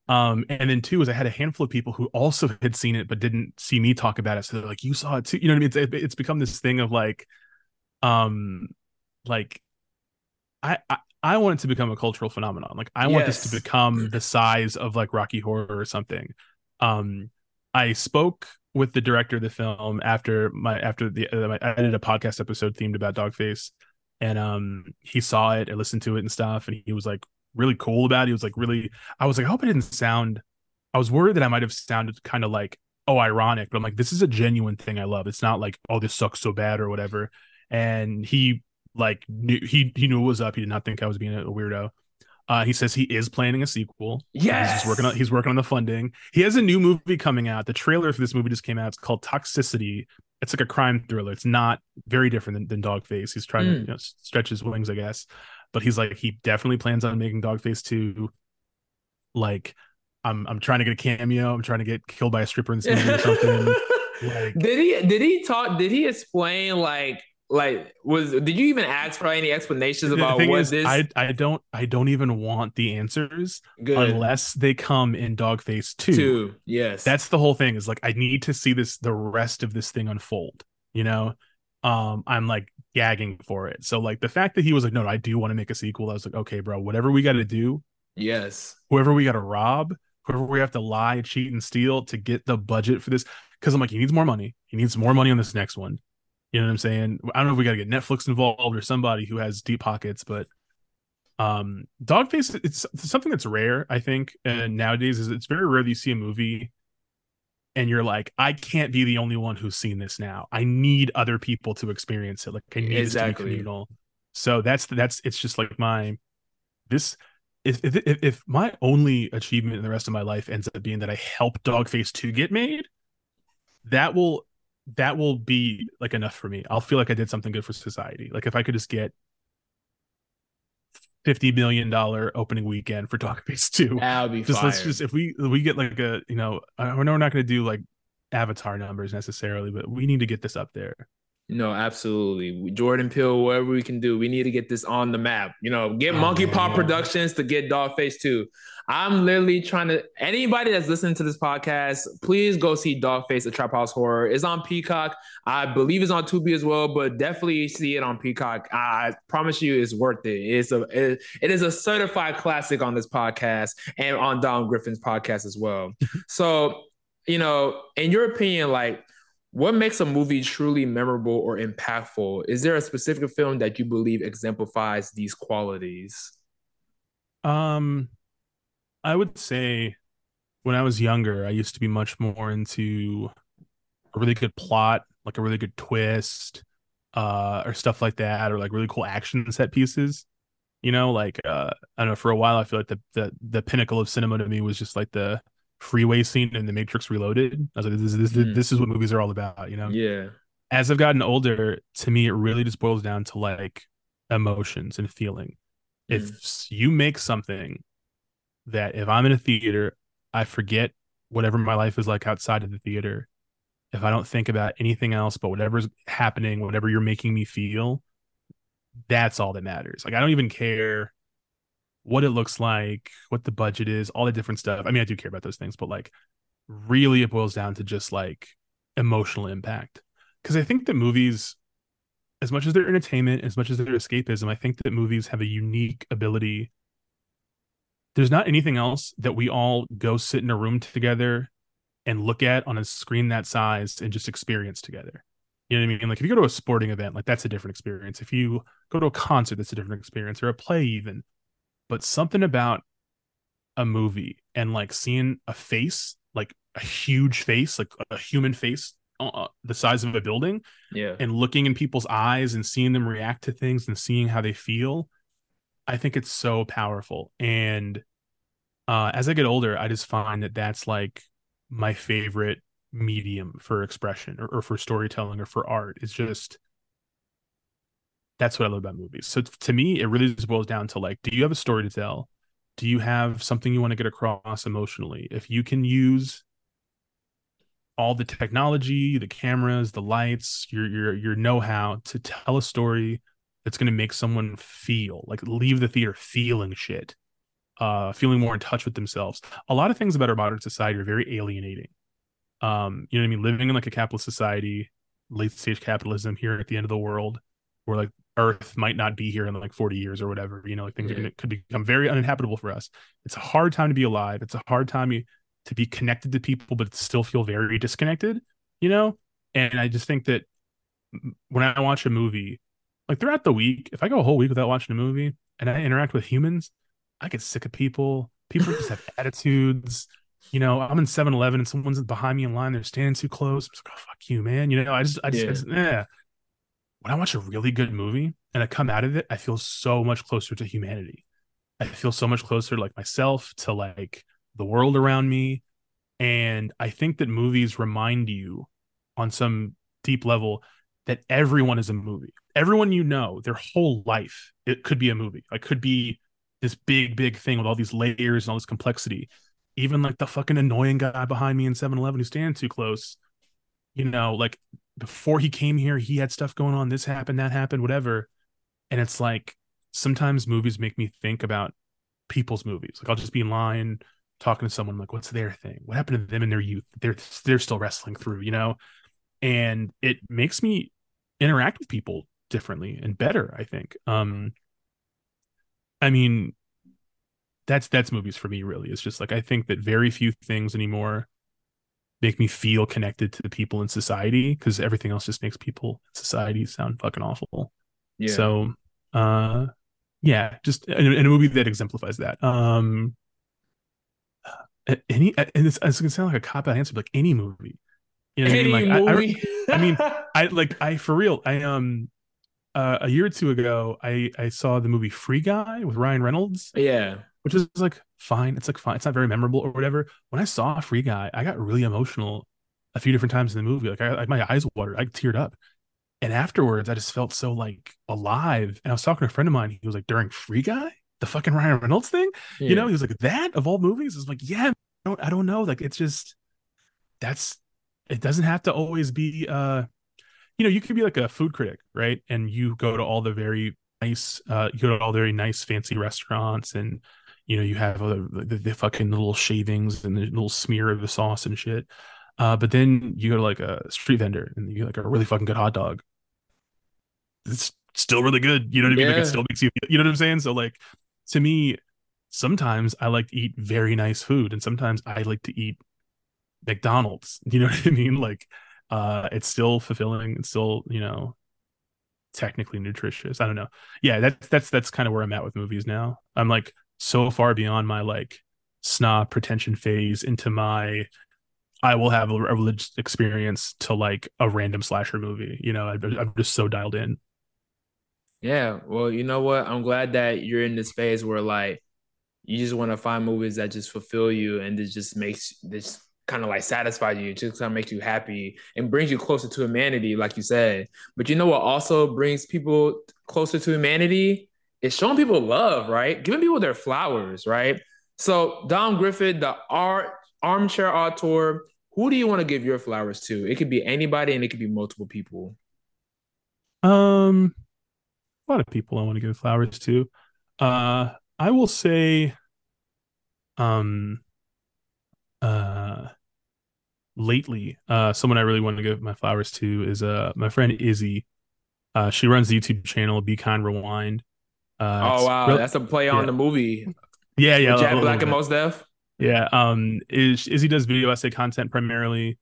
um and then two is i had a handful of people who also had seen it but didn't see me talk about it. So they're like you saw it too. You know what i mean? It's, it's become this thing of like um like i i, I want it to become a cultural phenomenon. Like i want this to become the size of like rocky horror or something. Um I spoke with the director of the film after my after the uh, I did a podcast episode themed about Dogface, and um he saw it and listened to it and stuff, and he was like really cool about it. He was like really I was like I hope it didn't sound I was worried that I might have sounded kind of like oh ironic, but I'm like this is a genuine thing I love. It's not like oh this sucks so bad or whatever. And he like knew he he knew what was up. He did not think I was being a, weirdo. Uh, he says he is planning a sequel. Yes, he's working on he's working on the funding. He has a new movie coming out. The trailer for this movie just came out. It's called Toxicity. It's like a crime thriller. It's not very different than, than Dogface. He's trying mm. to you know, stretch his wings, I guess. But he's like he definitely plans on making Dogface two. Like, I'm I'm trying to get a cameo. I'm trying to get killed by a stripper in this movie or something. like, did he did he talk? Did he explain like like was did you even ask for any explanations about what is, this I, I don't i don't even want the answers Good. unless they come in dogface 2 two yes that's the whole thing is like i need to see this the rest of this thing unfold you know um i'm like gagging for it. So like the fact that he was like no, no i do want to make a sequel i was like okay bro whatever we got to do yes. whoever we got to rob whoever we have to lie cheat and steal to get the budget for this because i'm like he needs more money. He needs more money on this next one. You know what I'm saying? I don't know if we got to get Netflix involved or somebody who has deep pockets, but um Dogface it's, it's something that's rare, I think, and nowadays is it's very rare that you see a movie and you're like, I can't be the only one who's seen this now. I need other people to experience it. Like I need exactly. this to be communal. So that's that's it's just like my this if, if if my only achievement in the rest of my life ends up being that I help Dogface 2 get made, that will that will be like enough for me. I'll feel like I did something good for society. Like if I could just get fifty million dollar opening weekend for Dogface Two, that would be just fire. let's just if we we get like a you know I know we're not going to do like Avatar numbers necessarily, but we need to get this up there. No, absolutely. Jordan Peele, whatever we can do, we need to get this on the map. You know, get oh, Monkey Paw Productions to get Dogface 2. I'm literally trying to anybody that's listening to this podcast, please go see Dogface, a Trap House Horror. It's on Peacock. I believe it's on Tubi as well, but definitely see it on Peacock. I promise you it's worth it. It's a it, it is a certified classic on this podcast and on Dom Griffin's podcast as well. so, you know, in your opinion, like what makes a movie truly memorable or impactful? Is there a specific film that you believe exemplifies these qualities? Um, I would say when I was younger, I used to be much more into a really good plot, like a really good twist, uh, or stuff like that, or like really cool action set pieces. You know, like uh, I don't know. For a while, I feel like the the the pinnacle of cinema to me was just like the freeway scene in the Matrix Reloaded. I was like, this, this, mm. this is what movies are all about, you know? Yeah. As I've gotten older, to me, it really just boils down to like emotions and feeling. Mm. If you make something that if I'm in a theater, I forget whatever my life is like outside of the theater. If I don't think about anything else but whatever's happening, whatever you're making me feel, that's all that matters. Like I don't even care what it looks like, what the budget is, all the different stuff. I mean, I do care about those things, but like really it boils down to just like emotional impact. Cause I think that movies, as much as they're entertainment, as much as they're escapism, I think that movies have a unique ability. There's not anything else that we all go sit in a room together and look at on a screen that size and just experience together. You know what I mean? Like if you go to a sporting event, like that's a different experience. If you go to a concert, that's a different experience, or a play even but something about a movie and like seeing a face, like a huge face, like a human face uh, uh, the size of a building, yeah, and looking in people's eyes and seeing them react to things and seeing how they feel, I think it's so powerful. And uh, as I get older, I just find that that's like my favorite medium for expression or, or for storytelling or for art. It's just that's what I love about movies. So to me, it really just boils down to like, do you have a story to tell? Do you have something you want to get across emotionally? If you can use all the technology, the cameras, the lights, your your your know-how to tell a story that's going to make someone feel like leave the theater feeling shit, uh, feeling more in touch with themselves. A lot of things about our modern society are very alienating. Um, you know what I mean? Living in like a capitalist society, late stage capitalism here at the end of the world, where like Earth might not be here in like 40 years or whatever. You know, like things yeah. could become very uninhabitable for us. It's a hard time to be alive. It's a hard time to be connected to people, but still feel very disconnected. You know, and I just think that when I watch a movie, like throughout the week, if I go a whole week without watching a movie and I interact with humans, I get sick of people. People just have attitudes. you know, I'm in 7-Eleven and someone's behind me in line, they're standing too close. I'm like, oh fuck you, man. You know, I just I just, yeah. I just yeah. When I watch a really good movie and I come out of it, I feel so much closer to humanity. I feel so much closer to like myself, to like the world around me. And I think that movies remind you on some deep level that everyone is a movie. Everyone you know, their whole life, it could be a movie. It could be this big, big thing with all these layers and all this complexity. Even like the fucking annoying guy behind me in 7 Eleven who's standing too close. You know, like before he came here, he had stuff going on. This happened, that happened, whatever. And it's like sometimes movies make me think about people's movies. Like I'll just be in line talking to someone like, what's their thing? What happened to them in their youth? They're they're still wrestling through, you know? And it makes me interact with people differently and better, I think. Um I mean, that's that's movies for me really. It's just like I think that very few things anymore make me feel connected to the people in society because everything else just makes people in society sound fucking awful. Yeah. So uh yeah, just in, in a movie that exemplifies that. Um any and this, it's gonna sound like a cop out answer, but like any movie. You know any I mean? Like movie. I, I, I mean, I like I for real. I um uh, a year or two ago, I I saw the movie Free Guy with Ryan Reynolds. Yeah, which is like fine. It's like fine. It's not very memorable or whatever. When I saw Free Guy, I got really emotional a few different times in the movie. Like I, my eyes watered. I teared up. And afterwards, I just felt so like alive. And I was talking to a friend of mine. He was like, during Free Guy, the fucking Ryan Reynolds thing, yeah. you know, he was like, that of all movies. I was like, yeah, I don't, I don't know. Like, it's just that's it. Doesn't have to always be. uh you know, you could be like a food critic, right? And you go to all the very nice, uh, you go to all the very nice, fancy restaurants, and you know, you have uh, the, the fucking little shavings and the little smear of the sauce and shit. Uh, but then you go to like a street vendor and you get like a really fucking good hot dog. It's still really good. You know what I mean? Yeah. Like it still makes you, you know what I'm saying? So like to me, sometimes I like to eat very nice food and sometimes I like to eat McDonald's. You know what I mean? Like uh it's still fulfilling. It's still, you know, technically nutritious. I don't know. Yeah, that's that's that's kind of where I'm at with movies now. I'm like so far beyond my like snob pretension phase into my I will have a religious experience to like a random slasher movie. You know, I, I'm just so dialed in. Yeah, well, you know what? I'm glad that you're in this phase where like you just want to find movies that just fulfill you and it just makes this kind of like satisfy you, just kind of makes you happy and brings you closer to humanity, like you said. But you know what also brings people closer to humanity? It's showing people love, right? Giving people their flowers, right? So Dom Griffin, the art armchair auteur, who do you want to give your flowers to? It could be anybody and it could be multiple people. Um a lot of people I want to give flowers to. Uh I will say um lately uh someone I really want to give my flowers to is uh my friend Izzy. Uh she runs the YouTube channel Be Kind Rewind. Uh, oh wow, that's a play yeah. on the movie. Yeah, yeah. Jack Black and Mos Def. Yeah. Um, is Izzy does video essay content primarily.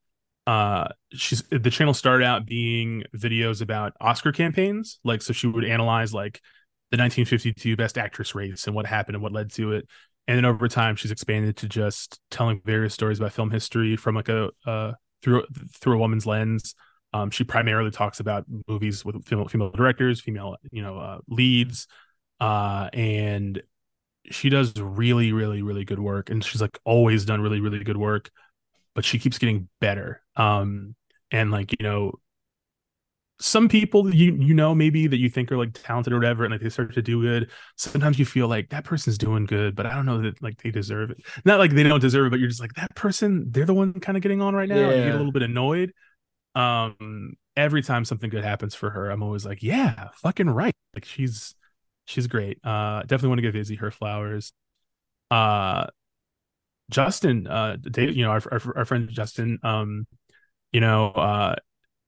Uh, she's the channel started out being videos about Oscar campaigns. Like, so she would analyze like the 1952 Best Actress race and what happened and what led to it. And then over time, she's expanded to just telling various stories about film history from like a uh through through a woman's lens. Um, she primarily talks about movies with female female directors, female you know uh, leads, uh, and she does really, really, really good work, and she's like always done really, really good work, but she keeps getting better. Um, and like you know, some people you you know maybe that you think are like talented or whatever, and like they start to do good. Sometimes you feel like that person's doing good, but I don't know that like they deserve it. Not like they don't deserve it, but you're just like that person. They're the one kind of getting on right now. Yeah. You get a little bit annoyed. Um, every time something good happens for her, I'm always like, yeah, fucking right. Like she's she's great. Uh, definitely want to give Izzy her flowers. Uh, Justin, uh, Dave, you know, our, our, our friend Justin, um, you know, uh,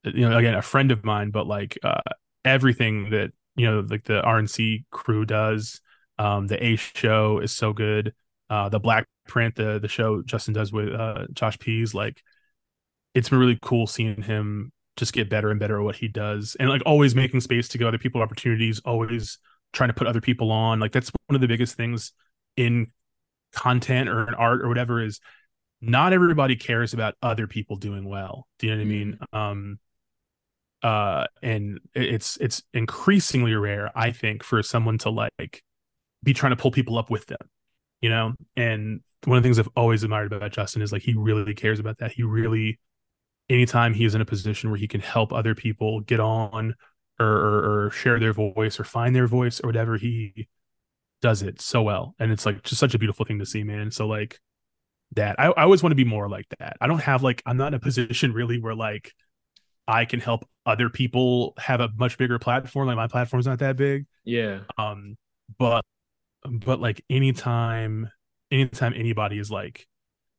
you know, again, a friend of mine, but like, uh, everything that, you know, like the RNC crew does, um, the A show is so good. Uh, the Black Print, the, the show Justin does with, uh, Josh Pease, like, it's been really cool seeing him just get better and better at what he does and like always making space to give other people opportunities, always trying to put other people on. Like that's one of the biggest things in content or in art or whatever is not everybody cares about other people doing well. Do you know what mm-hmm. I mean? Um, uh, and it's it's increasingly rare, I think, for someone to like be trying to pull people up with them, you know. And one of the things I've always admired about Justin is like he really cares about that. He really, anytime he's in a position where he can help other people get on or, or, or share their voice or find their voice or whatever, he does it so well. And it's like just such a beautiful thing to see, man. So like that, I, I always want to be more like that. I don't have like I'm not in a position really where like I can help other people have a much bigger platform. Like my platform's not that big. Yeah. Um, but but like anytime anytime anybody is like,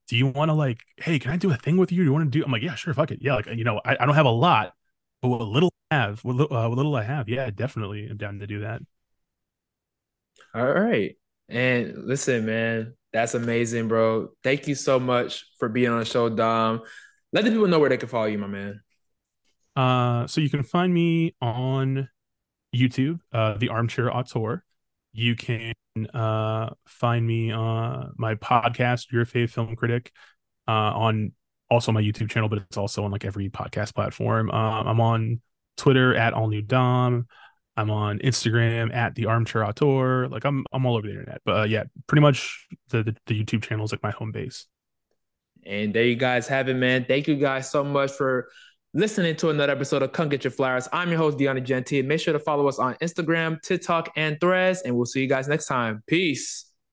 do you want to like, hey, can I do a thing with you? Do you want to do? I'm like, yeah, sure, fuck it. Yeah, like you know, I, I don't have a lot, but what little I have, what, uh, what little I have, yeah, definitely I'm down to do that. All right. And listen, man, that's amazing, bro. Thank you so much for being on the show, Dom. Let the people know where they can follow you, my man. Uh, so you can find me on YouTube, uh, the Armchair Auteur. You can uh find me uh my podcast, Yr Fave Film Critic, uh, on also my YouTube channel, but it's also on like every podcast platform. Um, I'm on Twitter at All New Dom. I'm on Instagram at the Armchair Auteur. Like I'm I'm all over the internet. But uh, yeah, pretty much the, the, the YouTube channel is like my home base. And there you guys have it, man. Thank you guys so much for listening to another episode of Come Get Your Flowers. I'm your host, Deon Egenti. Make sure to follow us on Instagram, TikTok, and Threads, and we'll see you guys next time. Peace.